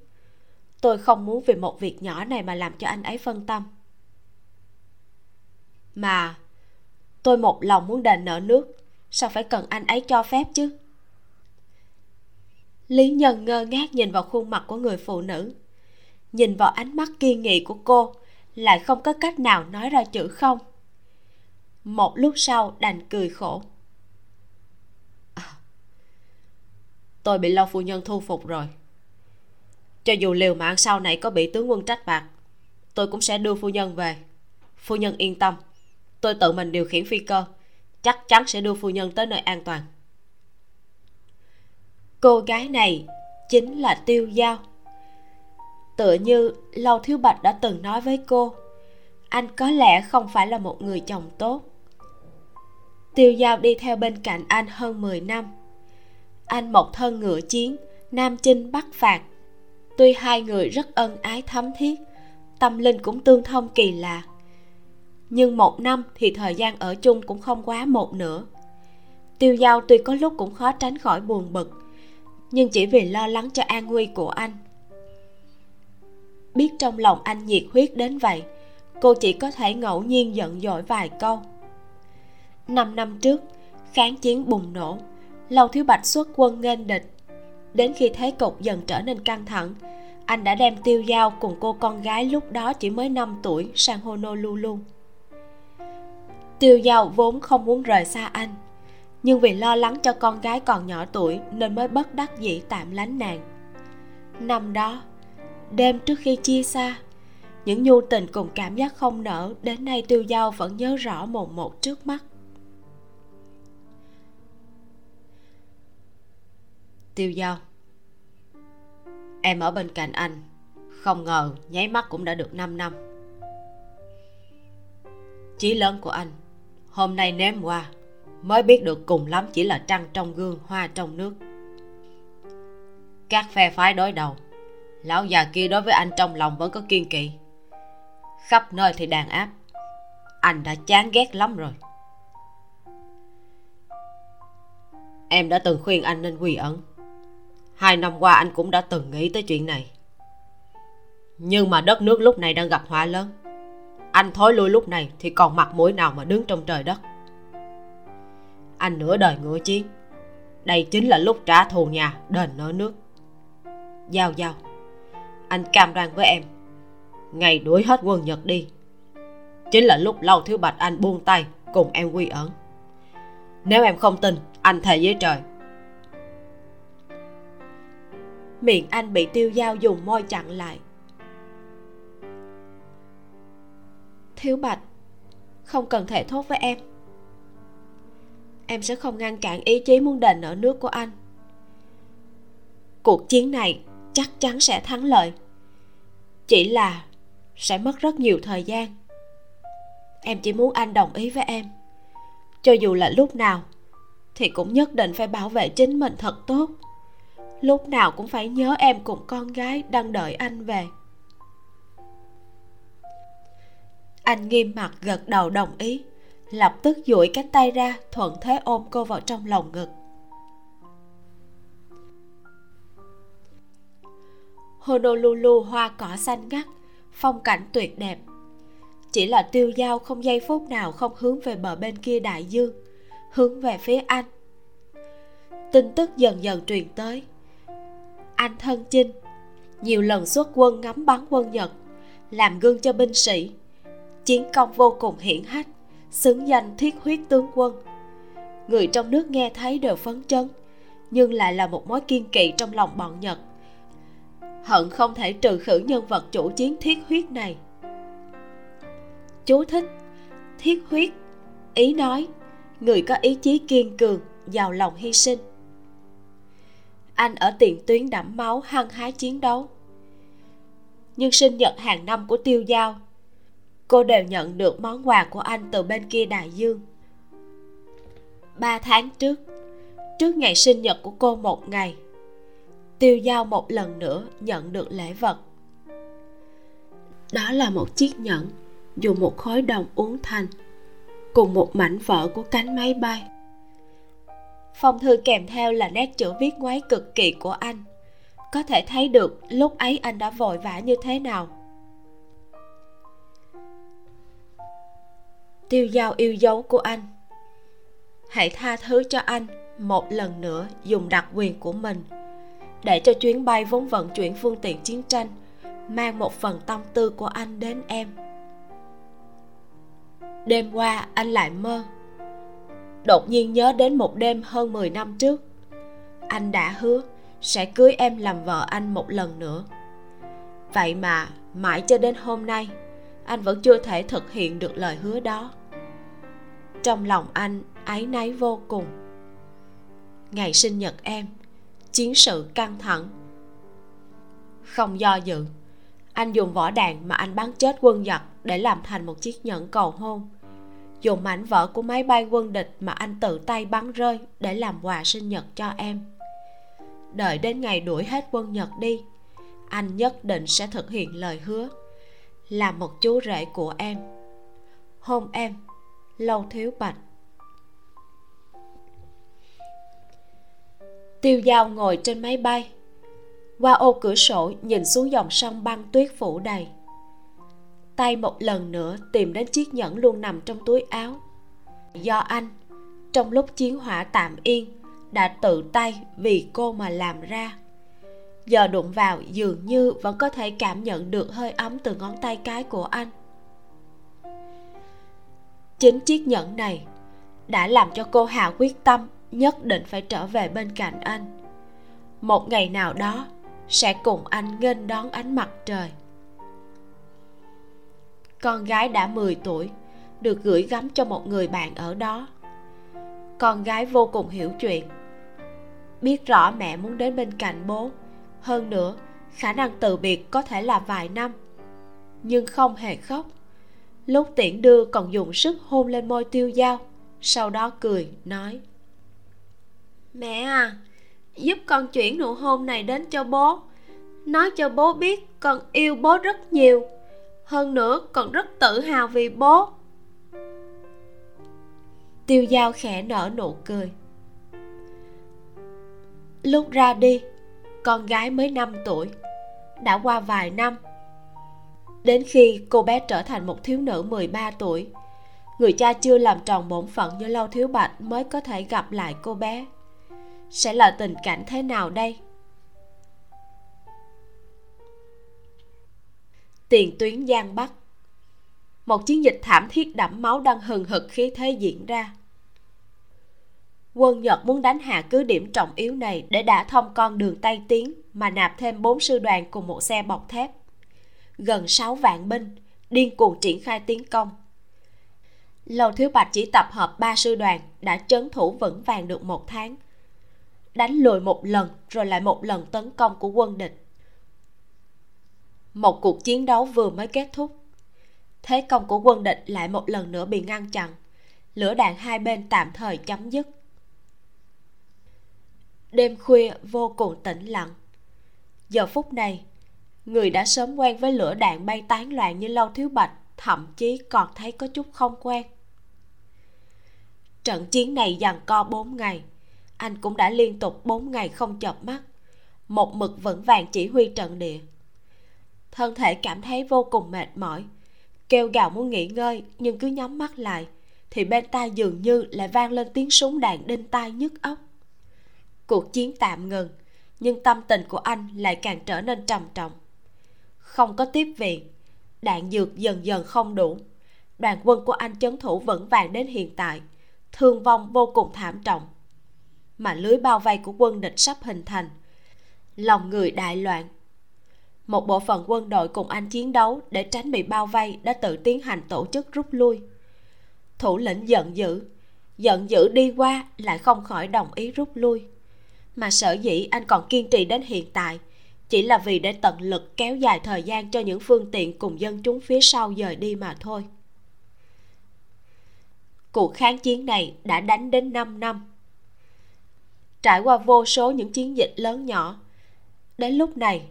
Speaker 1: Tôi không muốn vì một việc nhỏ này mà làm cho anh ấy phân tâm. Mà tôi một lòng muốn đền nợ nước. Sao phải cần anh ấy cho phép chứ? Lý nhân ngơ ngác nhìn vào khuôn mặt của người phụ nữ. Nhìn vào ánh mắt kiên nghị của cô lại không có cách nào nói ra chữ không. Một lúc sau đành cười khổ.
Speaker 2: À, tôi bị lâu phu nhân thu phục rồi. Cho dù liều mạng sau này có bị tướng quân trách phạt tôi cũng sẽ đưa phu nhân về. Phu nhân yên tâm tôi tự mình điều khiển phi cơ. Chắc chắn sẽ đưa phu nhân tới nơi an toàn.
Speaker 1: Cô gái này chính là tiêu giao. Tựa như lâu thiếu bạch đã từng nói với cô, anh có lẽ không phải là một người chồng tốt. Tiêu giao đi theo bên cạnh anh hơn 10 năm. Anh một thân ngựa chiến, nam chinh bắc phạt. Tuy hai người rất ân ái thấm thiết, tâm linh cũng tương thông kỳ lạ nhưng một năm thì thời gian ở chung cũng không quá một nửa. Tiêu giao tuy có lúc cũng khó tránh khỏi buồn bực, nhưng chỉ vì lo lắng cho an nguy của anh. Biết trong lòng anh nhiệt huyết đến vậy, cô chỉ có thể ngẫu nhiên giận dỗi vài câu. Năm năm trước, kháng chiến bùng nổ, lâu thiếu bạch xuất quân nghênh địch. Đến khi thế cục dần trở nên căng thẳng, anh đã đem tiêu giao cùng cô con gái lúc đó chỉ mới 5 tuổi sang Honolulu. Tiêu giao vốn không muốn rời xa anh, nhưng vì lo lắng cho con gái còn nhỏ tuổi nên mới bất đắc dĩ tạm lánh nàng. Năm đó, đêm trước khi chia xa, những nhu tình cùng cảm giác không nở đến nay tiêu giao vẫn nhớ rõ một một trước mắt.
Speaker 2: Tiêu giao Em ở bên cạnh anh Không ngờ nháy mắt cũng đã được 5 năm Chí lớn của anh Hôm nay ném qua, Mới biết được cùng lắm chỉ là trăng trong gương, Hoa trong nước. Các phe phái đối đầu, Lão già kia đối với anh trong lòng vẫn có kiên kỵ. Khắp nơi thì đàn áp, Anh đã chán ghét lắm rồi. Em đã từng khuyên anh nên quy ẩn. Hai năm qua anh cũng đã từng nghĩ tới chuyện này. Nhưng mà đất nước lúc này đang gặp họa lớn anh thối lui lúc này thì còn mặt mũi nào mà đứng trong trời đất? Anh nửa đời ngựa chiến đây chính là lúc trả thù nhà đền nợ nước. Giao giao. Anh cam đoan với em, ngày đuổi hết quân nhật đi. Chính là lúc lâu thiếu bạch anh buông tay cùng em quy ẩn. Nếu em không tin, anh thề với trời.
Speaker 1: Miệng anh bị tiêu dao dùng môi chặn lại. Thiếu bạch. Không cần thể thốt với em. Em sẽ không ngăn cản ý chí muốn đền nợ nước của anh. Cuộc chiến này chắc chắn sẽ thắng lợi. Chỉ là sẽ mất rất nhiều thời gian. Em chỉ muốn anh đồng ý với em. Cho dù là lúc nào, thì cũng nhất định phải bảo vệ chính mình thật tốt. Lúc nào cũng phải nhớ em cùng con gái đang đợi anh về. Anh nghiêm mặt gật đầu đồng ý, lập tức duỗi cánh tay ra, thuận thế ôm cô vào trong lòng ngực. Honolulu hoa cỏ xanh ngắt, phong cảnh tuyệt đẹp. Chỉ là tiêu dao không giây phút nào không hướng về bờ bên kia đại dương, hướng về phía anh. Tin tức dần dần truyền tới. Anh thân chinh, nhiều lần xuất quân ngắm bắn quân nhật, làm gương cho binh sĩ chiến công vô cùng hiển hách, xứng danh thiết huyết tướng quân. Người trong nước nghe thấy đều phấn chấn, nhưng lại là một mối kiên kỵ trong lòng bọn nhật. Hận không thể trừ khử nhân vật chủ chiến thiết huyết này. Chú thích, thiết huyết, ý nói, người có ý chí kiên cường, giàu lòng hy sinh. Anh ở tiền tuyến đẫm máu hăng hái chiến đấu. Nhưng sinh nhật hàng năm của tiêu giao cô đều nhận được món quà của anh từ bên kia đại dương. Ba tháng trước trước ngày sinh nhật của cô một ngày, tiêu giao một lần nữa nhận được lễ vật. Đó là một chiếc nhẫn dùng một khối đồng uống thành, cùng một mảnh vỡ của cánh máy bay. Phong thư kèm theo là nét chữ viết ngoáy cực kỳ của anh. Có thể thấy được lúc ấy anh đã vội vã như thế nào. Tiêu giao yêu dấu của anh. Hãy tha thứ cho anh một lần nữa dùng đặc quyền của mình. Để cho chuyến bay vốn vận chuyển phương tiện chiến tranh mang một phần tâm tư của anh đến em. Đêm qua, anh lại mơ. Đột nhiên nhớ đến một đêm hơn 10 năm trước. Anh đã hứa sẽ cưới em làm vợ anh một lần nữa. Vậy mà mãi cho đến hôm nay, anh vẫn chưa thể thực hiện được lời hứa đó trong lòng anh, áy náy vô cùng. Ngày sinh nhật em, chiến sự căng thẳng. Không do dự, anh dùng vỏ đạn mà anh bắn chết quân giặc để làm thành một chiếc nhẫn cầu hôn. Dùng mảnh vỡ của máy bay quân địch mà anh tự tay bắn rơi để làm quà sinh nhật cho em. Đợi đến ngày đuổi hết quân nhật đi, anh nhất định sẽ thực hiện lời hứa, là một chú rể của em. Hôn em lâu thiếu bạch. Tiêu dao ngồi trên máy bay. Qua ô cửa sổ, nhìn xuống dòng sông băng tuyết phủ đầy. Tay một lần nữa tìm đến chiếc nhẫn luôn nằm trong túi áo. Do anh, trong lúc chiến hỏa tạm yên, đã tự tay vì cô mà làm ra. Giờ đụng vào dường như vẫn có thể cảm nhận được hơi ấm từ ngón tay cái của anh chính chiếc nhẫn này đã làm cho cô hà quyết tâm nhất định phải trở về bên cạnh anh. Một ngày nào đó, sẽ cùng anh nghênh đón ánh mặt trời. Con gái đã 10 tuổi, được gửi gắm cho một người bạn ở đó. Con gái vô cùng hiểu chuyện, biết rõ mẹ muốn đến bên cạnh bố. Hơn nữa, khả năng từ biệt có thể là vài năm, nhưng không hề khóc lúc tiễn đưa còn dùng sức hôn lên môi tiêu dao sau đó cười nói. Mẹ à giúp con chuyển nụ hôn này đến cho bố. Nói cho bố biết con yêu bố rất nhiều hơn nữa còn rất tự hào vì bố. Tiêu dao khẽ nở nụ cười. Lúc ra đi con gái mới 5 tuổi đã qua vài năm đến khi cô bé trở thành một thiếu nữ 13 tuổi. Người cha chưa làm tròn bổn phận như lâu thiếu bạch mới có thể gặp lại cô bé. Sẽ là tình cảnh thế nào đây? Tiền tuyến giang bắc. Một chiến dịch thảm thiết đẫm máu đang hừng hực khí thế diễn ra. Quân nhật muốn đánh hạ cứ điểm trọng yếu này để đả thông con đường tây tiến mà nạp thêm bốn sư đoàn cùng một xe bọc thép gần 6 vạn binh, điên cuồng triển khai tiến công. Lầu thiếu bạch chỉ tập hợp ba sư đoàn đã trấn thủ vững vàng được một tháng. Đánh lùi một lần rồi lại một lần tấn công của quân địch. Một cuộc chiến đấu vừa mới kết thúc. Thế công của quân địch lại một lần nữa bị ngăn chặn. Lửa đạn hai bên tạm thời chấm dứt. Đêm khuya vô cùng tĩnh lặng. Giờ phút này người đã sớm quen với lửa đạn bay tán loạn như lâu thiếu bạch, thậm chí còn thấy có chút không quen. Trận chiến này dằn co bốn ngày. Anh cũng đã liên tục bốn ngày không chợp mắt. Một mực vững vàng chỉ huy trận địa. Thân thể cảm thấy vô cùng mệt mỏi. Kêu gào muốn nghỉ ngơi, nhưng cứ nhắm mắt lại, thì bên tai dường như lại vang lên tiếng súng đạn đinh tai nhức óc. Cuộc chiến tạm ngừng, nhưng tâm tình của anh lại càng trở nên trầm trọng không có tiếp viện. Đạn dược dần dần không đủ. Đoàn quân của anh chấn thủ vững vàng đến hiện tại. Thương vong vô cùng thảm trọng. Mà lưới bao vây của quân địch sắp hình thành. Lòng người đại loạn. Một bộ phận quân đội cùng anh chiến đấu để tránh bị bao vây đã tự tiến hành tổ chức rút lui. Thủ lĩnh giận dữ. Giận dữ đi qua lại không khỏi đồng ý rút lui. Mà sở dĩ anh còn kiên trì đến hiện tại chỉ là vì để tận lực kéo dài thời gian cho những phương tiện cùng dân chúng phía sau dời đi mà thôi. Cuộc kháng chiến này đã đánh đến 5 năm. Trải qua vô số những chiến dịch lớn nhỏ, đến lúc này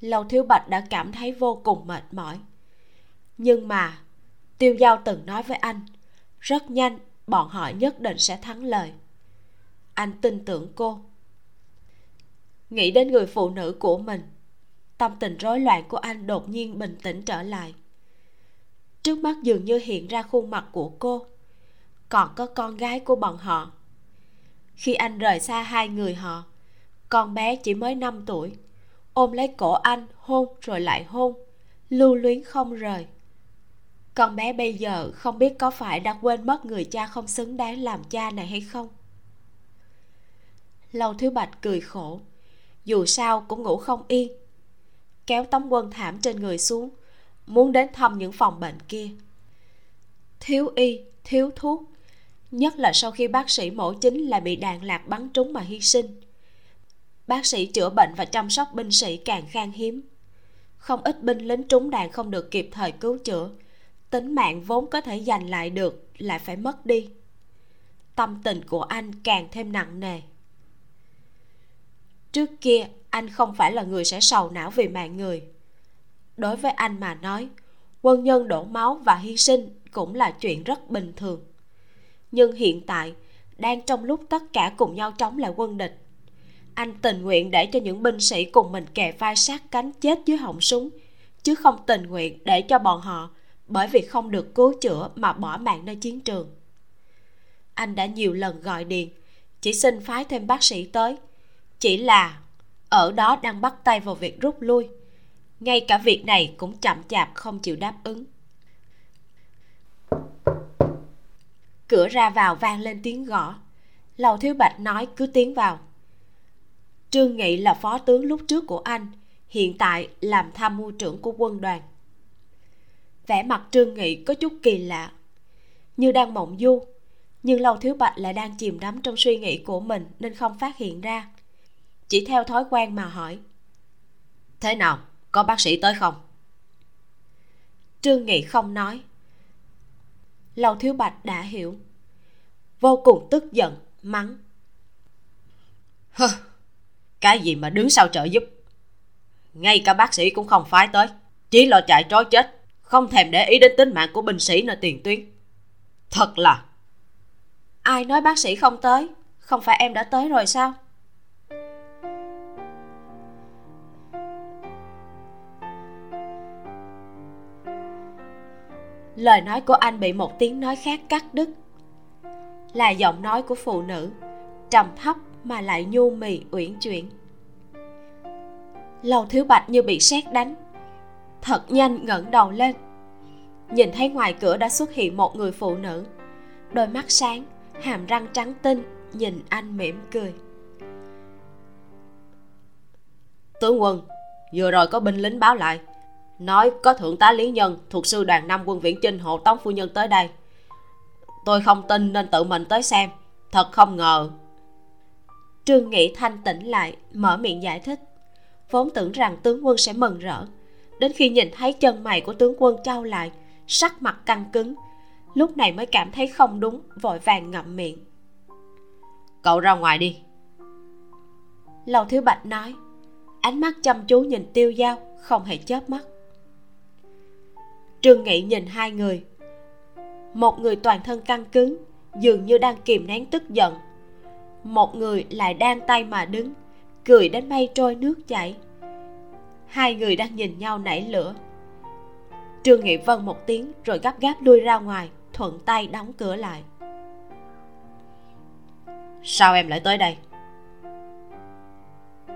Speaker 1: lâu thiếu bạch đã cảm thấy vô cùng mệt mỏi. Nhưng mà, tiêu giao từng nói với anh, rất nhanh bọn họ nhất định sẽ thắng lời anh tin tưởng cô nghĩ đến người phụ nữ của mình. Tâm tình rối loạn của anh đột nhiên bình tĩnh trở lại. Trước mắt dường như hiện ra khuôn mặt của cô. Còn có con gái của bọn họ. Khi anh rời xa hai người họ, con bé chỉ mới 5 tuổi, ôm lấy cổ anh, hôn rồi lại hôn, lưu luyến không rời. Con bé bây giờ không biết có phải đã quên mất người cha không xứng đáng làm cha này hay không. Lâu thiếu bạch cười khổ dù sao cũng ngủ không yên. Kéo tấm quân thảm trên người xuống, muốn đến thăm những phòng bệnh kia. Thiếu y, thiếu thuốc, nhất là sau khi bác sĩ mổ chính là bị đạn lạc bắn trúng mà hy sinh. Bác sĩ chữa bệnh và chăm sóc binh sĩ càng khan hiếm. Không ít binh lính trúng đạn không được kịp thời cứu chữa. Tính mạng vốn có thể giành lại được lại phải mất đi. Tâm tình của anh càng thêm nặng nề trước kia, anh không phải là người sẽ sầu não vì mạng người. Đối với anh mà nói, quân nhân đổ máu và hy sinh cũng là chuyện rất bình thường. Nhưng hiện tại, đang trong lúc tất cả cùng nhau chống lại quân địch, anh tình nguyện để cho những binh sĩ cùng mình kề vai sát cánh chết dưới họng súng, chứ không tình nguyện để cho bọn họ bởi vì không được cứu chữa mà bỏ mạng nơi chiến trường. Anh đã nhiều lần gọi điện, chỉ xin phái thêm bác sĩ tới chỉ là ở đó đang bắt tay vào việc rút lui. Ngay cả việc này cũng chậm chạp không chịu đáp ứng. Cửa ra vào vang lên tiếng gõ. Lầu thiếu bạch nói cứ tiến vào. Trương nghị là phó tướng lúc trước của anh, hiện tại làm tham mưu trưởng của quân đoàn. Vẻ mặt trương nghị có chút kỳ lạ. Như đang mộng du, nhưng lâu thiếu bạch lại đang chìm đắm trong suy nghĩ của mình nên không phát hiện ra chỉ theo thói quen mà hỏi. Thế nào, có bác sĩ tới không? Trương nghị không nói. Lâu thiếu bạch đã hiểu. Vô cùng tức giận, mắng. Hơ, cái gì mà đứng sau trợ giúp? Ngay cả bác sĩ cũng không phái tới. Chỉ lo chạy trói chết, không thèm để ý đến tính mạng của binh sĩ nơi tiền tuyến. Thật là. Ai nói bác sĩ không tới? Không phải em đã tới rồi sao? Lời nói của anh bị một tiếng nói khác cắt đứt. Là giọng nói của phụ nữ, trầm thấp mà lại nhu mì, uyển chuyển. Lầu thiếu bạch như bị sét đánh. Thật nhanh ngẩng đầu lên. Nhìn thấy ngoài cửa đã xuất hiện một người phụ nữ. Đôi mắt sáng, hàm răng trắng tinh, nhìn anh mỉm cười. Tướng quân, vừa rồi có binh lính báo lại nói có thượng tá lý nhân, thuộc sư đoàn năm quân viễn chinh hộ tống phu nhân tới đây. Tôi không tin nên tự mình tới xem, thật không ngờ. Trương nghị thanh tỉnh lại, mở miệng giải thích. Vốn tưởng rằng tướng quân sẽ mừng rỡ. Đến khi nhìn thấy chân mày của tướng quân trao lại, sắc mặt căng cứng, lúc này mới cảm thấy không đúng, vội vàng ngậm miệng. Cậu ra ngoài đi. Lầu thiếu bạch nói, ánh mắt chăm chú nhìn tiêu dao không hề chớp mắt trương nghị nhìn hai người. Một người toàn thân căng cứng, dường như đang kìm nén tức giận. Một người lại đang tay mà đứng, cười đến mây trôi nước chảy. Hai người đang nhìn nhau nảy lửa. Trương nghị vâng một tiếng rồi gấp gáp lui ra ngoài, thuận tay đóng cửa lại. Sao em lại tới đây?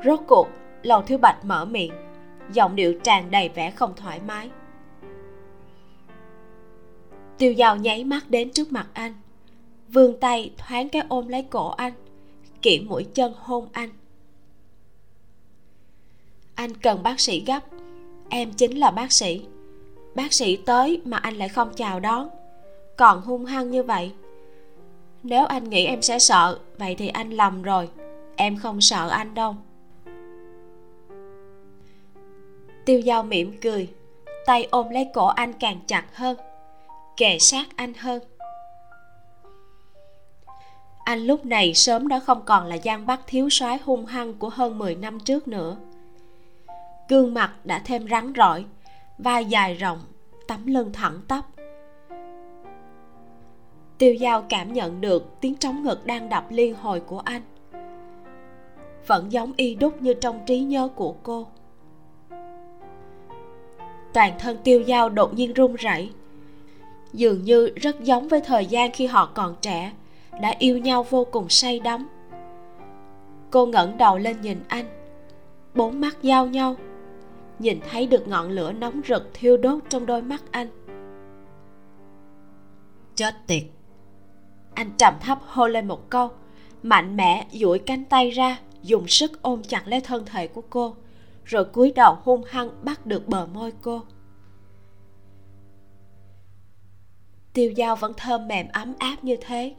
Speaker 1: Rốt cuộc, lầu thiếu bạch mở miệng, giọng điệu tràn đầy vẻ không thoải mái tiêu dao nháy mắt đến trước mặt anh. Vươn tay thoáng cái ôm lấy cổ anh kiệm mũi chân hôn anh. Anh cần bác sĩ gấp, em chính là bác sĩ. Bác sĩ tới mà anh lại không chào đón. Còn hung hăng như vậy, nếu anh nghĩ em sẽ sợ, vậy thì anh lầm rồi. Em không sợ anh đâu. Tiêu dao mỉm cười, tay ôm lấy cổ anh càng chặt hơn kề sát anh hơn. Anh lúc này sớm đã không còn là giang bắc thiếu soái hung hăng của hơn 10 năm trước nữa. Gương mặt đã thêm rắn rỏi, vai dài rộng, tấm lưng thẳng tắp. Tiêu Giao cảm nhận được tiếng trống ngực đang đập liên hồi của anh. Vẫn giống y đúc như trong trí nhớ của cô. Toàn thân tiêu dao đột nhiên run rẩy dường như rất giống với thời gian khi họ còn trẻ đã yêu nhau vô cùng say đắm. Cô ngẩng đầu lên nhìn anh bốn mắt giao nhau nhìn thấy được ngọn lửa nóng rực thiêu đốt trong đôi mắt anh.
Speaker 2: Chết tiệt.
Speaker 1: Anh trầm thấp hô lên một câu mạnh mẽ duỗi cánh tay ra dùng sức ôm chặt lấy thân thể của cô rồi cúi đầu hung hăng bắt được bờ môi cô tiêu dao vẫn thơm mềm ấm áp như thế.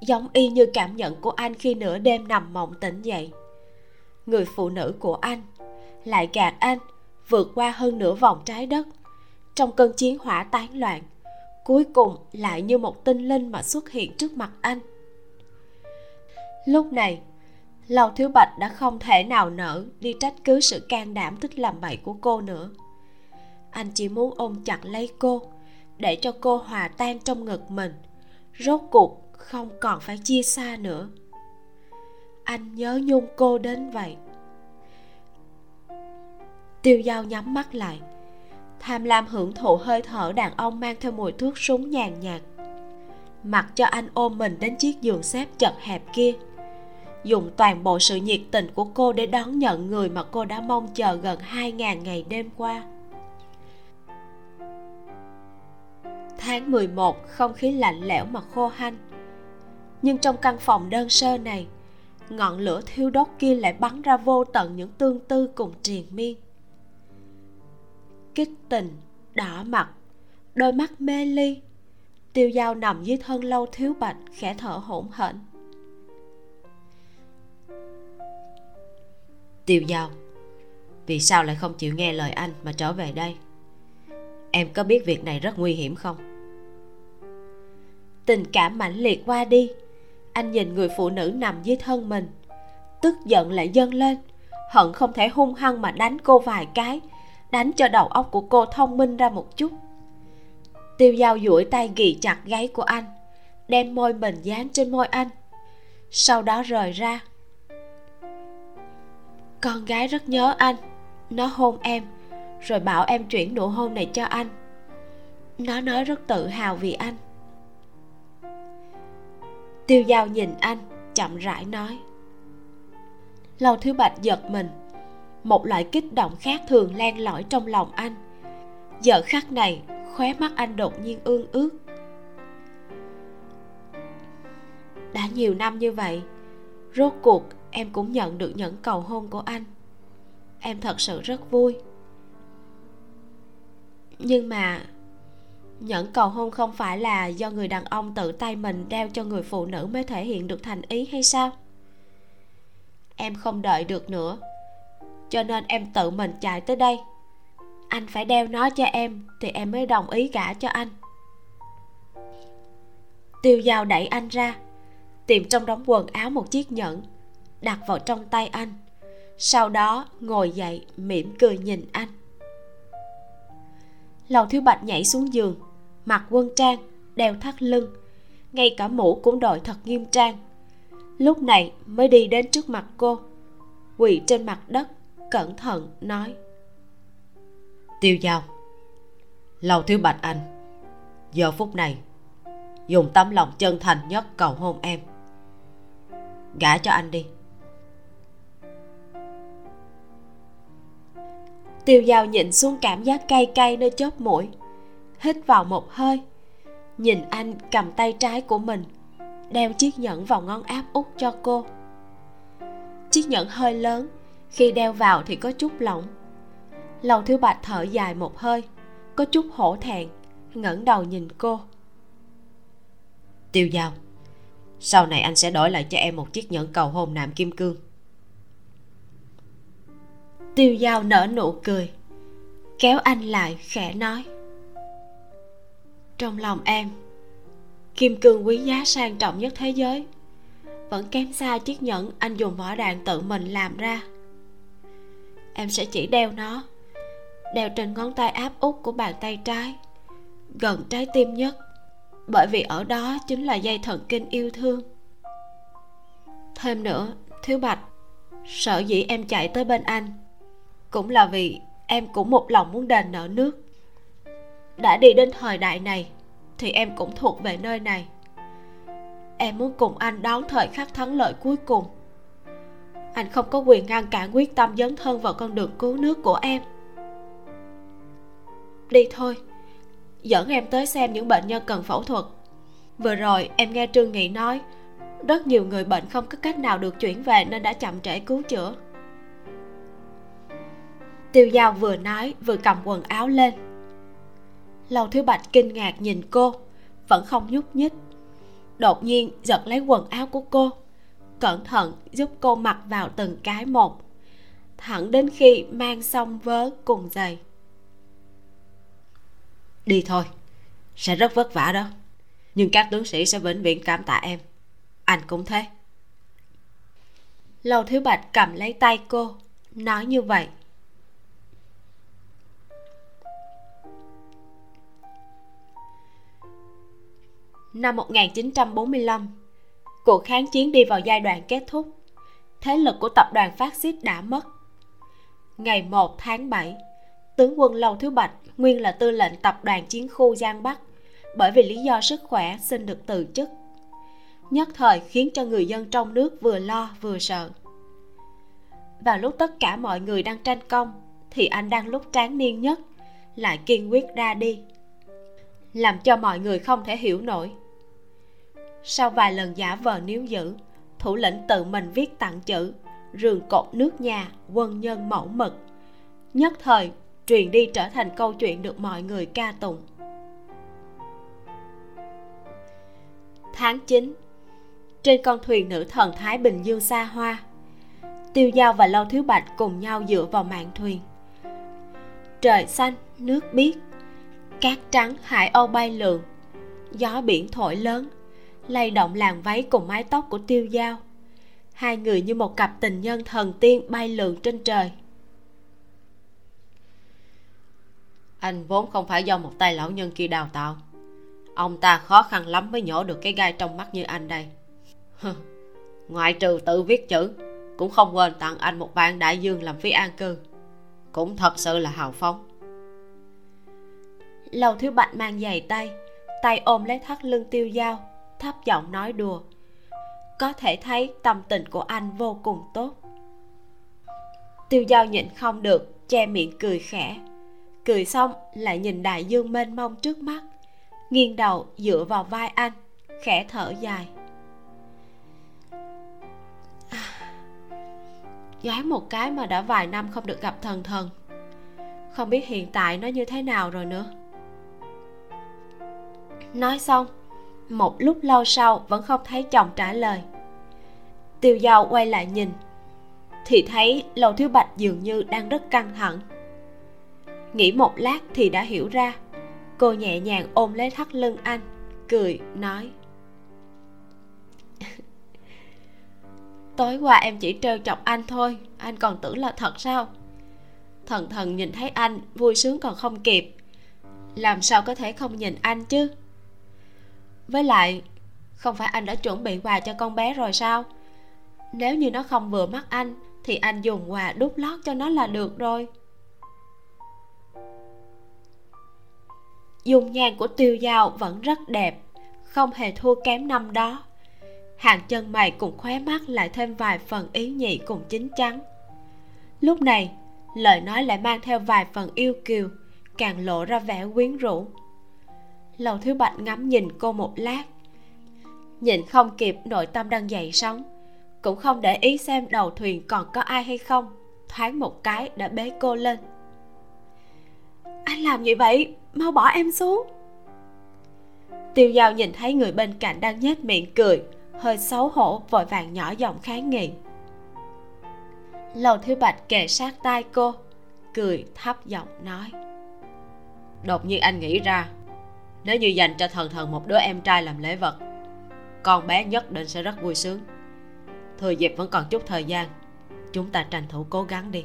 Speaker 1: Giống y như cảm nhận của anh khi nửa đêm nằm mộng tỉnh dậy. Người phụ nữ của anh lại gạt anh vượt qua hơn nửa vòng trái đất. Trong cơn chiến hỏa tán loạn cuối cùng lại như một tinh linh mà xuất hiện trước mặt anh. Lúc này Lầu Thiếu Bạch đã không thể nào nỡ đi trách cứ sự can đảm thích làm bậy của cô nữa. Anh chỉ muốn ôm chặt lấy cô, để cho cô hòa tan trong ngực mình. Rốt cuộc không còn phải chia xa nữa. Anh nhớ nhung cô đến vậy. Tiêu dao nhắm mắt lại. Tham lam hưởng thụ hơi thở đàn ông mang theo mùi thuốc súng nhàn nhạt. Mặc cho anh ôm mình đến chiếc giường xếp chật hẹp kia dùng toàn bộ sự nhiệt tình của cô để đón nhận người mà cô đã mong chờ gần 2.000 ngày đêm qua. Tháng 11 không khí lạnh lẽo mà khô hanh. Nhưng trong căn phòng đơn sơ này, ngọn lửa thiêu đốt kia lại bắn ra vô tận những tương tư cùng triền miên. Kích tình, đỏ mặt, đôi mắt mê ly, tiêu dao nằm dưới thân lâu thiếu bạch khẽ thở hổn hển
Speaker 2: tiêu dao vì sao lại không chịu nghe lời anh mà trở về đây em có biết việc này rất nguy hiểm không
Speaker 1: tình cảm mãnh liệt qua đi. Anh nhìn người phụ nữ nằm dưới thân mình. Tức giận lại dâng lên. Hận không thể hung hăng mà đánh cô vài cái, đánh cho đầu óc của cô thông minh ra một chút. Tiêu dao duỗi tay ghì chặt gáy của anh, đem môi mình dán trên môi anh. Sau đó rời ra. Con gái rất nhớ anh, nó hôn em, rồi bảo em chuyển nụ hôn này cho anh. Nó nói rất tự hào vì anh tiêu dao nhìn anh, chậm rãi nói. Lâu thứ bạch giật mình. Một loại kích động khác thường len lỏi trong lòng anh. Giờ khắc này, khóe mắt anh đột nhiên ương ướt đã nhiều năm như vậy, rốt cuộc em cũng nhận được những cầu hôn của anh. Em thật sự rất vui. Nhưng mà nhẫn cầu hôn không phải là do người đàn ông tự tay mình đeo cho người phụ nữ mới thể hiện được thành ý hay sao? Em không đợi được nữa, cho nên em tự mình chạy tới đây. Anh phải đeo nó cho em thì em mới đồng ý gả cho anh. Tiêu dao đẩy anh ra, tìm trong đống quần áo một chiếc nhẫn, đặt vào trong tay anh. Sau đó ngồi dậy mỉm cười nhìn anh. Lầu thiếu bạch nhảy xuống giường mặc quân trang đeo thắt lưng. Ngay cả mũ cũng đội thật nghiêm trang. Lúc này mới đi đến trước mặt cô. Quỳ trên mặt đất cẩn thận nói.
Speaker 2: Tiêu giao lầu thiếu bạch anh giờ phút này dùng tấm lòng chân thành nhất cầu hôn em. Gả cho anh đi.
Speaker 1: Tiêu dao nhịn xuống cảm giác cay cay nơi chóp mũi hít vào một hơi. Nhìn anh cầm tay trái của mình đeo chiếc nhẫn vào ngón áp út cho cô. Chiếc nhẫn hơi lớn khi đeo vào thì có chút lỏng. Lầu thiếu bạch thở dài một hơi có chút hổ thẹn ngẩng đầu nhìn cô.
Speaker 2: Tiêu dao sau này anh sẽ đổi lại cho em một chiếc nhẫn cầu hôn nạm kim cương.
Speaker 1: Tiêu dao nở nụ cười kéo anh lại khẽ nói trong lòng em, kim cương quý giá sang trọng nhất thế giới. Vẫn kém xa chiếc nhẫn anh dùng vỏ đạn tự mình làm ra. Em sẽ chỉ đeo nó, đeo trên ngón tay áp út của bàn tay trái, gần trái tim nhất, bởi vì ở đó chính là dây thần kinh yêu thương. Thêm nữa, thiếu bạch, sợ dĩ em chạy tới bên anh, cũng là vì em cũng một lòng muốn đền nợ nước đã đi đến thời đại này, thì em cũng thuộc về nơi này. Em muốn cùng anh đón thời khắc thắng lợi cuối cùng. Anh không có quyền ngăn cản quyết tâm dấn thân vào con đường cứu nước của em. Đi thôi, dẫn em tới xem những bệnh nhân cần phẫu thuật. Vừa rồi em nghe trương nghị nói, rất nhiều người bệnh không có cách nào được chuyển về nên đã chậm trễ cứu chữa. Tiêu giao vừa nói, vừa cầm quần áo lên lâu thiếu bạch kinh ngạc nhìn cô, vẫn không nhúc nhích. Đột nhiên giật lấy quần áo của cô, cẩn thận giúp cô mặc vào từng cái một, thẳng đến khi mang xong vớ cùng giày.
Speaker 2: Đi thôi, sẽ rất vất vả đó, nhưng các tướng sĩ sẽ vĩnh viễn cảm tạ em. Anh cũng thế.
Speaker 1: Lâu thiếu bạch cầm lấy tay cô, nói như vậy. Năm 1945 cuộc kháng chiến đi vào giai đoạn kết thúc, thế lực của tập đoàn phát xít đã mất. Ngày 1 tháng 7 tướng quân Lâu Thứ Bạch, nguyên là tư lệnh tập đoàn chiến khu Giang Bắc, bởi vì lý do sức khỏe xin được từ chức, nhất thời khiến cho người dân trong nước vừa lo vừa sợ. Vào lúc tất cả mọi người đang tranh công, thì anh đang lúc tráng niên nhất, lại kiên quyết ra đi, làm cho mọi người không thể hiểu nổi sau vài lần giả vờ níu giữ thủ lĩnh tự mình viết tặng chữ rường cột nước nhà quân nhân mẫu mực. Nhất thời truyền đi trở thành câu chuyện được mọi người ca tụng. Tháng 9 trên con thuyền nữ thần Thái Bình Dương xa hoa Tiêu Giao và Lâu Thiếu Bạch cùng nhau dựa vào mạn thuyền. Trời xanh, nước biếc Cát trắng, hải âu bay lượn Gió biển thổi lớn lay động làn váy cùng mái tóc của Tiêu Giao. Hai người như một cặp tình nhân thần tiên bay lượn trên trời.
Speaker 2: Anh vốn không phải do một tay lão nhân kia đào tạo. Ông ta khó khăn lắm mới nhổ được cái gai trong mắt như anh đây. Ngoại trừ tự viết chữ Cũng không quên tặng anh một vạn đại dương làm phí an cư. Cũng thật sự là hào phóng.
Speaker 1: Lầu thiếu bạch mang giày tay Tay ôm lấy thắt lưng tiêu dao Thấp giọng nói đùa. Có thể thấy tâm tình của anh vô cùng tốt. Tiêu dao nhịn không được, Che miệng cười khẽ. Cười xong lại nhìn đại dương mênh mông trước mắt, nghiêng đầu dựa vào vai anh, khẽ thở dài. À, gái một cái mà đã vài năm không được gặp thần thần. Không biết hiện tại nó như thế nào rồi nữa. Nói xong một lúc lâu sau vẫn không thấy chồng trả lời. Tiêu dao quay lại nhìn, thì thấy lầu thiếu bạch dường như đang rất căng thẳng. Nghĩ một lát thì đã hiểu ra, cô nhẹ nhàng ôm lấy thắt lưng anh, cười, nói. Tối qua em chỉ trêu chọc anh thôi, anh còn tưởng là thật sao? Thần thần nhìn thấy anh, vui sướng còn không kịp. Làm sao có thể không nhìn anh chứ? Với lại, không phải anh đã chuẩn bị quà cho con bé rồi sao? Nếu như nó không vừa mắt anh, thì anh dùng quà đút lót cho nó là được rồi. Dung nhan của tiêu dao vẫn rất đẹp, không hề thua kém năm đó. Hàng chân mày cùng khóe mắt lại thêm vài phần ý nhị cùng chín chắn. Lúc này, lời nói lại mang theo vài phần yêu kiều, càng lộ ra vẻ quyến rũ lầu thiếu bạch ngắm nhìn cô một lát. Nhìn không kịp, nội tâm đang dậy sóng. Cũng không để ý xem đầu thuyền còn có ai hay không, thoáng một cái đã bế cô lên. Anh làm như vậy? Mau bỏ em xuống. Tiêu giao nhìn thấy người bên cạnh đang nhếch miệng cười, hơi xấu hổ, vội vàng nhỏ giọng kháng nghị. Lầu thiếu bạch kề sát tai cô, cười thấp giọng nói.
Speaker 2: Đột nhiên anh nghĩ ra nếu như dành cho thần thần một đứa em trai làm lễ vật, con bé nhất định sẽ rất vui sướng. Thừa dịp vẫn còn chút thời gian, chúng ta tranh thủ cố gắng đi.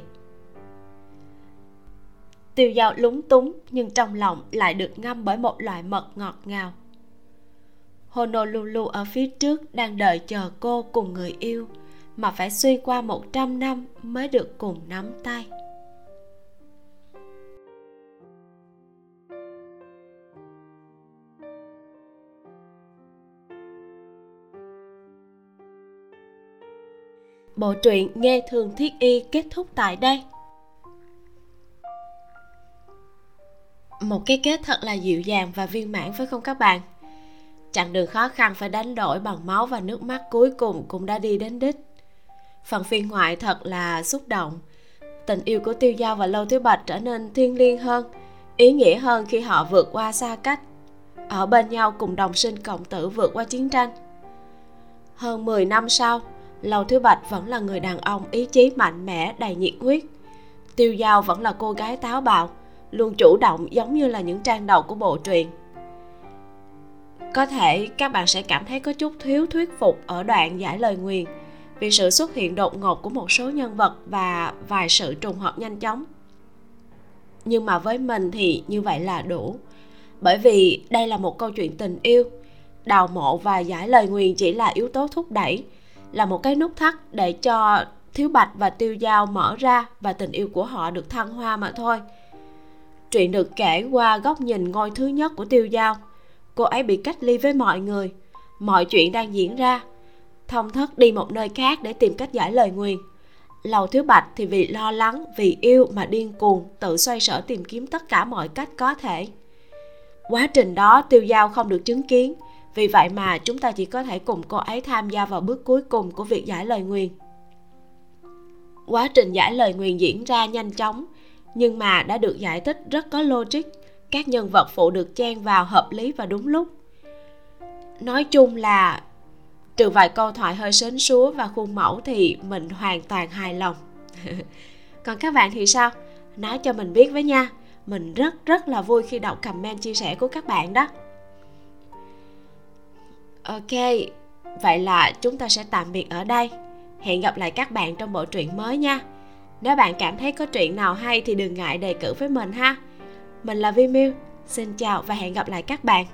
Speaker 1: Tiêu dao lúng túng, nhưng trong lòng lại được ngâm bởi một loại mật ngọt ngào. Honolulu ở phía trước đang đợi chờ cô cùng người yêu, mà phải xuyên qua 100 năm mới được cùng nắm tay. Bộ truyện nghe thường thiết y kết thúc tại đây. Một cái kết thật là dịu dàng và viên mãn phải không các bạn? Chặng đường khó khăn phải đánh đổi bằng máu và nước mắt cuối cùng cũng đã đi đến đích. Phần phiên ngoại thật là xúc động. Tình yêu của tiêu giao và lâu thiếu bạch trở nên thiêng liêng hơn, ý nghĩa hơn khi họ vượt qua xa cách. Ở bên nhau cùng đồng sinh cộng tử vượt qua chiến tranh. Hơn 10 năm sau Lầu thứ bạch vẫn là người đàn ông ý chí mạnh mẽ, đầy nhiệt huyết. Tiêu giao vẫn là cô gái táo bạo, luôn chủ động giống như là những trang đầu của bộ truyện. Có thể các bạn sẽ cảm thấy có chút thiếu thuyết phục ở đoạn giải lời nguyền vì sự xuất hiện đột ngột của một số nhân vật và vài sự trùng hợp nhanh chóng. Nhưng mà với mình thì như vậy là đủ, bởi vì đây là một câu chuyện tình yêu. Đào mộ và giải lời nguyền chỉ là yếu tố thúc đẩy là một cái nút thắt để cho thiếu bạch và tiêu giao mở ra và tình yêu của họ được thăng hoa mà thôi. Chuyện được kể qua góc nhìn ngôi thứ nhất của tiêu giao. Cô ấy bị cách ly với mọi người. Mọi chuyện đang diễn ra. Thông thất đi một nơi khác để tìm cách giải lời nguyền. Lầu Thiếu Bạch thì vì lo lắng, vì yêu mà điên cuồng Tự xoay sở tìm kiếm tất cả mọi cách có thể. Quá trình đó tiêu giao không được chứng kiến. Vì vậy mà chúng ta chỉ có thể cùng cô ấy tham gia vào bước cuối cùng của việc giải lời nguyền. Quá trình giải lời nguyền diễn ra nhanh chóng, nhưng mà đã được giải thích rất có logic. Các nhân vật phụ được chen vào hợp lý và đúng lúc. Nói chung là, trừ vài câu thoại hơi sến súa và khuôn mẫu thì mình hoàn toàn hài lòng. Còn các bạn thì sao? Nói cho mình biết với nha. Mình rất rất là vui khi đọc comment chia sẻ của các bạn đó ok, vậy là chúng ta sẽ tạm biệt ở đây. Hẹn gặp lại các bạn trong bộ truyện mới nha. Nếu bạn cảm thấy có truyện nào hay thì đừng ngại đề cử với mình ha. Mình là vi miu xin chào và hẹn gặp lại các bạn.